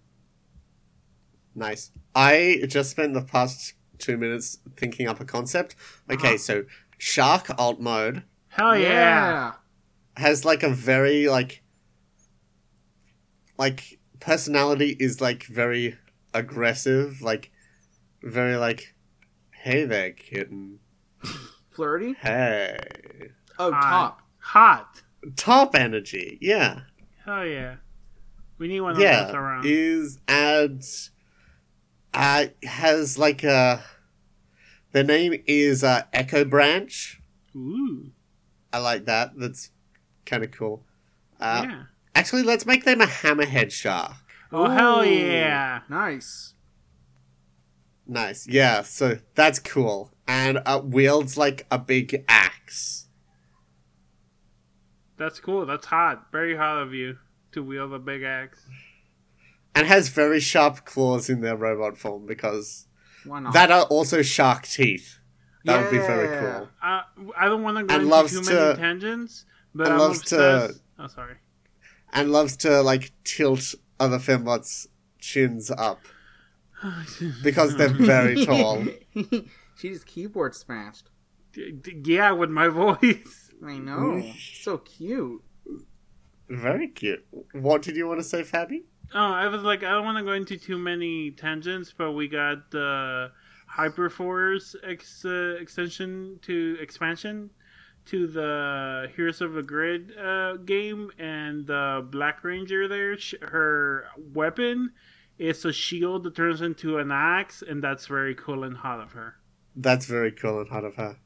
Nice. I just spent the past two minutes thinking up a concept. Okay, Uh-huh. so Shark alt mode Hell yeah! has like a very like like personality is like very aggressive, like very like hey there kitten. Flirty. Hey. Oh, Hot. top. Hot. Top energy, yeah. Hell yeah! We need one of those Yeah. around. Is adds uh has like a The name is uh, Echo Branch. Ooh. I like that. That's kind of cool. Uh, yeah. Actually, let's make them a hammerhead shark. Oh hell yeah! Nice. Nice. Yeah, so that's cool. And uh, wields like a big axe. That's cool. That's hot. Very hot of you to wield a big axe. And has very sharp claws in their robot form because Why not? that are also shark teeth. That would be very cool. Uh, I don't want to go And into loves too to- many tangents, but and I'm loves to- obsessed. Oh, sorry. And loves to like tilt other fembots' chins up because they're very tall. she just keyboard smashed. D- d- yeah, with my voice. I know. so cute. Very cute. What did you want to say, Fabi? Oh, I was like, I don't want to go into too many tangents, but we got the Hyperforce ex- uh, extension to expansion to the Heroes of the Grid uh, game, and the Black Ranger there, sh- her weapon is a shield that turns into an axe, and that's very cool and hot of her. That's very cool and hot of her.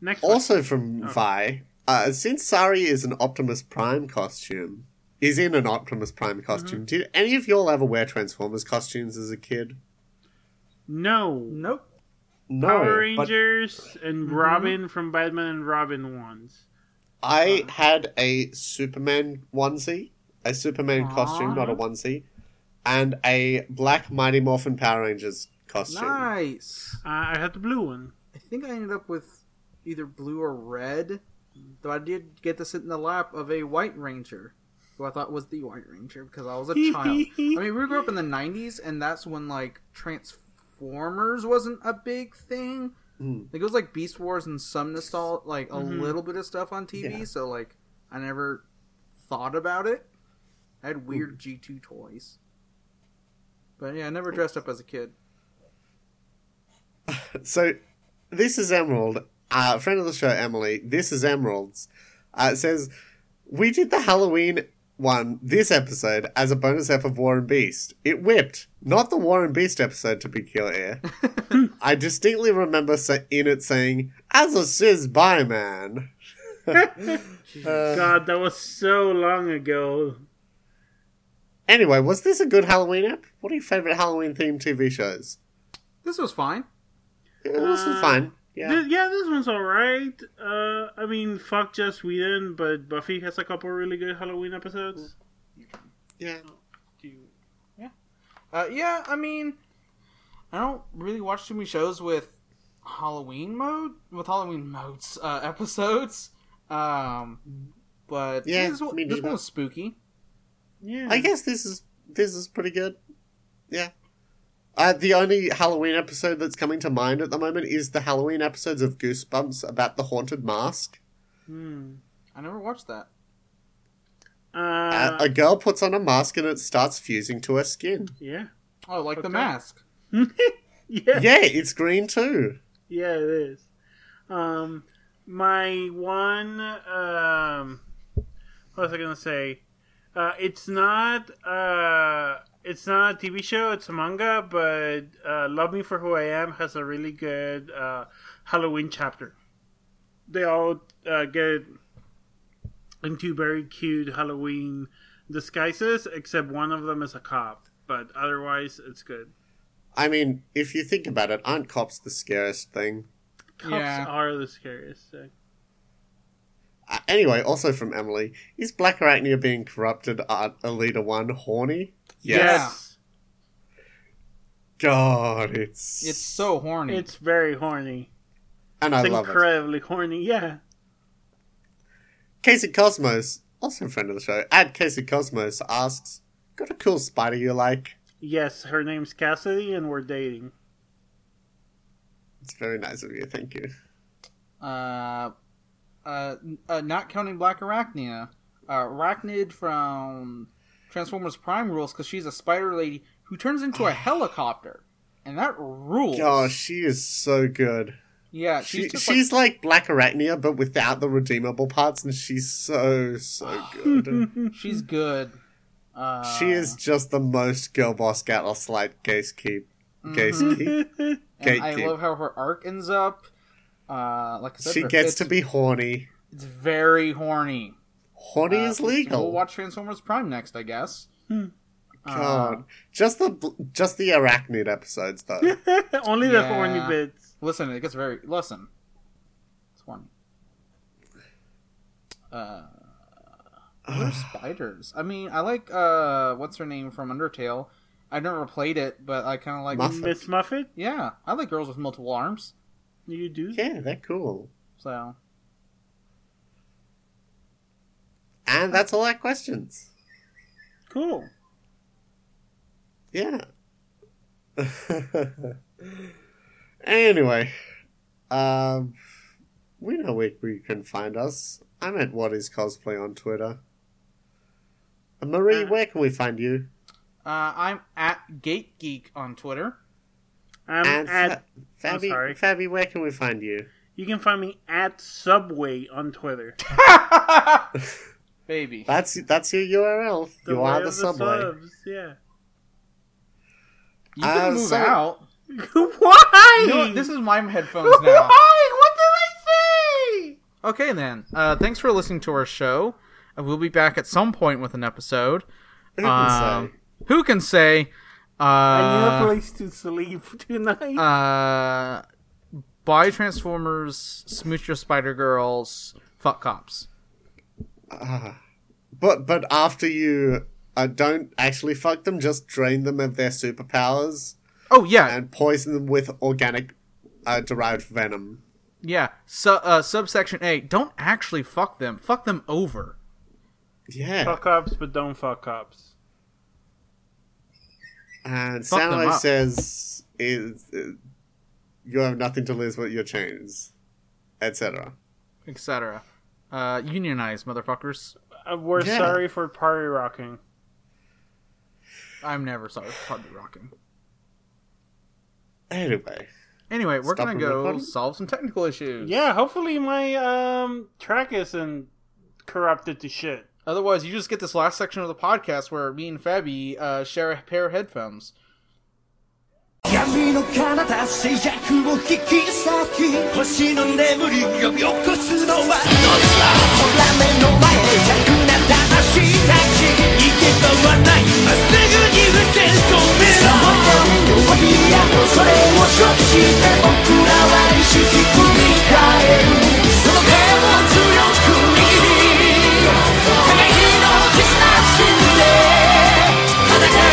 Next one. Also from Oh. Vi, uh, since Sari is an Optimus Prime costume, is in an Optimus Prime Mm-hmm. costume. Did any of y'all ever wear Transformers costumes as a kid? No. Nope. No, Power but Rangers and Robin from Batman and Robin ones. I had a Superman onesie, a Superman Aw. costume, not a onesie, and a Black Mighty Morphin Power Rangers costume. Nice. Uh, I had the blue one. I think I ended up with either blue or red. Though I did get to sit in the lap of a white ranger, who I thought was the white ranger because I was a child. I mean, we grew up in the '90s, and that's when like Transformers wasn't a big thing. Hmm. Like, it was like Beast Wars and some nostal like a Mhm. little bit of stuff on TV. Yeah. So like, I never thought about it. I had weird G2 toys, but yeah, I never dressed up as a kid. So, this is Emerald, uh, friend of the show, Emily. This is Emerald's. Uh, says, We did the Halloween one this episode as a bonus ep of War and Beast. It whipped. Not the War and Beast episode, to be clear. I distinctly remember sa- in it saying, As a Sis by man. Uh, God, that was so long ago. anyway, was this a good Halloween app? What are your favorite Halloween themed TV shows? This was fine. Yeah, this is Uh, fine. Yeah. Th- yeah, this one's alright. Uh, I mean, fuck Joss Whedon, but Buffy has a couple really good Halloween episodes. Yeah. Uh, yeah, I mean, I don't really watch too many shows with Halloween mode, with Halloween modes uh, episodes. Um, but Yeah, this, one, this neither. one was spooky. Yeah. I guess this is this is pretty good. Yeah. Uh, the only Halloween episode that's coming to mind at the moment is the Halloween episodes of Goosebumps about the haunted mask. Hmm. I never watched that. Uh, Uh, a girl puts on a mask and it starts fusing to her skin. yeah. Oh, like the mask. yeah. Yeah, it's green too. Yeah, it is. Um, my one. Um, what was I gonna say? Uh, it's not. Uh, it's not a TV show. It's a manga, but uh, "Love Me for Who I Am" has a really good uh, Halloween chapter. They all uh, get into very cute Halloween disguises, except one of them is a cop. But otherwise, it's good. I mean, if you think about it, aren't cops the scariest thing? Cops Yeah. are the scariest thing. Uh, anyway, also from Emily, is Black Arachnia being corrupted at Elita 1 horny? Yes. God, it's... It's so horny. It's very horny. And I It's love it. incredibly horny. Yeah. Casey Cosmos, also a friend of the show, at Casey Cosmos asks, Got a cool spider you like? Yes, her name's Cassidy, and we're dating. It's very nice of you, thank you. uh, uh, uh, not counting Black Arachnia, uh, Airachnid from Transformers Prime rules because she's a spider lady who turns into a helicopter, and that rules. Oh, she is so good. yeah, She, she's just she's like... Black Arachnia, but without the redeemable parts, and she's so, so good. she's good. Uh, she is just the most girl boss Gatlas like case keep. Gatekeep. And I love how her arc ends up. Uh, like I said, She gets to be horny. It's very horny. Horny Uh, is legal. We'll watch Transformers Prime next, I guess. God, just the just the Airachnid episodes though. Only the Yeah. horny bits. Listen, it gets very listen. It's horny. Uh, other spiders. I mean, I like uh, what's her name from Undertale. I never played it, but I kind of like. Muffet. Miss Muffet, Yeah, I like girls with multiple arms. You do. yeah, they're cool. So And that's all our questions. Cool. Yeah. anyway, um, we know where you can find us. I'm at What Is Cosplay on Twitter. And Marie, Uh, where can we find you? uh, I'm at Gate Geek on Twitter. I'm and at. Fa- Fabi, sorry. Fabi, where can we find you? You can find me at Subway on Twitter. Baby. That's that's your URL. The you are of the subway. subs, Yeah. You can Uh, move so- out. Why? You know? This is my headphones now. Why? What did I say? Okay, then. Uh, thanks for listening to our show. Uh, we'll be back at some point with an episode. Who can Um, say? Who can say? I need a Uh, place to sleep tonight. uh, buy Transformers, smooch your Spider Girls, fuck cops. Uh, But but after you uh, don't actually fuck them, just drain them of their superpowers Oh yeah, and poison them with organic uh, derived venom. yeah. Su- uh, subsection A. Don't actually fuck them. Fuck them over. Yeah. fuck cops, but don't fuck ups. And Fuck them says is uh, you have nothing to lose but your chains, etc. etc. Uh, unionize, motherfuckers. Uh, we're Yeah. sorry for party rocking. I'm never sorry for party rocking. Anyway, Anyway, we're gonna go recording? solve some technical issues. Yeah, hopefully my um track isn't corrupted to shit. Otherwise, you just get this last section of the podcast where me and Fabi uh, share a pair of headphones. America.